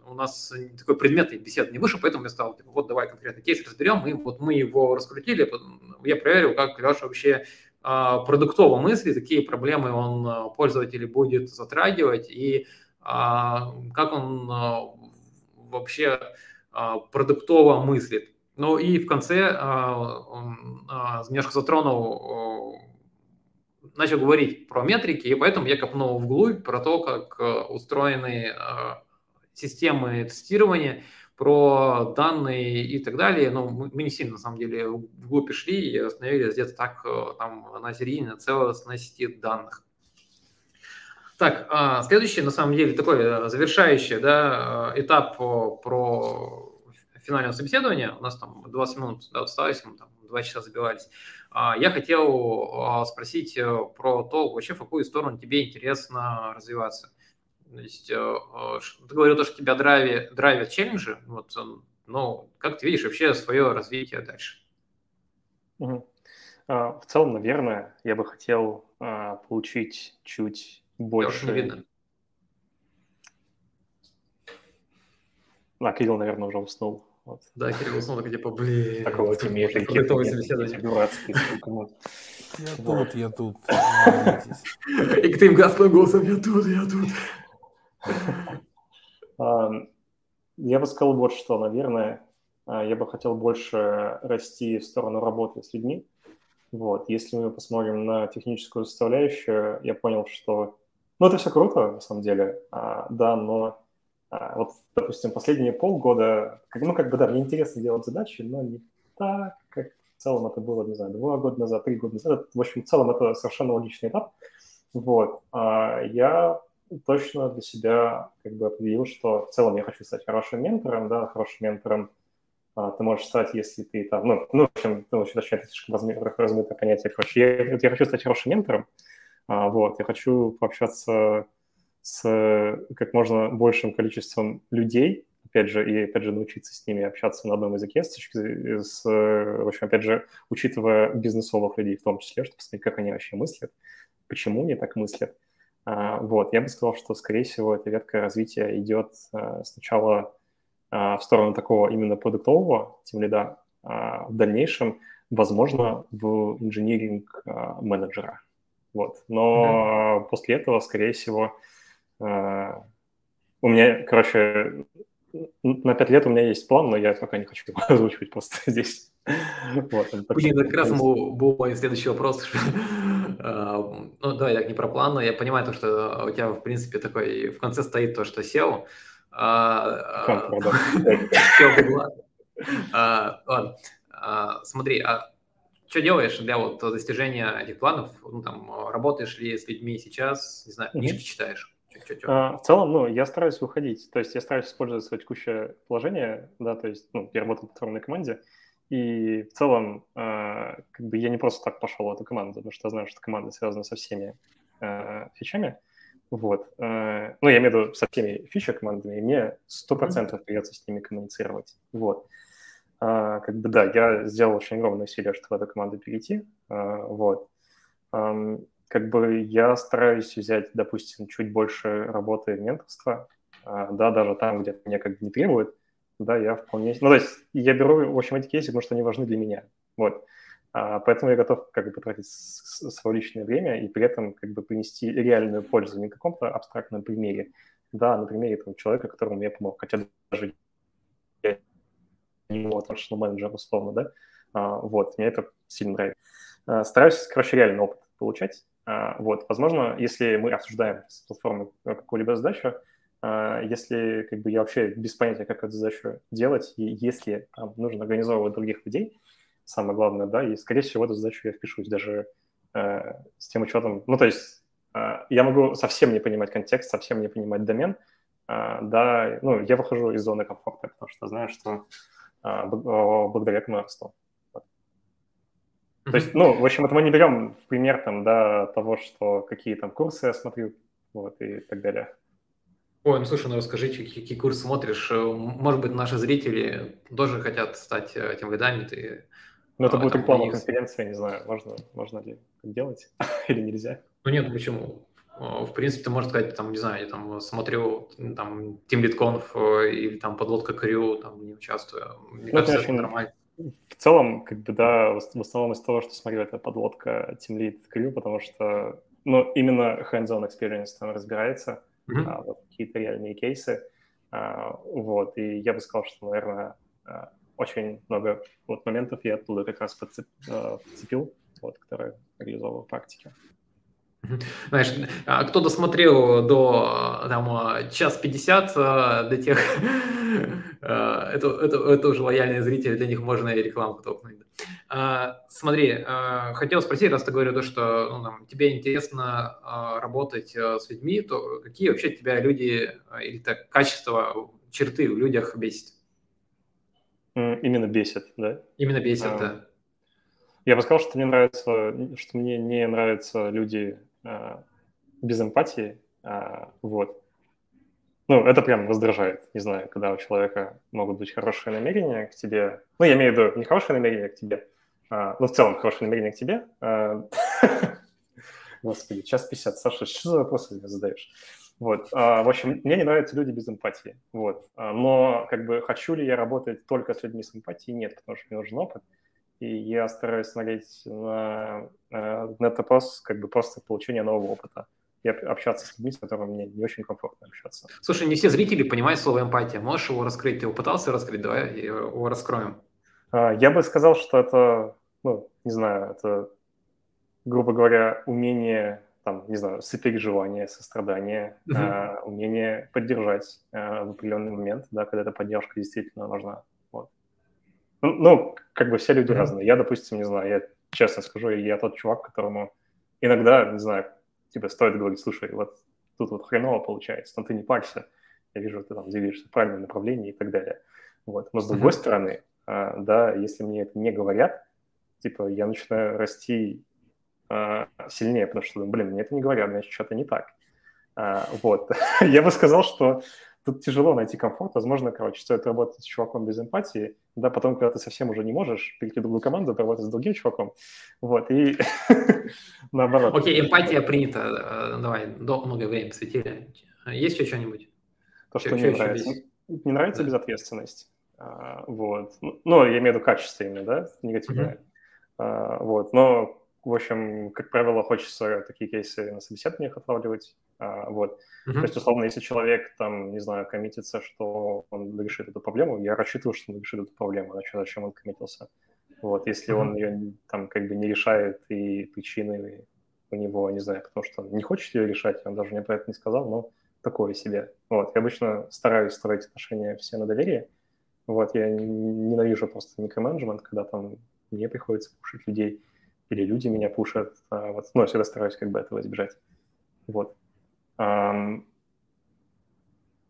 у нас такой предметный бесед не вышел, поэтому я сказал, типа, вот давай конкретный кейс разберем, и вот мы его раскрутили, я проверил, как Леша вообще а, продуктово мыслит, какие проблемы он а, пользователей будет затрагивать, и а, как он вообще продуктово мыслит. Ну и в конце он немножко затронул начал говорить про метрики, и поэтому я копнул вглубь про то, как устроены системы тестирования, про данные и так далее. Но мы, не сильно, на самом деле, вглубь шли и остановились где-то так э, там на середине на целостности данных. Так, а, следующий, на самом деле, такой э, завершающий да, э, этап про финальное собеседование. У нас там 20 минут да, осталось, мы там 2 часа забивались. А, я хотел спросить про то, вообще в какую сторону тебе интересно развиваться. То есть э, э, ты говорил, то, что тебя драйвит, драйвят челленджи, вот, но как ты видишь вообще свое развитие дальше? Угу. В целом, наверное, я бы хотел а, получить чуть больше... не видно. А, Кирилл, наверное, уже уснул. Вот. Да, Кирилл уснул, так типа, блин. Так вот, эти метрики. Дурацкие, Я тут, я тут. *laughs* И к твоим господам голосом, я тут, я тут. Я бы сказал вот что, наверное, а, я бы хотел больше расти в сторону работы с людьми. Вот. Если мы посмотрим на техническую составляющую, я понял, что... Ну, это все круто, на самом деле, а, да, но а, вот, допустим, последние полгода, ну, как бы, да, мне интересно делать задачи, но не так, как в целом это было, не знаю, два года назад, три года назад. В общем, в целом это совершенно логичный этап. Вот. А я точно для себя как бы определил, что в целом я хочу стать хорошим ментором, да, хорошим ментором а, ты можешь стать, если ты там, ну, ну в общем, ну, точнее, это слишком размытое понятие, короче, я, я хочу стать хорошим ментором, а, вот, я хочу пообщаться с как можно большим количеством людей, опять же, и опять же научиться с ними общаться на одном языке, с, с в общем, опять же, учитывая бизнесовых людей в том числе, чтобы посмотреть, как они вообще мыслят, почему они так мыслят. А, вот, я бы сказал, что, скорее всего, эта ветка развития идет а, сначала а, в сторону такого именно продуктового тимлида, а в дальнейшем, возможно, в инжиниринг менеджера. Вот. Но mm-hmm. после этого, скорее всего, у меня, короче, на пять лет у меня есть план, но я пока не хочу его *laughs* озвучивать просто *laughs* здесь. Вот, Блин, как раз был мой следующий вопрос. *laughs* ну да, я не про план, но я понимаю то, что у тебя, в принципе, такой в конце стоит то, что SEO, а, *laughs* а, ладно. А, смотри, а что делаешь для вот достижения этих планов? Ну, там, работаешь ли с людьми сейчас? Не знаю, книжки читаешь? в целом, ну, я стараюсь выходить, то есть я стараюсь использовать свое текущее положение, да, то есть, ну, я работаю в платформенной команде, и в целом, как бы я не просто так пошел в эту команду, потому что я знаю, что команда связана со всеми фичами, вот. Э, ну, я имею в виду со всеми фича командами, и мне 100% придется с ними коммуницировать. Вот. А, как бы, да, я сделал очень огромное усилие, чтобы в эту команду перейти. А, вот. Как бы я стараюсь взять, допустим, чуть больше работы менторства, а, да, даже там, где мне как бы не требуют, да, я вполне... Ну, то есть я беру, в общем, эти кейсы, потому что они важны для меня. Вот. А, поэтому я готов как бы потратить свое личное время и при этом как бы принести реальную пользу не в каком-то абстрактном примере, да, на примере там, человека, которому я помог, хотя даже я не его functional менеджер условно, да, а, вот, мне это сильно нравится. А, стараюсь, короче, реальный опыт получать, вот, возможно, если мы обсуждаем с платформой какую-либо задачу, если как бы я вообще без понятия, как эту задачу делать, и если там, нужно организовывать других людей, самое главное, да, и, скорее всего, эту задачу я впишусь даже э, с тем учетом, ну, то есть э, я могу совсем не понимать контекст, совсем не понимать домен, э, да, ну, я выхожу из зоны комфорта, потому что знаю, что э, благодаря этому я расту. То есть, ну, в общем, это мы не берем в пример там, да, того, что какие там курсы я смотрю, вот, и так далее. Ой, ну слушай, ну расскажи, какие курсы смотришь. Э, может быть, наши зрители тоже хотят стать этим лидами, ты ну, это а, будет реклама конференции, не знаю, можно, можно ли делать *laughs* или нельзя. Ну нет, почему? В принципе, ты можешь сказать, там, не знаю, я там смотрю, там, Team э, или там подлодка Крю, там, не участвую. Мне ну, кажется, это нормально. В целом, как бы, да, в основном из того, что смотрю, это подлодка Team Lead Crew, потому что, ну, именно hands-on experience там разбирается, mm-hmm. а, вот какие-то реальные кейсы, а, вот, и я бы сказал, что, наверное, а, очень много вот моментов я оттуда как раз подцеп, подцепил, вот, которые реализовывал в практике. Знаешь, а кто досмотрел до там, час пятьдесят, до тех, *laughs* это, это, это уже лояльные зрители, для них можно и рекламу толкнуть. А, смотри, хотел спросить, раз ты говорил, то, что ну, там, тебе интересно работать с людьми, то какие вообще тебя люди или так, качества, черты в людях бесит? Именно бесит, да? Именно бесит, а, да. Я бы сказал, что мне нравится, что мне не нравятся люди а, без эмпатии, а, вот. Ну, это прям раздражает, не знаю, когда у человека могут быть хорошие намерения к тебе. Ну, я имею в виду не хорошие намерения к тебе, а, ну, в целом хорошие намерения к тебе. А, *laughs* Господи, час 50. Саша, что за вопросы мне задаешь? Вот. А, в общем, мне не нравятся люди без эмпатии. Вот. А, но как бы хочу ли я работать только с людьми с эмпатией? Нет, потому что мне нужен опыт. И я стараюсь смотреть на, на этот вопрос как бы просто получение нового опыта. и общаться с людьми, с которыми мне не очень комфортно общаться. Слушай, не все зрители понимают слово эмпатия. Можешь его раскрыть? Ты его пытался раскрыть? Давай его раскроем. А, я бы сказал, что это, ну, не знаю, это, грубо говоря, умение, там, не знаю, сопереживание, сострадание, а, умение поддержать а, в определенный момент, да, когда эта поддержка действительно нужна. Ну, как бы все люди uh-huh. разные. Я, допустим, не знаю, я честно скажу, я тот чувак, которому иногда, не знаю, тебе стоит говорить, слушай, вот тут вот хреново получается, но ты не парься, я вижу, ты там двигаешься в правильном направлении и так далее. Вот. Но с другой uh-huh. стороны, а, да, если мне это не говорят, типа, я начинаю расти а, сильнее, потому что, блин, мне это не говорят, значит, что-то не так. А, вот. *laughs* я бы сказал, что тут тяжело найти комфорт. Возможно, короче, стоит работать с чуваком без эмпатии, да, потом, когда ты совсем уже не можешь, перейти в другую команду, поработать с другим чуваком, вот, и *laughs* наоборот. Окей, эмпатия принята. Давай, много времени посвятили. Есть еще что-нибудь? То, что мне нравится. Не нравится безответственность. А, вот. Ну, ну, я имею в виду качество именно, да, негативное. Mm-hmm. Вот, но, в общем, как правило, хочется такие кейсы на собеседованиях отлавливать, а, вот. Mm-hmm. То есть, условно, если человек, там, не знаю, коммитится, что он решит эту проблему, я рассчитываю, что он решит эту проблему, иначе зачем он коммитился. Вот, если mm-hmm. он ее там как бы не решает, и причины у него, не знаю, потому что он не хочет ее решать, он даже мне про это не сказал, но такое себе. Вот, я обычно стараюсь строить отношения все на доверии, вот, я ненавижу просто микроменеджмент, когда там мне приходится пушить людей, или люди меня пушат. А вот, ну, я всегда стараюсь как бы этого избежать. Вот. А,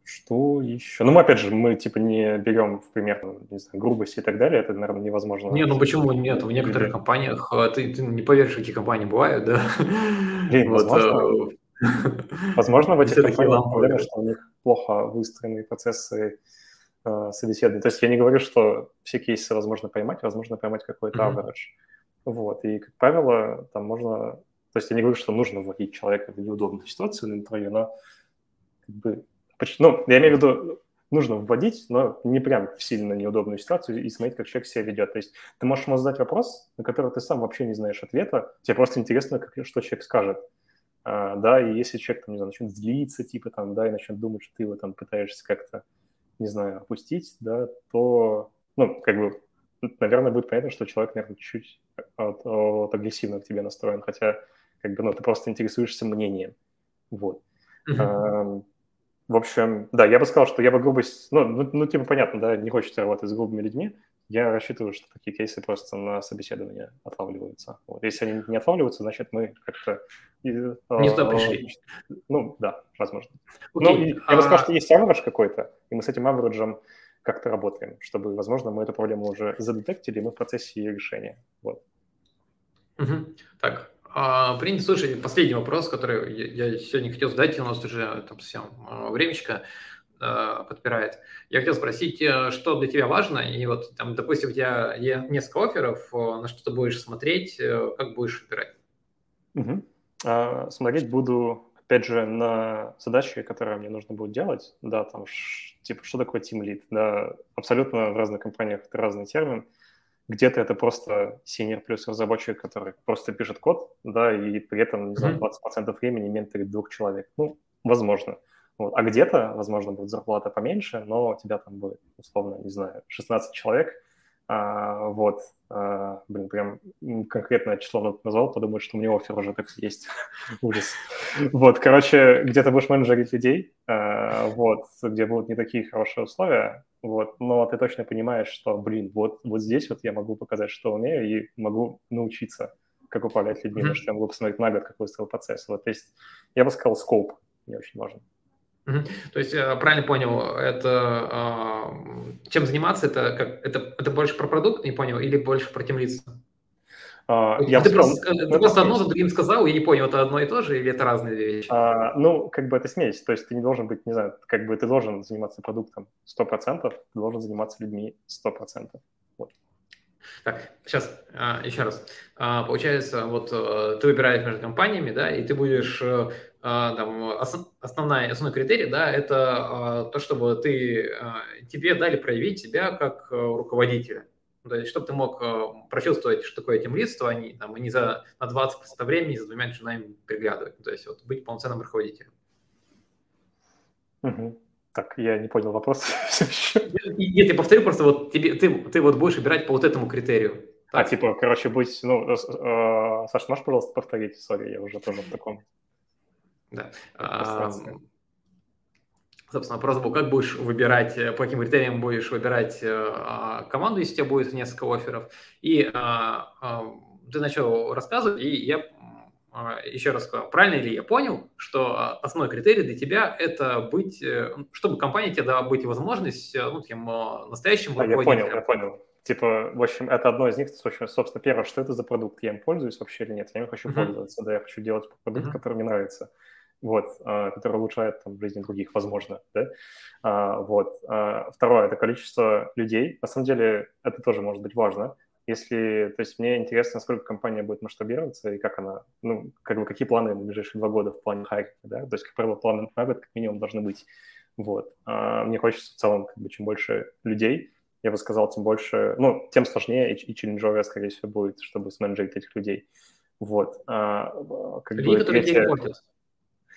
что еще? Ну, мы, опять же, мы, типа, не берем в пример, не знаю, грубости и так далее. Это, наверное, невозможно. Нет, ну почему нет? В некоторых компаниях, а, ты, ты не поверишь, какие компании бывают, да? Блин, *laughs* вот, возможно, э... *laughs* возможно, в этих компаниях проблема, что у них плохо выстроены процессы э, собеседования. То есть я не говорю, что все кейсы возможно поймать, возможно поймать какой-то average. Вот, и, как правило, там можно... То есть я не говорю, что нужно вводить человека в неудобную ситуацию на интервью, но как бы... Ну, я имею в виду, нужно вводить, но не прям в сильно неудобную ситуацию и смотреть, как человек себя ведет. То есть ты можешь ему задать вопрос, на который ты сам вообще не знаешь ответа, тебе просто интересно, как, что человек скажет. А, да, и если человек, там, не знаю, начнет злиться, типа, там, да, и начнет думать, что ты его там пытаешься как-то не знаю, опустить, да, то, ну, как бы, наверное, будет понятно, что человек, наверное, чуть-чуть от, от агрессивно к тебе настроен, хотя, как бы, ну, ты просто интересуешься мнением, вот. Uh-huh. А, в общем, да, я бы сказал, что я бы грубость, ну, ну, ну, типа, понятно, да, не хочется работать с грубыми людьми, я рассчитываю, что такие кейсы просто на собеседование отлавливаются. Вот. Если они не отлавливаются, значит, мы как-то... Не туда пришли. Ну, да, возможно. Okay. Ну, я бы а... сказал, что есть average какой-то, и мы с этим average как-то работаем, чтобы, возможно, мы эту проблему уже задетектили, и мы в процессе ее решения. Вот. Угу. Так, а, принято, слушай, последний вопрос, который я, сегодня хотел задать, у нас уже там совсем а, времечко. Э, подпирает. Я хотел спросить, э, что для тебя важно, и вот там, допустим, у тебя несколько офферов, э, на что ты будешь смотреть, как будешь выбирать? Угу. А, смотреть буду, опять же, на задачи, которые мне нужно будет делать, да, там, типа, что такое Team Lead, да, абсолютно в разных компаниях это разный термин, где-то это просто senior плюс разработчик, который просто пишет код, да, и при этом, не знаю, 20% времени менторит двух человек. Ну, возможно. Вот. А где-то, возможно, будет зарплата поменьше, но у тебя там будет, условно, не знаю, 16 человек. А, вот, а, блин, прям конкретное число назвал, подумаю, что у меня офер уже так есть. *laughs* Ужас. Вот, короче, где-то будешь менеджерить людей, а, вот, где будут не такие хорошие условия, вот, но ты точно понимаешь, что, блин, вот, вот здесь вот я могу показать, что умею, и могу научиться, как управлять людьми, mm-hmm. потому что я могу посмотреть на год, как выстроил процесс. Вот, то есть я бы сказал, скоп не очень важен. То есть, я правильно понял, это а, чем заниматься, это как это, это больше про продукт, не понял, или больше про тем лица? А, я ты просто, ты просто одно за другим сказал, я не понял, это одно и то же, или это разные вещи? А, ну, как бы это смесь, то есть ты не должен быть, не знаю, как бы ты должен заниматься продуктом 100%, ты должен заниматься людьми 100%. Вот. Так, сейчас а, еще раз. А, получается, вот э, ты выбираешь между компаниями, да, и ты будешь э, а, там, основная, основной критерий, да, это то, чтобы ты, тебе дали проявить себя как э, руководителя. То есть, чтобы ты мог э, прочувствовать, что такое темлидство, а не, там, не за, на 20% времени за двумя джунами приглядывать. То есть, вот, быть полноценным руководителем. Угу. Так, я не понял вопрос. *laughs* Нет, я повторю просто, вот тебе, ты, ты вот будешь выбирать по вот этому критерию. А, так. А, типа, короче, будь, ну, э, э, Саша, можешь, пожалуйста, повторить? Сори, я уже тоже в таком. Да. А, собственно, вопрос был, как будешь выбирать, э, по каким критериям будешь выбирать а, команду, если у тебя будет несколько офферов. И а, а, ты начал рассказывать, и я а, еще раз сказал, правильно ли я понял, что а, основной критерий для тебя это быть, э, чтобы компания тебе дала быть возможность, э, ну, а, настоящим да, Я понял, я понял. Типа, в общем, это одно из них, собственно, первое, что это за продукт, я им пользуюсь вообще или нет, я им хочу uh-huh. пользоваться, да, я хочу делать продукт, uh-huh. который мне нравится, вот, который улучшает там жизнь других, возможно, да, а, вот. А, второе, это количество людей, на самом деле это тоже может быть важно, если, то есть мне интересно, насколько компания будет масштабироваться и как она, ну, как бы какие планы на ближайшие два года в плане хайринга, да, то есть, как правило, планы на год как минимум должны быть, вот. А мне хочется в целом, как бы, чем больше людей, я бы сказал, тем больше, ну, тем сложнее и, и челленджовее, скорее всего, будет, чтобы сменеджерить этих людей, вот. А, как людей, бы, которые третье...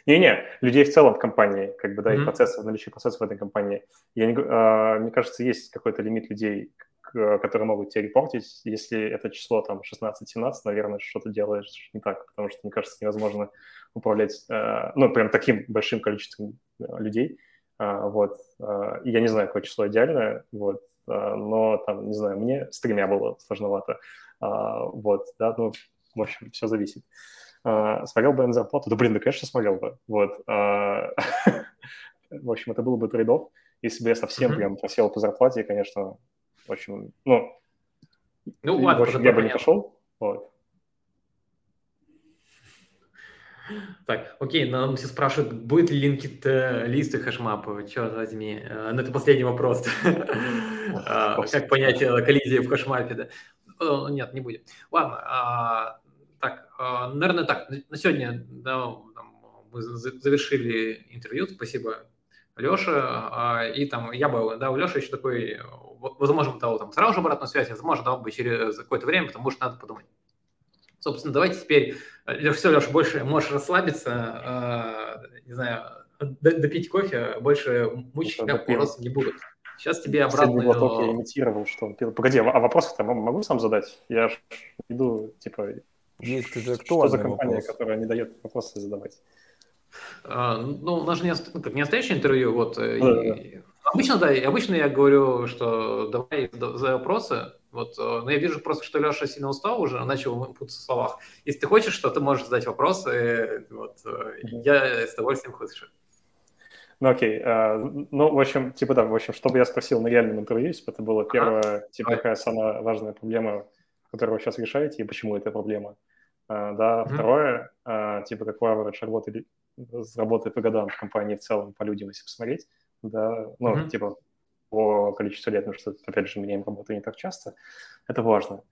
Не-не, людей в целом в компании, как бы, да, mm-hmm. и процессов, наличие процессов в этой компании. Я не, а, мне кажется, есть какой-то лимит людей, Э, которые могут тебе репортить. Если это число там 16-17, наверное, что-то делаешь не так, потому что, мне кажется, невозможно управлять, э, ну, прям таким большим количеством э, людей. Вот. И я не знаю, какое число идеальное, вот, но там, не знаю, мне с тремя было сложновато. Вот, да, ну, в общем, все зависит. Смотрел бы я на зарплату? Да, блин, да, конечно, смотрел бы. Вот. *laughs* В общем, это было бы трейдов. Если бы я совсем mm-hmm. прям просел по зарплате, конечно, общем, ну, ну ладно, в общем, я бы не пошел. Вот. Так, окей, нам все спрашивают, будет ли linked э, list и hash map? Черт возьми, э, ну это последний вопрос. *laughs* А, как понять э, коллизию в hash мапе, да? Нет, не будет. Ладно, а, наверное, так, на сегодня мы завершили интервью, спасибо Леша, а, и там я бы, да, у Леши еще такой возможно, дал там сразу же обратную связь, возможно, дал бы через какое-то время, потому что надо подумать. Собственно, давайте теперь, э, все, Леша, больше можешь расслабиться, э, не знаю, допить кофе, больше мучить тебя вопросов не будут. Сейчас тебе обратно... глоток я имитировал, что он пил. Погоди, а вопросы-то могу сам задать? Я иду, типа, есть уже кто что за компания, вопрос? которая не дает вопросы задавать? А, ну, у нас же не, ну, как не настоящее интервью, вот, э, да, и, да. Обычно, да, обычно я говорю, что давай за вопросы, вот, э, но я вижу просто, что Леша сильно устал уже, начал путаться в словах. Если ты хочешь, что ты можешь задать вопросы, вот, mm-hmm. я с удовольствием слышу. Ну окей, uh, ну в общем, типа да, в общем, чтобы я спросил на реальном интервью, типа это была первая, а, типа какая самая важная проблема, которую вы сейчас решаете, и почему это проблема. Uh, да, mm-hmm. второе, uh, типа какой average работы, работы по годам в компании в целом, по людям, если посмотреть да, ну, mm-hmm. типа по количеству лет, потому что, опять же, меняем работу не так часто, это важно.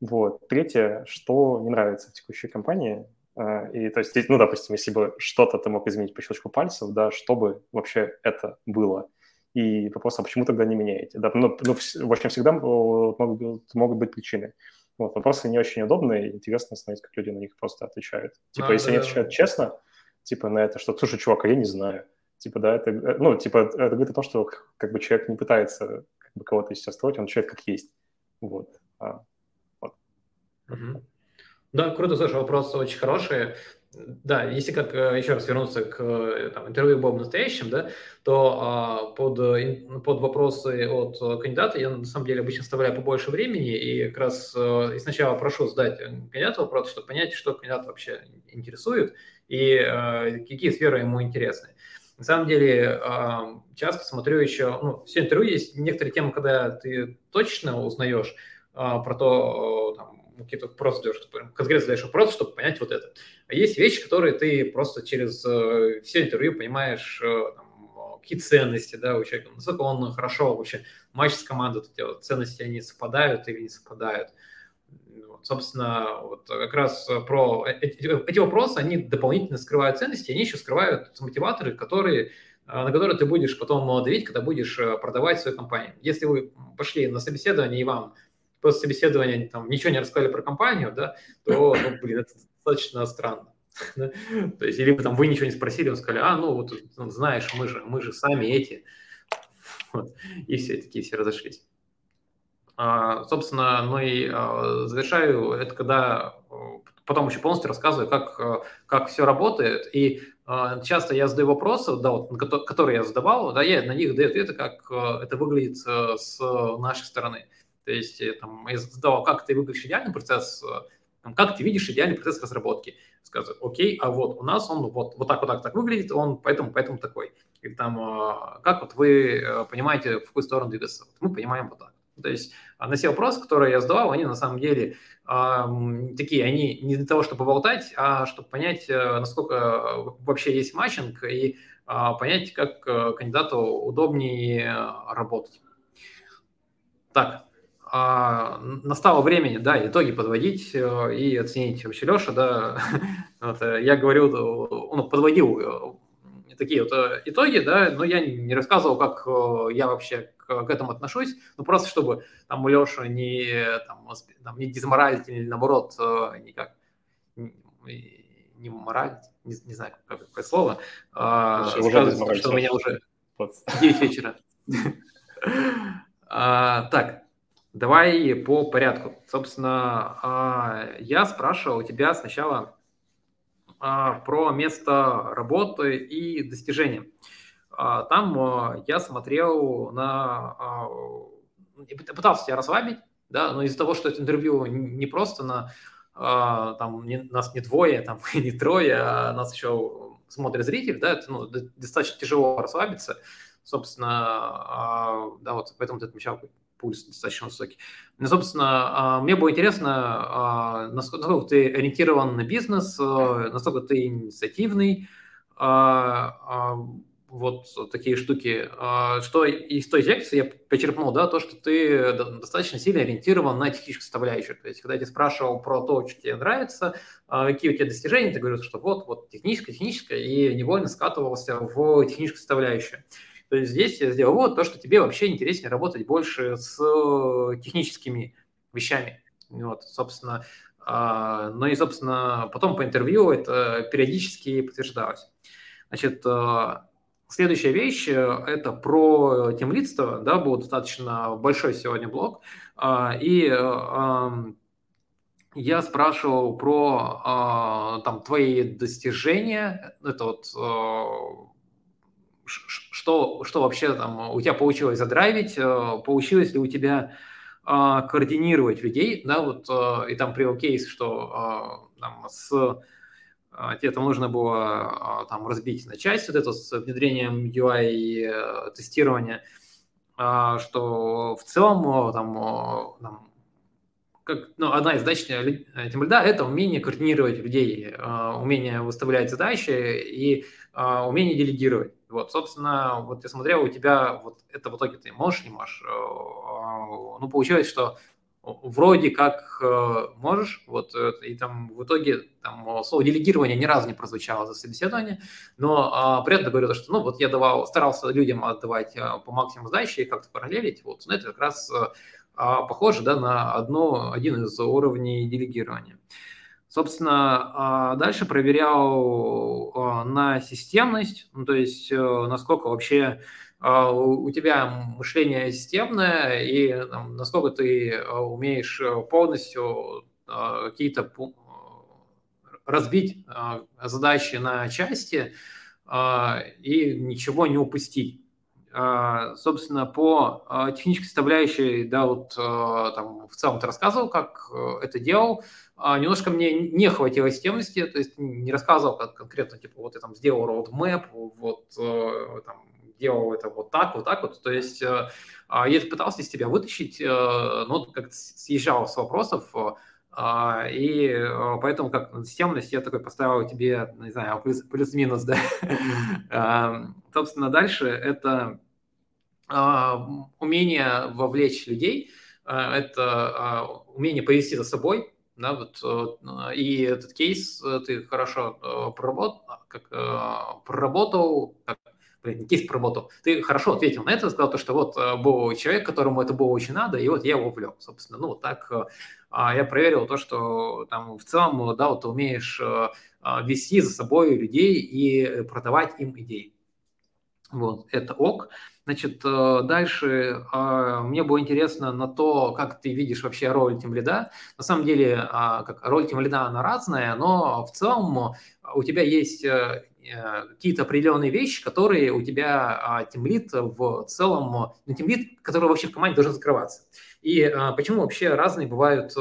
Вот. Третье, что не нравится в текущей компании, а, и то есть, ну, допустим, если бы что-то ты мог изменить по щелчку пальцев, да, чтобы вообще это было. И вопрос, а почему тогда не меняете? Да, ну, ну в общем, всегда могут, могут быть причины. Вот, вопросы не очень удобные, интересно смотреть, как люди на них просто отвечают. Типа, а, если да, они отвечают да. честно, типа, на это, что, слушай, чувак, а я не знаю. Типа, да, это, э, ну, типа, это говорит о том, что как бы человек не пытается как бы кого-то себя строить, он человек как есть. Вот. А, вот. Угу. Да, круто, слушай, вопрос очень хороший. Да, если как э, еще раз вернуться к э, там, интервью Бобом настоящим, да, то а, под, под вопросы от кандидата я на самом деле обычно оставляю побольше времени и как раз и сначала прошу задать кандидату вопрос, чтобы понять, что кандидат вообще интересует и какие сферы ему интересны. На самом деле, часто смотрю еще, ну, все интервью есть некоторые темы, когда ты точно узнаешь про то, там, какие-то вопросы задаешь, конкретно задаешь вопрос, чтобы понять вот это. А есть вещи, которые ты просто через э, все интервью понимаешь, э, там, какие ценности, да, у человека, насколько он хорошо вообще матч с командой, ценности, они совпадают или не совпадают. Собственно, вот как раз про эти, эти вопросы, они дополнительно скрывают ценности, они еще скрывают мотиваторы, которые, на которые ты будешь потом давить, когда будешь продавать свою компанию. Если вы пошли на собеседование и вам после собеседования там ничего не рассказали про компанию, да, то, ну, блин, это достаточно странно. То есть, либо там вы ничего не спросили, он сказали, а, ну, вот, ну, знаешь, мы же, мы же сами эти. И все такие все разошлись. А, собственно, ну и а, завершаю это, когда потом еще полностью рассказываю, как, как все работает. И часто я задаю вопросы, да, вот, которые я задавал, да, я на них даю ответы, как это выглядит с нашей стороны. То есть э, там, я задавал, как ты выглядишь идеальный процесс, как ты видишь идеальный процесс разработки сказать, окей, а вот у нас он вот, вот так, вот так, так выглядит, он поэтому, поэтому такой. Или там, а, как вот вы э, понимаете, в какую сторону двигаться? Мы понимаем вот так. То есть а, на все вопросы, которые я задавал, они на самом деле э, такие, они не для того, чтобы болтать, а чтобы понять, э, насколько вообще есть матчинг и э, понять, как кандидату удобнее работать. Так, а, настало времени, да, итоги подводить э, и оценить. Вообще, Леша, да, *laughs* вот, э, я говорил, э, ну, подводил такие вот итоги, да, но я не рассказывал, как я вообще к, к этому отношусь, ну, просто чтобы там у Леши не, там, там, не дезморалить или, наоборот, никак не, моралить, не, не знаю, как, какое слово, а, сказать, что у меня уже 9 вечера. *laughs* а, так, Давай по порядку. Собственно, а, я спрашивал у тебя сначала а, про место работы и достижения. А, там я смотрел на... Пытался тебя расслабить, да, но из-за того, что это интервью не просто на... Там нас не двое, там *laughs* не трое, а нас еще смотрит зритель, да, это ну, достаточно тяжело расслабиться. Собственно, да, вот поэтому ты отмечал пульс достаточно высокий. Ну, собственно, а, мне было интересно, а, насколько ты ориентирован на бизнес, а, насколько ты инициативный, вот такие штуки. Что из той лекции я почерпнул, да, то, что ты достаточно сильно ориентирован на техническую составляющую. То есть, когда я тебя спрашивал про то, что тебе нравится, какие у тебя достижения, ты говорил, что вот, вот техническая, техническая, и невольно скатывался в техническую составляющую. То есть здесь я сделал вот то, что тебе вообще интереснее работать больше с э, техническими вещами. Вот, собственно, а, ну и, собственно, потом по интервью это периодически подтверждалось. Значит, э, следующая вещь э, – это про темлидство, да, был достаточно большой сегодня блок, а, и я спрашивал про а, там твои достижения, это вот что, что вообще там у тебя получилось задрайвить, э, получилось ли у тебя а, координировать людей, да, вот, э, и там привел кейс, что а, там с а, тебе там нужно было там разбить на часть вот это с внедрением UI э, тестирования, что в целом там, там как, ну, одна из задач тем да, это умение координировать людей, умение выставлять задачи и умение делегировать. Вот, собственно, вот я смотрел, у тебя вот это в итоге ты можешь, не можешь. Э, ну, получилось, что вроде как э, можешь, вот, э, и там в итоге там слово делегирование ни разу не прозвучало за собеседование, но а, при этом говорю, что, ну, вот я давал, старался людям отдавать по максимуму сдачи и как-то параллелить, вот, но это как раз а, похоже, да, на одно, один из уровней делегирования. Собственно, а, дальше проверял а, на системность, ну, то есть э, насколько вообще а, у тебя мышление системное и насколько ты умеешь э, полностью какие-то разбить задачи на части и ничего не упустить. Собственно, по технической составляющей, да, вот там в целом ты рассказывал, как э, это делал. А, немножко мне не хватило системности, то есть не рассказывал как конкретно, типа, вот я там сделал roadmap, вот э, там, делал это вот так, вот так вот, то есть э, а, я пытался из тебя вытащить, э, но как съезжал с вопросов, а, и поэтому как системность я такой поставил тебе, не знаю, плюс, плюс-минус, да. *laughs* Собственно, дальше это умение вовлечь людей, это умение повести за собой, да, вот, э, и этот кейс э, ты хорошо э, проработал, как, проработал, как блин, кейс проработал. Ты хорошо ответил на это, сказал то, что вот э, был человек, которому это было очень надо, и вот я его ввел, собственно. Ну, вот так э, а я проверил то, что там в целом, да, вот ты умеешь э, вести за собой людей и продавать им идеи. Вот, это ок. Значит, дальше мне было интересно на то, как ты видишь вообще роль тимлида. На самом деле, как роль тимлида, она разная, но в целом у тебя есть Э, какие-то определенные вещи, которые у тебя а, тимлит в целом, ну, тимлит, который вообще в команде должен закрываться. И а, почему вообще разные бывают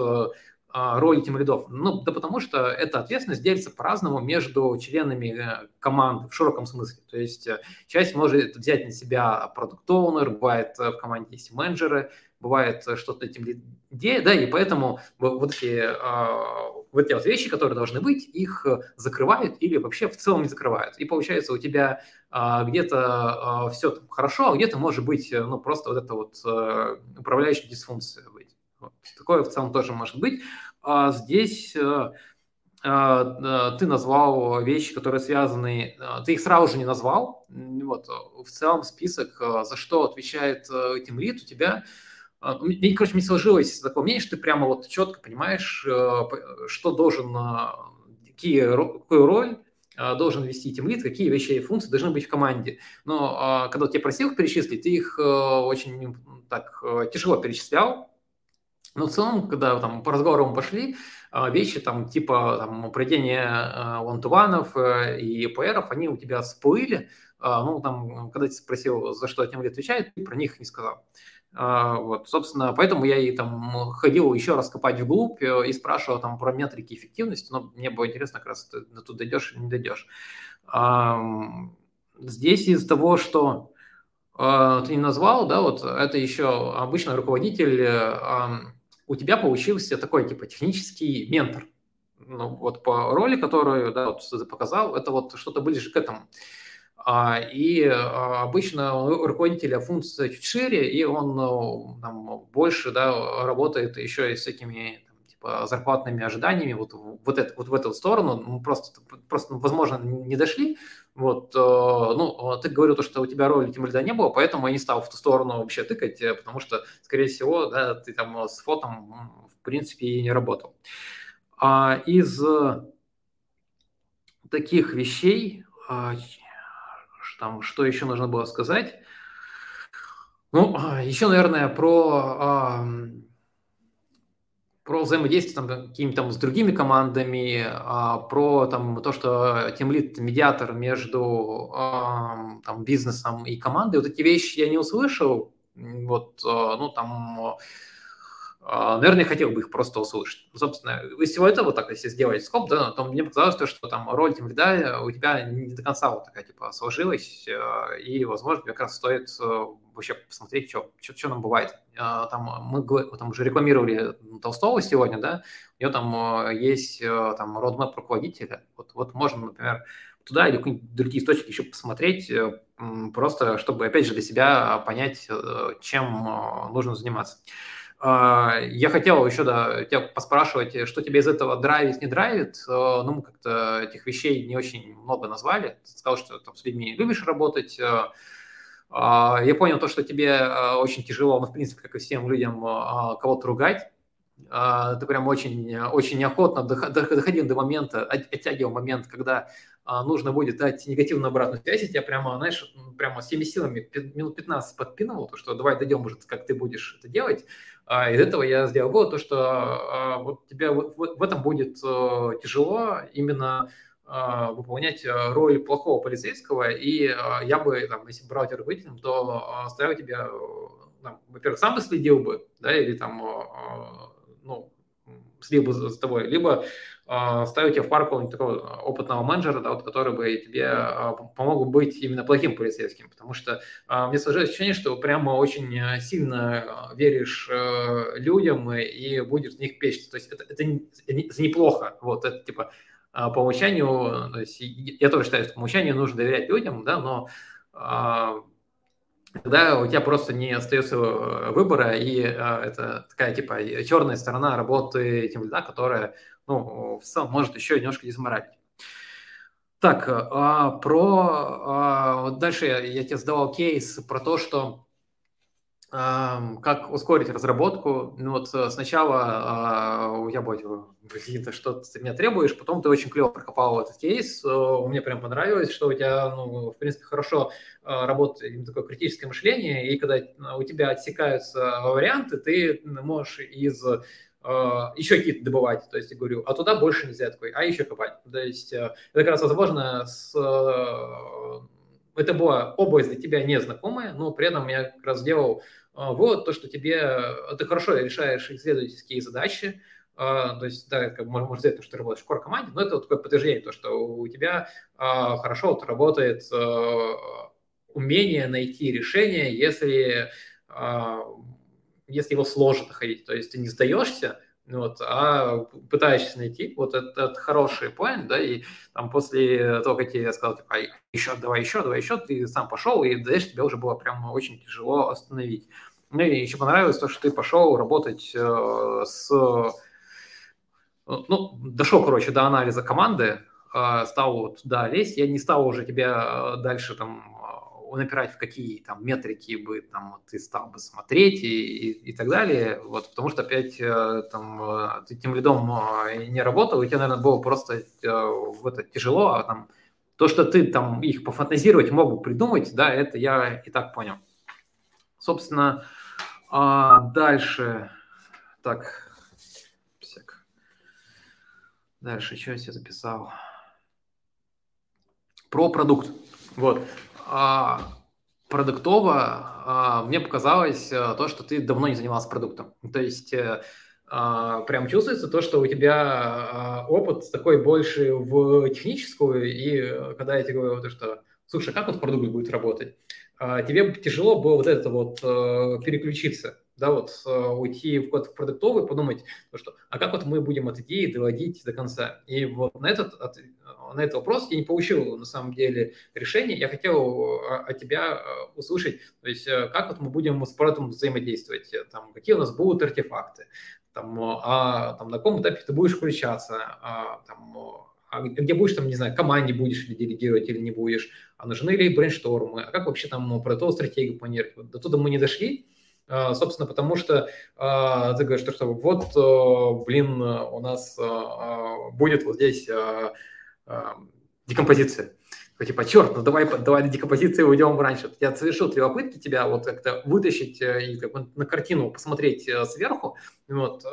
э, а, роли тимлидов? Ну, да потому что эта ответственность делится по-разному между членами э, команды в широком смысле. То есть часть может взять на себя продукт-оунер, бывает в команде есть менеджеры, бывает что-то этим лиде, да, и поэтому вот эти вот эти вот вещи, которые должны быть, их э, закрывают или вообще в целом не закрывают. И получается у тебя а, где-то а, все хорошо, а где-то может быть э, ну, просто вот эта вот а, управляющая дисфункция быть. Такое в целом тоже может быть. А здесь а, а, ты назвал вещи, которые связаны, ты их сразу же не назвал. Вот, в целом список, за что отвечает Team Lead у тебя – а, мне, короче, не сложилось такое мнение, что ты прямо вот четко понимаешь, э, что должен, а, какие, какую роль а, должен вести тимлит, какие вещи и функции должны быть в команде. Но когда тебя просил их перечислить, ты их э, очень так э, тяжело перечислял. Но в целом, когда там по разговорам пошли, вещи там типа там, проведения вантуванов и ПРов, они у тебя всплыли. Ну, там, когда ты спросил, за что тем отвечает, ты про них не сказал. А, вот, собственно, поэтому я и там ходил еще раз копать вглубь э, и спрашивал там про метрики эффективности, но мне было интересно, как раз ты тут дойдешь или не дойдешь. Здесь из того, что а, ты не назвал, да, вот это еще обычно руководитель, э, у тебя получился такой типа технический ментор. Ну, вот по роли, которую, да, вот ты показал, это вот что-то ближе к этому. А, и а, обычно у руководителя функция чуть шире, и он ну, там, больше да, работает еще и с типа, зарплатными ожиданиями вот, вот, это, вот в эту сторону. Мы просто, просто, возможно, не дошли. Вот, э, ну, ты говорил, то, что у тебя роли тем лида не было, поэтому я не стал в ту сторону вообще тыкать, э, потому что, скорее всего, да, ты там с фотом, в принципе, и не работал. А из таких вещей, там, что еще нужно было сказать? Ну, а, еще, наверное, про, про взаимодействие там, какими-то там с другими командами, а, про там, то, что тимлит медиатор между там, бизнесом и командой. Вот эти вещи я не услышал. Вот, а, ну, там а, наверное, хотел бы их просто услышать. Собственно, из всего этого, так если сделать скоп, да, то мне показалось то, что там роль тем лида у тебя не до конца вот такая, типа, сложилась, э, и, возможно, как раз стоит э, вообще посмотреть, что, что, что нам бывает. А, там мы там уже рекламировали Толстого сегодня, да, у него там э, есть там roadmap руководителя. Вот, вот можно, например, туда или какие-нибудь другие источники еще посмотреть, просто чтобы, опять же, для себя понять, чем нужно заниматься. А, я хотел еще да, тебя поспрашивать, что тебя из этого драйвит, не драйвит. А, ну, мы как-то этих вещей не очень много назвали. Ты сказал, что там с людьми любишь работать. А, я понял то, что тебе очень тяжело, ну, в принципе, как и всем людям, кого-то ругать. Ты прям очень, очень неохотно доходил до момента, оттягивал момент, когда нужно будет дать негативную обратную связь, я тебя прямо, знаешь, прямо всеми силами минут 15 подпинывал, то, что давай дойдем, может, как ты будешь это делать. А из этого я сделал вывод, то, что а, вот тебе в, в этом будет а, тяжело именно а, выполнять а, роль плохого полицейского, и я бы, там, если брал руководителем, то а, ставил тебя, там, во-первых, сам бы следил бы, да, или там, ну, следил бы за тобой, либо э, ставить тебя в парк такого опытного менеджера, да, вот, который бы тебе э, помог быть именно плохим полицейским, потому что э, мне сложилось ощущение, что прямо очень сильно веришь э, людям и, будешь в них печься, то есть это, это, это неплохо, вот, это типа по умолчанию, то есть я тоже считаю, что по умолчанию нужно доверять людям, да, но тогда у тебя просто не остается э, выбора, и а, это такая типа черная сторона работы тем лида, которая, ну, в целом может еще немножко дезморалить. Так, а, про а, вот дальше я, я тебе задавал кейс про то, что как ускорить разработку? Ну вот э, сначала я бы какие-то что ты меня требуешь, потом ты очень клево прокопал этот кейс, мне прям понравилось, что у тебя, ну, в принципе, хорошо а, работает такое критическое мышление, и когда у тебя отсекаются варианты, ты можешь из а, еще какие-то добывать, то есть я говорю, а туда больше нельзя такой, а еще копать. То есть э, это как раз возможно с это была область для тебя незнакомая, но при этом я как раз сделал а, вот то, что тебе, э, ты хорошо решаешь исследовательские задачи, а, то есть, да, как можно сказать, то, что ты работаешь в core команде, но это вот такое подтверждение, то, что у тебя а, хорошо вот работает умение найти решение, если, если его сложно находить. То есть ты не сдаешься, вот, а пытаешься найти, вот этот, этот хороший point, да, и там после того, как я сказал, типа, еще, давай еще, давай еще, ты сам пошел, и дальше тебе уже было прям очень тяжело остановить. Мне еще понравилось то, что ты пошел работать э, с... Ну, дошел, короче, до анализа команды, э, стал вот туда лезть, я не стал уже тебя э, дальше там напирать, в какие там метрики бы там ты стал бы смотреть и, и, и так далее, вот, потому что опять э, там э, ты тем лидом э, не работал, и тебе, наверное, было просто в это тяжело, а там то, что ты там их пофантазировать мог бы придумать, да, это я и так понял. Собственно, а дальше, так. Дальше, что я себе записал? Про продукт. Вот. А, продуктово а, мне показалось а, то, что ты давно не занимался продуктом. То есть э, а, прям чувствуется то, что у тебя а, опыт такой больше в техническую, и э, когда я тебе говорю, то, что слушай, как вот продукт будет работать, а, тебе тяжело было вот это вот а, переключиться да, вот уйти в код в продуктовый, подумать, ну что, а как вот мы будем от идеи доводить до конца? И вот на этот, на этот вопрос я не получил на самом деле решения. Я хотел а, от тебя услышать, то есть э, как вот мы будем с продуктом взаимодействовать, там, какие у нас будут артефакты, там, а, там, на каком этапе ты будешь включаться, а, там, а где будешь, там, не знаю, команде будешь ли делегировать или не будешь, а нужны ли брейнштормы, а как вообще там про то стратегию планировать. До туда мы не дошли, собственно, потому что а, ты говоришь, что вот, э, блин, у нас а, будет вот здесь декомпозиция. Типа, черт, ну давай, давай на декомпозиции уйдем раньше. Я совершил три попытки тебя вот как-то вытащить э, и как бы на картину посмотреть э, сверху, вот,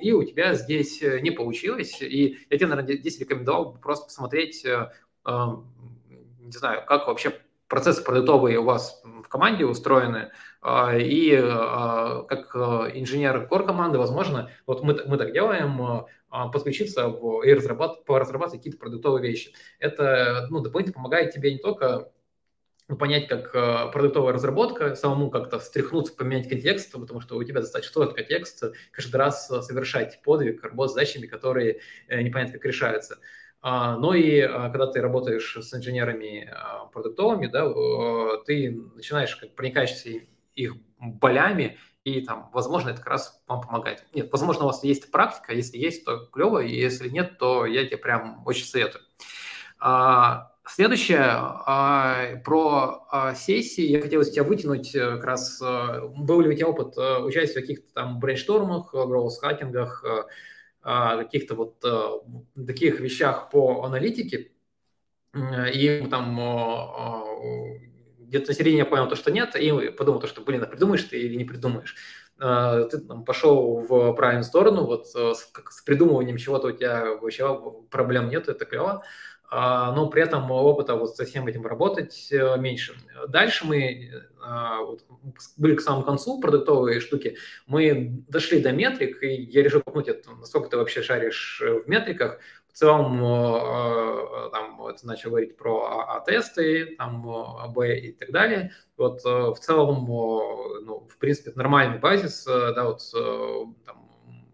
и у тебя здесь не получилось. И я тебе, наверное, здесь рекомендовал просто посмотреть, не знаю, как вообще процессы продуктовые у вас в команде устроены, а, и а, как а, инженер core команды, возможно, вот мы, мы так делаем, подключиться в, и разрабатывать, разрабатывать какие-то продуктовые вещи. Это ну, дополнительно помогает тебе не только ну, понять, как продуктовая разработка, самому как-то встряхнуться, поменять контекст, потому что у тебя достаточно сложный контекст, каждый раз совершать подвиг, работать с задачами, которые э, непонятно как решаются. А, но и а, когда ты работаешь с инженерами а, продуктовыми, да, ты начинаешь как проникаешься их болями, и там, возможно, это как раз вам помогает. Нет, возможно, у вас есть практика, если есть, то клево, и если нет, то я тебе прям очень советую. Следующее, про сессии. Я хотел из тебя вытянуть э, как раз, э, был ли у тебя опыт э, участия в каких-то там брейнштормах, гроус-хакингах, каких-то вот э, таких вещах по аналитике, и там где-то на середине я понял то, что нет, и подумал то, что, блин, а придумаешь ты или не придумаешь. Ты там, пошел в правильную сторону, вот с, с придумыванием чего-то у тебя вообще проблем нет, это клево. А, но при этом опыта вот со всем этим работать э, меньше. Дальше мы а, вот, были к самому концу продуктовые штуки, мы дошли до метрик, и я решил копнуть, насколько ты вообще шаришь э, в метриках. В целом, э, там, вот, начал говорить про А-тесты, там, АБ и так далее. Вот в целом, ну, в принципе, нормальный базис, да, вот там,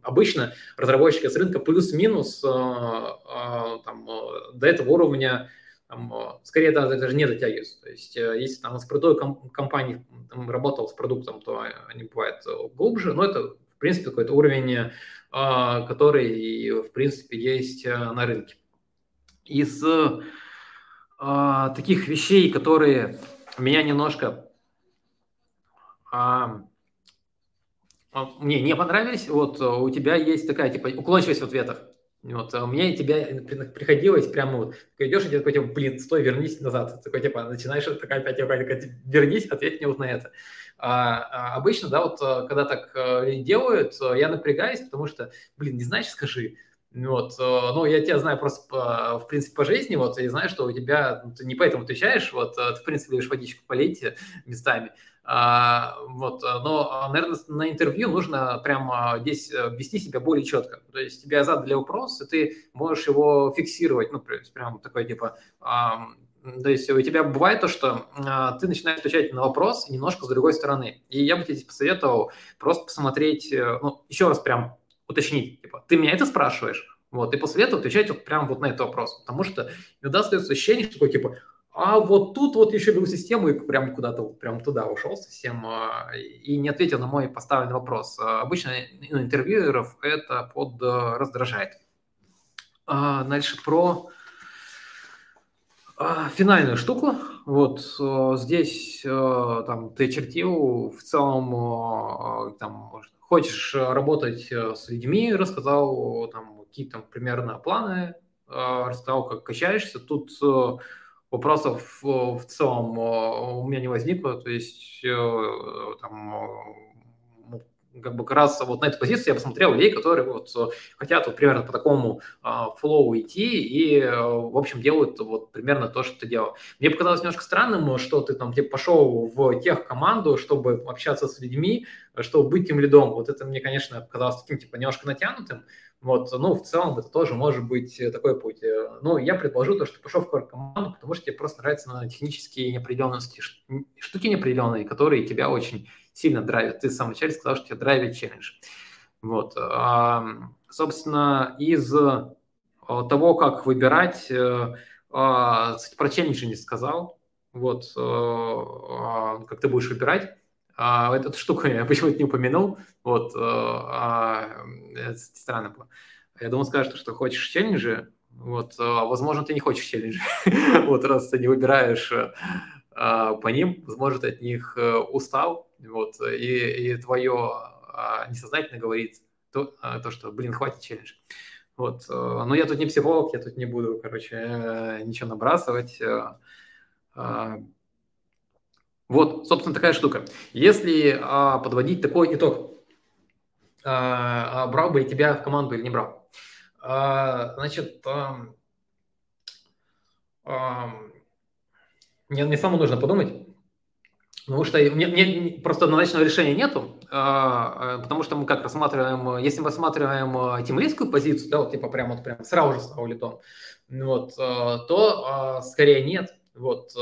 обычно разработчики с рынка плюс-минус э, э, там, э, до этого уровня там, скорее даже, даже не дотягиваются. То есть если там с продуктой компании там, работал с продуктом, то они бывают глубже, но это в принципе какой-то уровень, который в принципе есть на рынке. Из таких вещей, которые меня немножко а, мне не понравились. Вот у тебя есть такая типа уклончивость в ответах. Вот, а мне тебя приходилось прямо вот, идешь и тебе такой, типа, блин, стой, вернись назад. Такой, типа, начинаешь такая опять, опять, вернись, ответь мне вот на это. А, а обычно, да, вот, когда так делают, я напрягаюсь, потому что, блин, не знаешь, скажи. Вот, ну, я тебя знаю просто, по, в принципе, по жизни, вот, и знаю, что у тебя, ну, ты не поэтому отвечаешь, вот, ты, в принципе, любишь водичку полить местами, а, вот, но, наверное, на интервью нужно прямо здесь э, вести себя более четко. То есть тебя задали вопрос, и ты можешь его фиксировать, ну, прям такой типа, а, то есть у тебя бывает то, что а, ты начинаешь отвечать на вопрос немножко с другой стороны. И я бы тебе посоветовал просто посмотреть, э, ну, еще раз прям уточнить, типа, ты меня это спрашиваешь? Вот, и после этого отвечать вот прям вот на этот вопрос. Потому что иногда остается ощущение, что такое, типа, а вот тут вот еще вел систему и прям куда-то прям туда ушел совсем а, и не ответил на мой поставленный вопрос. А, обычно интервьюеров это под э, раздражает. А, дальше про финальную штуку. Вот э, здесь э, там ты чертил в целом там хочешь работать с людьми, рассказал там какие-то примерно планы, рассказал, как качаешься. Тут вопросов в целом э, у меня не возникло, то есть э, там ну, как бы как раз вот на эту позицию я посмотрел людей, которые вот хотят вот примерно по такому флоу идти и, э, в общем, делают вот примерно то, что ты делал. Мне показалось немножко странным, что ты там типа пошел в тех команду, чтобы общаться с людьми, чтобы быть тем лидом. Вот это мне, конечно, показалось таким типа немножко натянутым, вот, ну, в целом это тоже может быть э, такой путь. Э, ну, я предположу то, что ты пошел в команду, потому что тебе просто нравятся на технические неопределенности, штуки неопределенные, которые тебя очень сильно драйвят. Ты в самом начале сказал, что тебя драйвит челлендж. Вот. Собственно, из э, того, как выбирать, про челленджи не сказал. Вот, как ты будешь выбирать. А, эту штуку *laughs* я почему-то не упомянул. Вот, э, а, это странно было. Я думал, скажешь, что хочешь челленджи. Вот, а, возможно, ты не хочешь челленджи. *laughs* вот, раз ты не выбираешь а, по ним, возможно, ты от них э, устал. Вот, и, твое а, несознательно говорит то, а, то, что, блин, хватит челлендж. Вот, э, но я тут не психолог, я тут не буду, короче, ничего набрасывать. Вот, собственно, такая штука. Если а, подводить такой итог, а, а, брал бы я тебя в команду или не брал? А, значит, а, а, мне, мне самому нужно подумать, потому что мне, мне просто однозначного решения нету, а, а, потому что мы как рассматриваем, если мы рассматриваем а, тимлистскую позицию, да, вот типа прям вот прям сразу же стал литом, вот, то скорее нет, вот,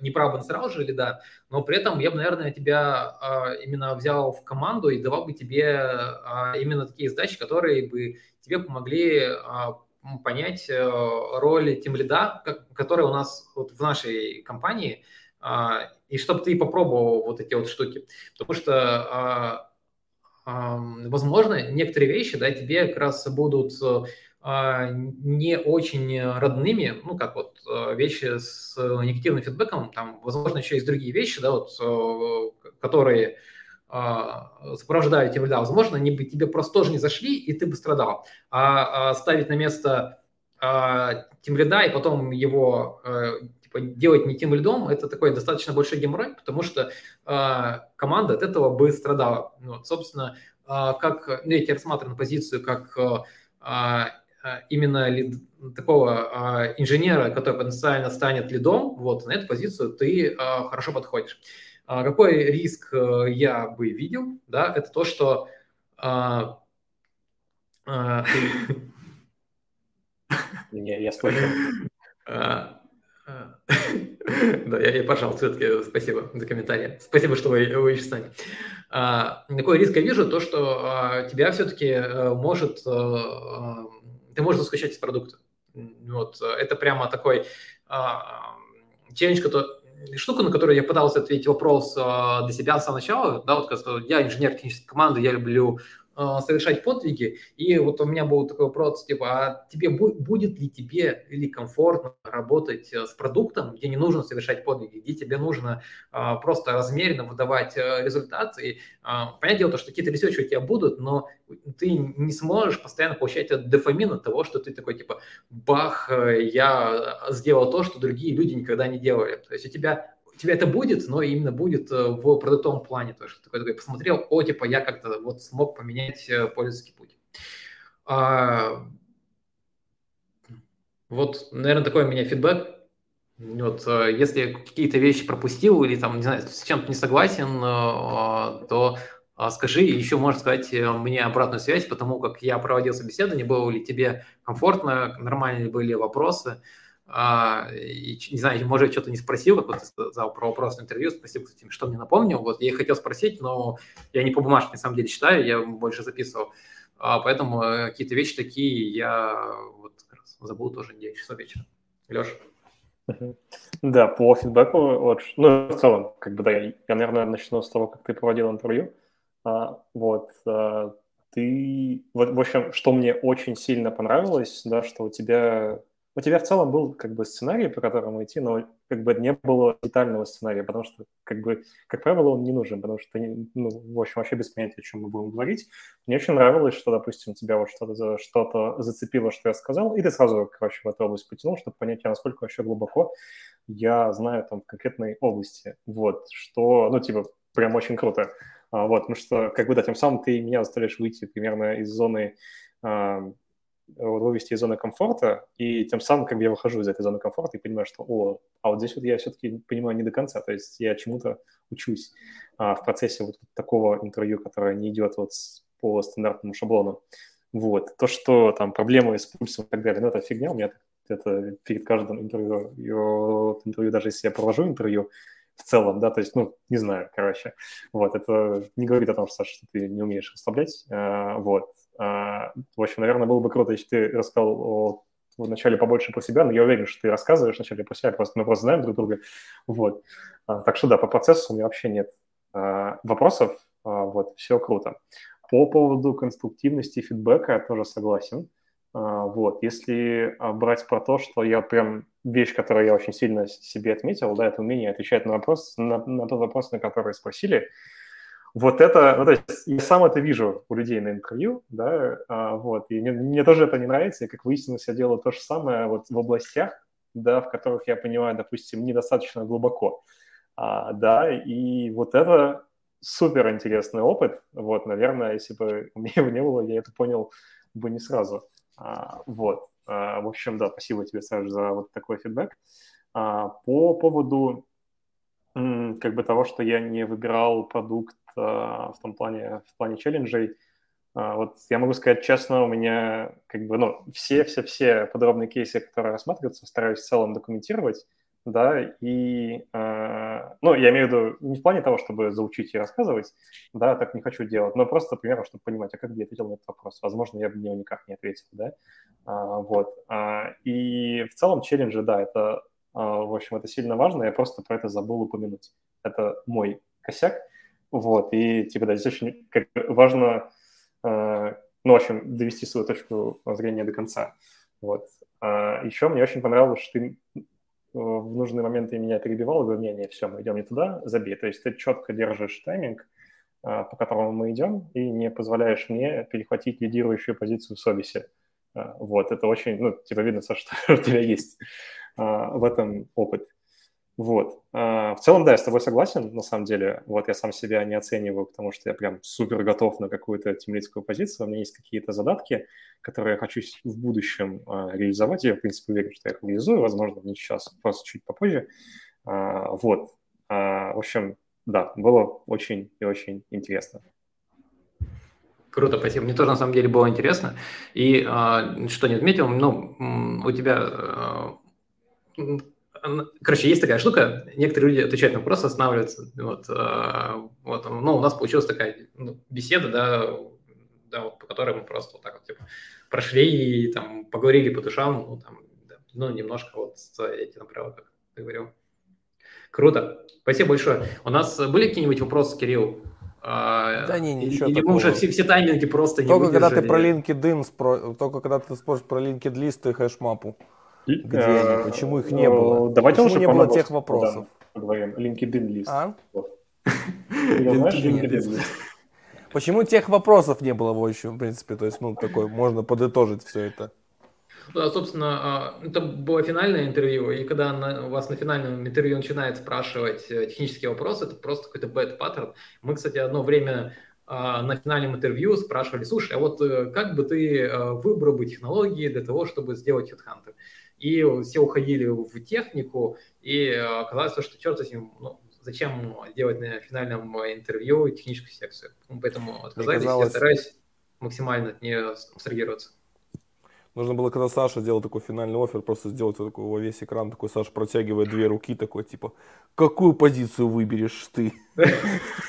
не право бы сразу же или да, но при этом я бы, наверное, тебя а, именно взял в команду и давал бы тебе а, именно такие задачи, которые бы тебе помогли а, понять роль тем лида, которая у нас вот в нашей компании, и чтобы ты попробовал вот эти вот штуки. Потому что, возможно, некоторые вещи да, тебе как раз будут а, не очень родными, ну, как вот э, вещи с негативным фидбэком, там, возможно, еще есть другие вещи, да, вот, э, которые а, сопровождают тебя, да, возможно, они бы тебе просто тоже не зашли, и ты бы страдал. А, а ставить на место тем лида и потом его э, типа, делать не тем лидом, это такой достаточно большой геморрой, потому что команда от этого бы страдала. Ну, вот, собственно, как, ну, я тебе рассматриваю позицию как а, именно лид, такого а, инженера, который потенциально станет лидом, вот на эту позицию ты а, хорошо подходишь. Какой риск э, я бы видел, да, это то, что *laughs* я, я слышу. *laughs* Да, я, я пожал, все-таки спасибо за комментарий. Спасибо, что вы, вы еще с нами. А, какой риск я вижу? То, что а, тебя все-таки а, может а, ты можешь заскучать из продукта. Вот, э, это прямо такой а, челлендж, который, штука, на которую я пытался ответить вопрос а, для себя с самого начала, да, вот, я инженер технической команды, я люблю э, совершать подвиги. И вот у меня был такой вопрос, типа, а тебе будет ли тебе или комфортно работать э, с продуктом, где не нужно совершать подвиги, где тебе нужно а, просто размеренно выдавать результаты? И, а, понятное дело, что какие-то ресерчи у тебя будут, но ты не сможешь постоянно получать дофамин от того, что ты такой, типа, бах, я сделал то, что другие люди никогда не делали. То есть у тебя тебя это будет, но именно будет э, в продуктовом плане. То, что такой, такой посмотрел, о, типа, я как-то вот смог поменять э, пользовательский путь. А, вот, наверное, такой у меня фидбэк. Вот, э, если какие-то вещи пропустил или там, не знаю, с чем-то не согласен, то скажи, еще можешь сказать мне обратную связь, потому как я проводил собеседование, было ли тебе комфортно, нормальные были вопросы. А, и, не знаю, может, я что-то не спросил, вот ты про вопрос интервью, спросил, кстати, что мне напомнил. Вот я хотел спросить, но я не по бумажке, на самом деле, читаю, я больше записывал. А, поэтому э, какие-то вещи такие я вот забыл тоже 9 часов вечера. Леша? Да, по фидбэку, вот, ну, в целом, как бы, да, я, я, наверное, начну с того, как ты проводил интервью. А, вот, а, ты, вот, в общем, что мне очень сильно понравилось, да, что у тебя у тебя в целом был как бы сценарий, по которому идти, но как бы не было детального сценария, потому что, как бы, как правило, он не нужен, потому что, ну, в общем, вообще без понятия, о чем мы будем говорить. Мне очень нравилось, что, допустим, тебя вот что-то что зацепило, что я сказал, и ты сразу, короче, в эту область потянул, чтобы понять, а насколько вообще глубоко я знаю там в конкретной области. Вот, что, ну, типа, прям очень круто. А, вот, потому что, как бы, да, тем самым ты меня заставляешь выйти примерно из зоны вывести из зоны комфорта, и тем самым как бы я выхожу из этой зоны комфорта и понимаю, что, о, а вот здесь вот я все-таки понимаю не до конца, то есть я чему-то учусь а, в процессе вот такого интервью, которое не идет вот по стандартному шаблону. Вот. То, что там проблемы с пульсом и так далее, ну, это фигня, у меня это перед каждым интервью, интервью, даже если я провожу интервью, в целом, да, то есть, ну, не знаю, короче, вот, это не говорит о том, Саша, что ты не умеешь расслаблять, а, вот, в общем, наверное, было бы круто, если ты рассказал о вначале побольше про себя, но я уверен, что ты рассказываешь вначале про себя, просто мы просто знаем друг друга. Вот. А, так что да, по процессу у меня вообще нет а, вопросов. Вот, все круто. По поводу конструктивности фидбэка я тоже согласен. Вот, если брать про то, что я прям вещь, которую я очень сильно себе отметил, да, это умение отвечать на вопрос, на, на тот вопрос, на который спросили, вот это, ну, то есть я сам это вижу у людей на интервью, да, а, вот, и мне, мне тоже это не нравится, и как выяснилось, я делаю то же самое вот в областях, да, в которых я понимаю, допустим, недостаточно глубоко, а, да, и вот это супер интересный опыт, вот, наверное, если бы у меня его не было, я это понял бы не сразу, а, вот, а, в общем, да, спасибо тебе, Саш, за вот такой фидбэк. А, по поводу как бы того, что я не выбирал продукт в том плане, в плане челленджей. А, вот я могу сказать честно, у меня как бы, ну, все-все-все подробные кейсы, которые рассматриваются, стараюсь в целом документировать, да, и, э, ну, я имею в виду не в плане того, чтобы заучить и рассказывать, да, так не хочу делать, но просто, примерно, чтобы понимать, а как бы я ответил на этот вопрос. Возможно, я бы на него никак не ответил, да, а, вот. А, и в целом челленджи, да, это, а, в общем, это сильно важно, я просто про это забыл упомянуть. Это мой косяк, вот, и типа, да, здесь очень как, важно, э, ну, в общем, довести свою точку зрения до конца. Вот. А еще мне очень понравилось, что ты в нужные моменты меня перебивал, говорил, не, не, все, мы идем не туда, забей. То есть ты четко держишь тайминг, э, по которому мы идем, и не позволяешь мне перехватить лидирующую позицию в совесе. Э, вот, это очень, ну, типа видно, *laughs* что у тебя есть э, в этом опыт. Вот. А, в целом, да, я с тобой согласен, на самом деле. Вот я сам себя не оцениваю, потому что я прям супер готов на какую-то темлицкую позицию. У меня есть какие-то задатки, которые я хочу в будущем а, реализовать. Я, в принципе, уверен, что я их реализую. Возможно, не сейчас, просто чуть попозже. А, вот. В общем, да, было очень и очень интересно. Круто, спасибо. Мне тоже на самом деле было интересно. И что не отметил, ну, у тебя короче, есть такая штука, некоторые люди отвечают на вопросы, останавливаются. Вот, э, вот, ну, у нас получилась такая ну, беседа, да, да, вот, по которой мы просто вот так вот типа, прошли и там поговорили по душам, ну, там, да, ну, немножко вот эти направо, как ты говорил. Круто. Спасибо большое. У нас были какие-нибудь вопросы, Кирилл? А, да не, ничего Или такого. уже все, все тайминги просто только не Только когда ты про LinkedIn, спро... только когда ты спросишь про LinkedIn лист и хэшмапу. Где они? Почему их не было? Э, давайте Почему не было тех вопросов? Поговорим. LinkedIn лист. А? *laughs* Почему тех вопросов не было в общем, в принципе? То есть, ну, такой, можно подытожить все это. Да, собственно, а, это было финальное интервью, и когда на, у вас на финальном интервью начинает спрашивать э, технические вопросы, это просто какой-то pattern. Мы, кстати, одно время а, на финальном интервью спрашивали, слушай, а вот э, как бы ты э, выбрал бы технологии для того, чтобы сделать HeadHunter? И все уходили в технику, и оказалось, что черт с ним, ну, зачем делать на финальном интервью техническую секцию. Поэтому отказались, казалось... я стараюсь максимально от нее абстрагироваться. Нужно было, когда Саша делал такой финальный офер, просто сделать вот такой во весь экран, такой Саша протягивает две руки, такой типа, какую позицию выберешь ты? *laughs*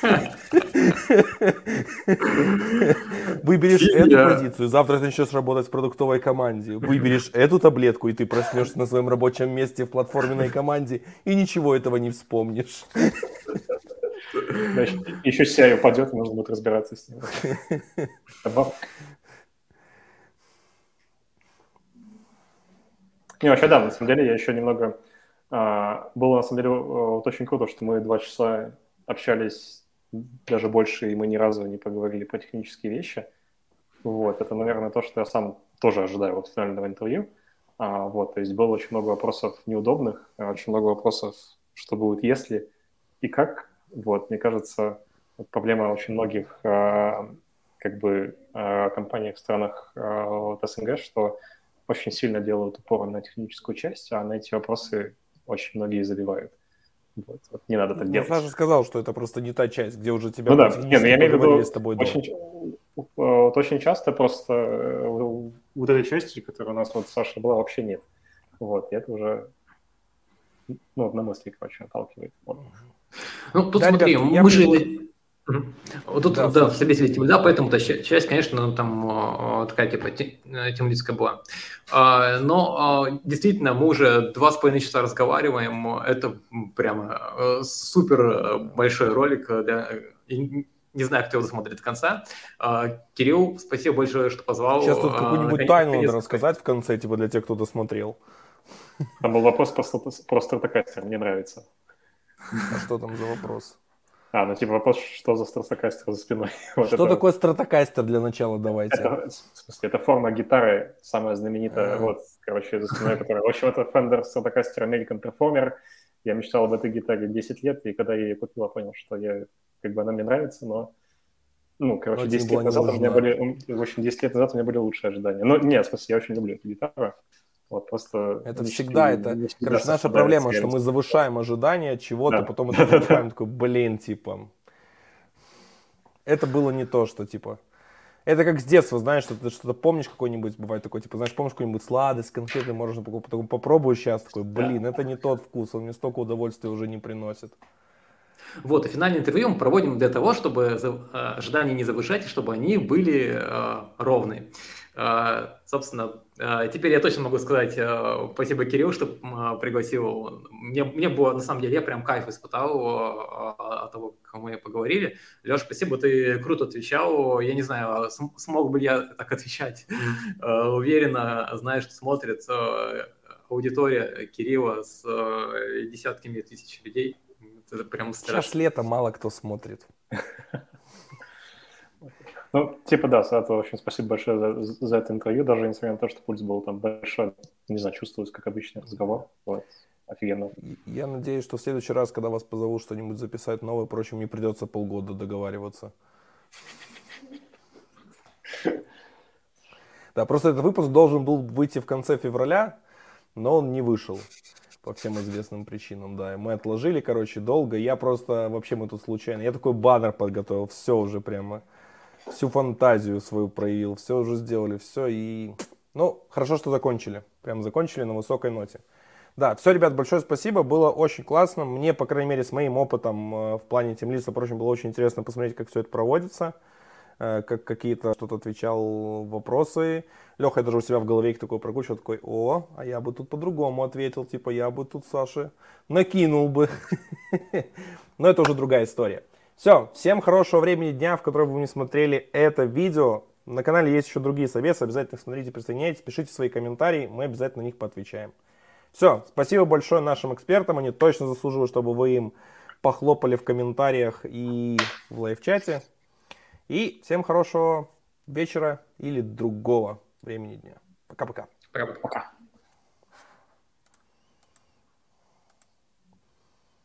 *laughs* *laughs* Выберешь эту позицию, завтра ты начнешь работать в продуктовой команде. Выберешь эту таблетку, и ты проснешься на своем рабочем месте в платформенной *laughs* команде, и ничего этого не вспомнишь. Значит, еще CI упадет, нужно будет разбираться с ним. Не, вообще да, на самом деле я еще немного... А, было на самом деле вот очень круто, что мы два часа общались даже больше, и мы ни разу не поговорили про технические вещи. Вот, это, наверное, то, что я сам тоже ожидаю от финального интервью. А, вот, то есть было очень много вопросов неудобных, очень много вопросов, что будет если и как. Вот, мне кажется, проблема очень многих а, как бы а, компаний в странах а, СНГ, что очень сильно делают упор на техническую часть, а на эти вопросы очень многие забивают. Вот, вот не надо так ну, делать. Саша сказал, что это просто не та часть, где уже тебя ну, да. не, ну, я имею в виду, с тобой очень, вот очень часто просто э, вот этой части, которая у нас вот Саша была, вообще нет. Вот, и это уже, ну, на мысли, короче, отталкивает. Вот. Ну, тут да, смотри, ребят, мы же... Вот тут, да, да себе да, поэтому -то часть, конечно, там такая типа тематическая была. А, но а, действительно, мы уже два с половиной часа разговариваем, это прямо э, супер большой ролик, для, не знаю, кто его досмотрит до конца. А, Кирилл, спасибо большое, что позвал. Сейчас тут какую-нибудь тайну надо рассказать в конце, типа для тех, кто досмотрел. Там был вопрос просто, просто такая, мне нравится. А что там за вопрос? А, ну типа вопрос, что за стратокастер за спиной? *laughs* вот что это... такое стратокастер для начала, давайте? Это, в смысле, это форма гитары, самая знаменитая, вот, короче, за спиной, которая... В общем, это Fender Stratocaster American Performer. Я мечтал об этой гитаре 10 лет, и когда я ее купил, я понял, что я, как бы она мне нравится, но ну, короче, 10 лет назад у меня были, в общем, 10 лет назад у меня были лучшие ожидания. Но нет, в смысле, я очень люблю эту гитару. Вот просто... Это всегда, это, всегда короче, наша проблема, что мы завышаем ожидания чего-то, да. потом это *laughs* покупаем, такой, блин, типа, это было не то, что, типа, это как с детства, знаешь, что ты что-то помнишь какой-нибудь, бывает такой, типа, знаешь, помнишь какой-нибудь сладость, конфеты, можно покупать, потом попробую сейчас, такой, блин, это не тот вкус, он мне столько удовольствия уже не приносит. Вот, и финальное интервью мы проводим для того, чтобы э, ожидания не завышать, и чтобы они были э, ровные. Э, собственно, э, теперь я точно могу сказать э, спасибо Кирилл, что э, пригласил. Мне, мне было, на самом деле, я прям кайф испытал э, от того, как мы поговорили. Леш, спасибо, ты круто отвечал. Я не знаю, смог бы я так отвечать э, уверенно, зная, что смотрит аудитория Кирилла с десятками тысяч людей. Это прям страшно. Сейчас лето, мало кто смотрит. *laughs* Ну, типа, да, Сато, в общем, спасибо большое за, за это интервью, даже несмотря на то, что пульс был там большой, не знаю, чувствуется как обычный разговор, вот, офигенно. Я надеюсь, что в следующий раз, когда вас позовут что-нибудь записать новое, впрочем, не придется полгода договариваться. *laughs* Да, просто этот выпуск должен был выйти в конце февраля, но он не вышел по всем известным причинам, да. Мы отложили, короче, долго. Я просто, вообще мы тут случайно, я такой баннер подготовил, все уже прямо, всю фантазию свою проявил, все уже сделали, все. И, ну, хорошо, что закончили. Прям закончили на высокой ноте. Да, все, ребят, большое спасибо, было очень классно. Мне, по крайней мере, с моим опытом э, в плане темлиста, впрочем, было очень интересно посмотреть, как все это проводится. Э, как какие-то что-то отвечал вопросы. Леха я даже у себя в голове их такой прокручивал, такой, о, а я бы тут по-другому ответил, типа я бы тут Саше накинул бы. *laughs* Но это уже другая история. Все, всем хорошего времени дня, в котором вы не смотрели это видео. На канале есть еще другие советы, обязательно смотрите, присоединяйтесь, пишите свои комментарии, мы обязательно на них поотвечаем. Все, спасибо большое нашим экспертам, они точно заслуживают, чтобы вы им похлопали в комментариях и в лайв-чате. И всем хорошего вечера или другого времени дня. Пока-пока. Пока-пока.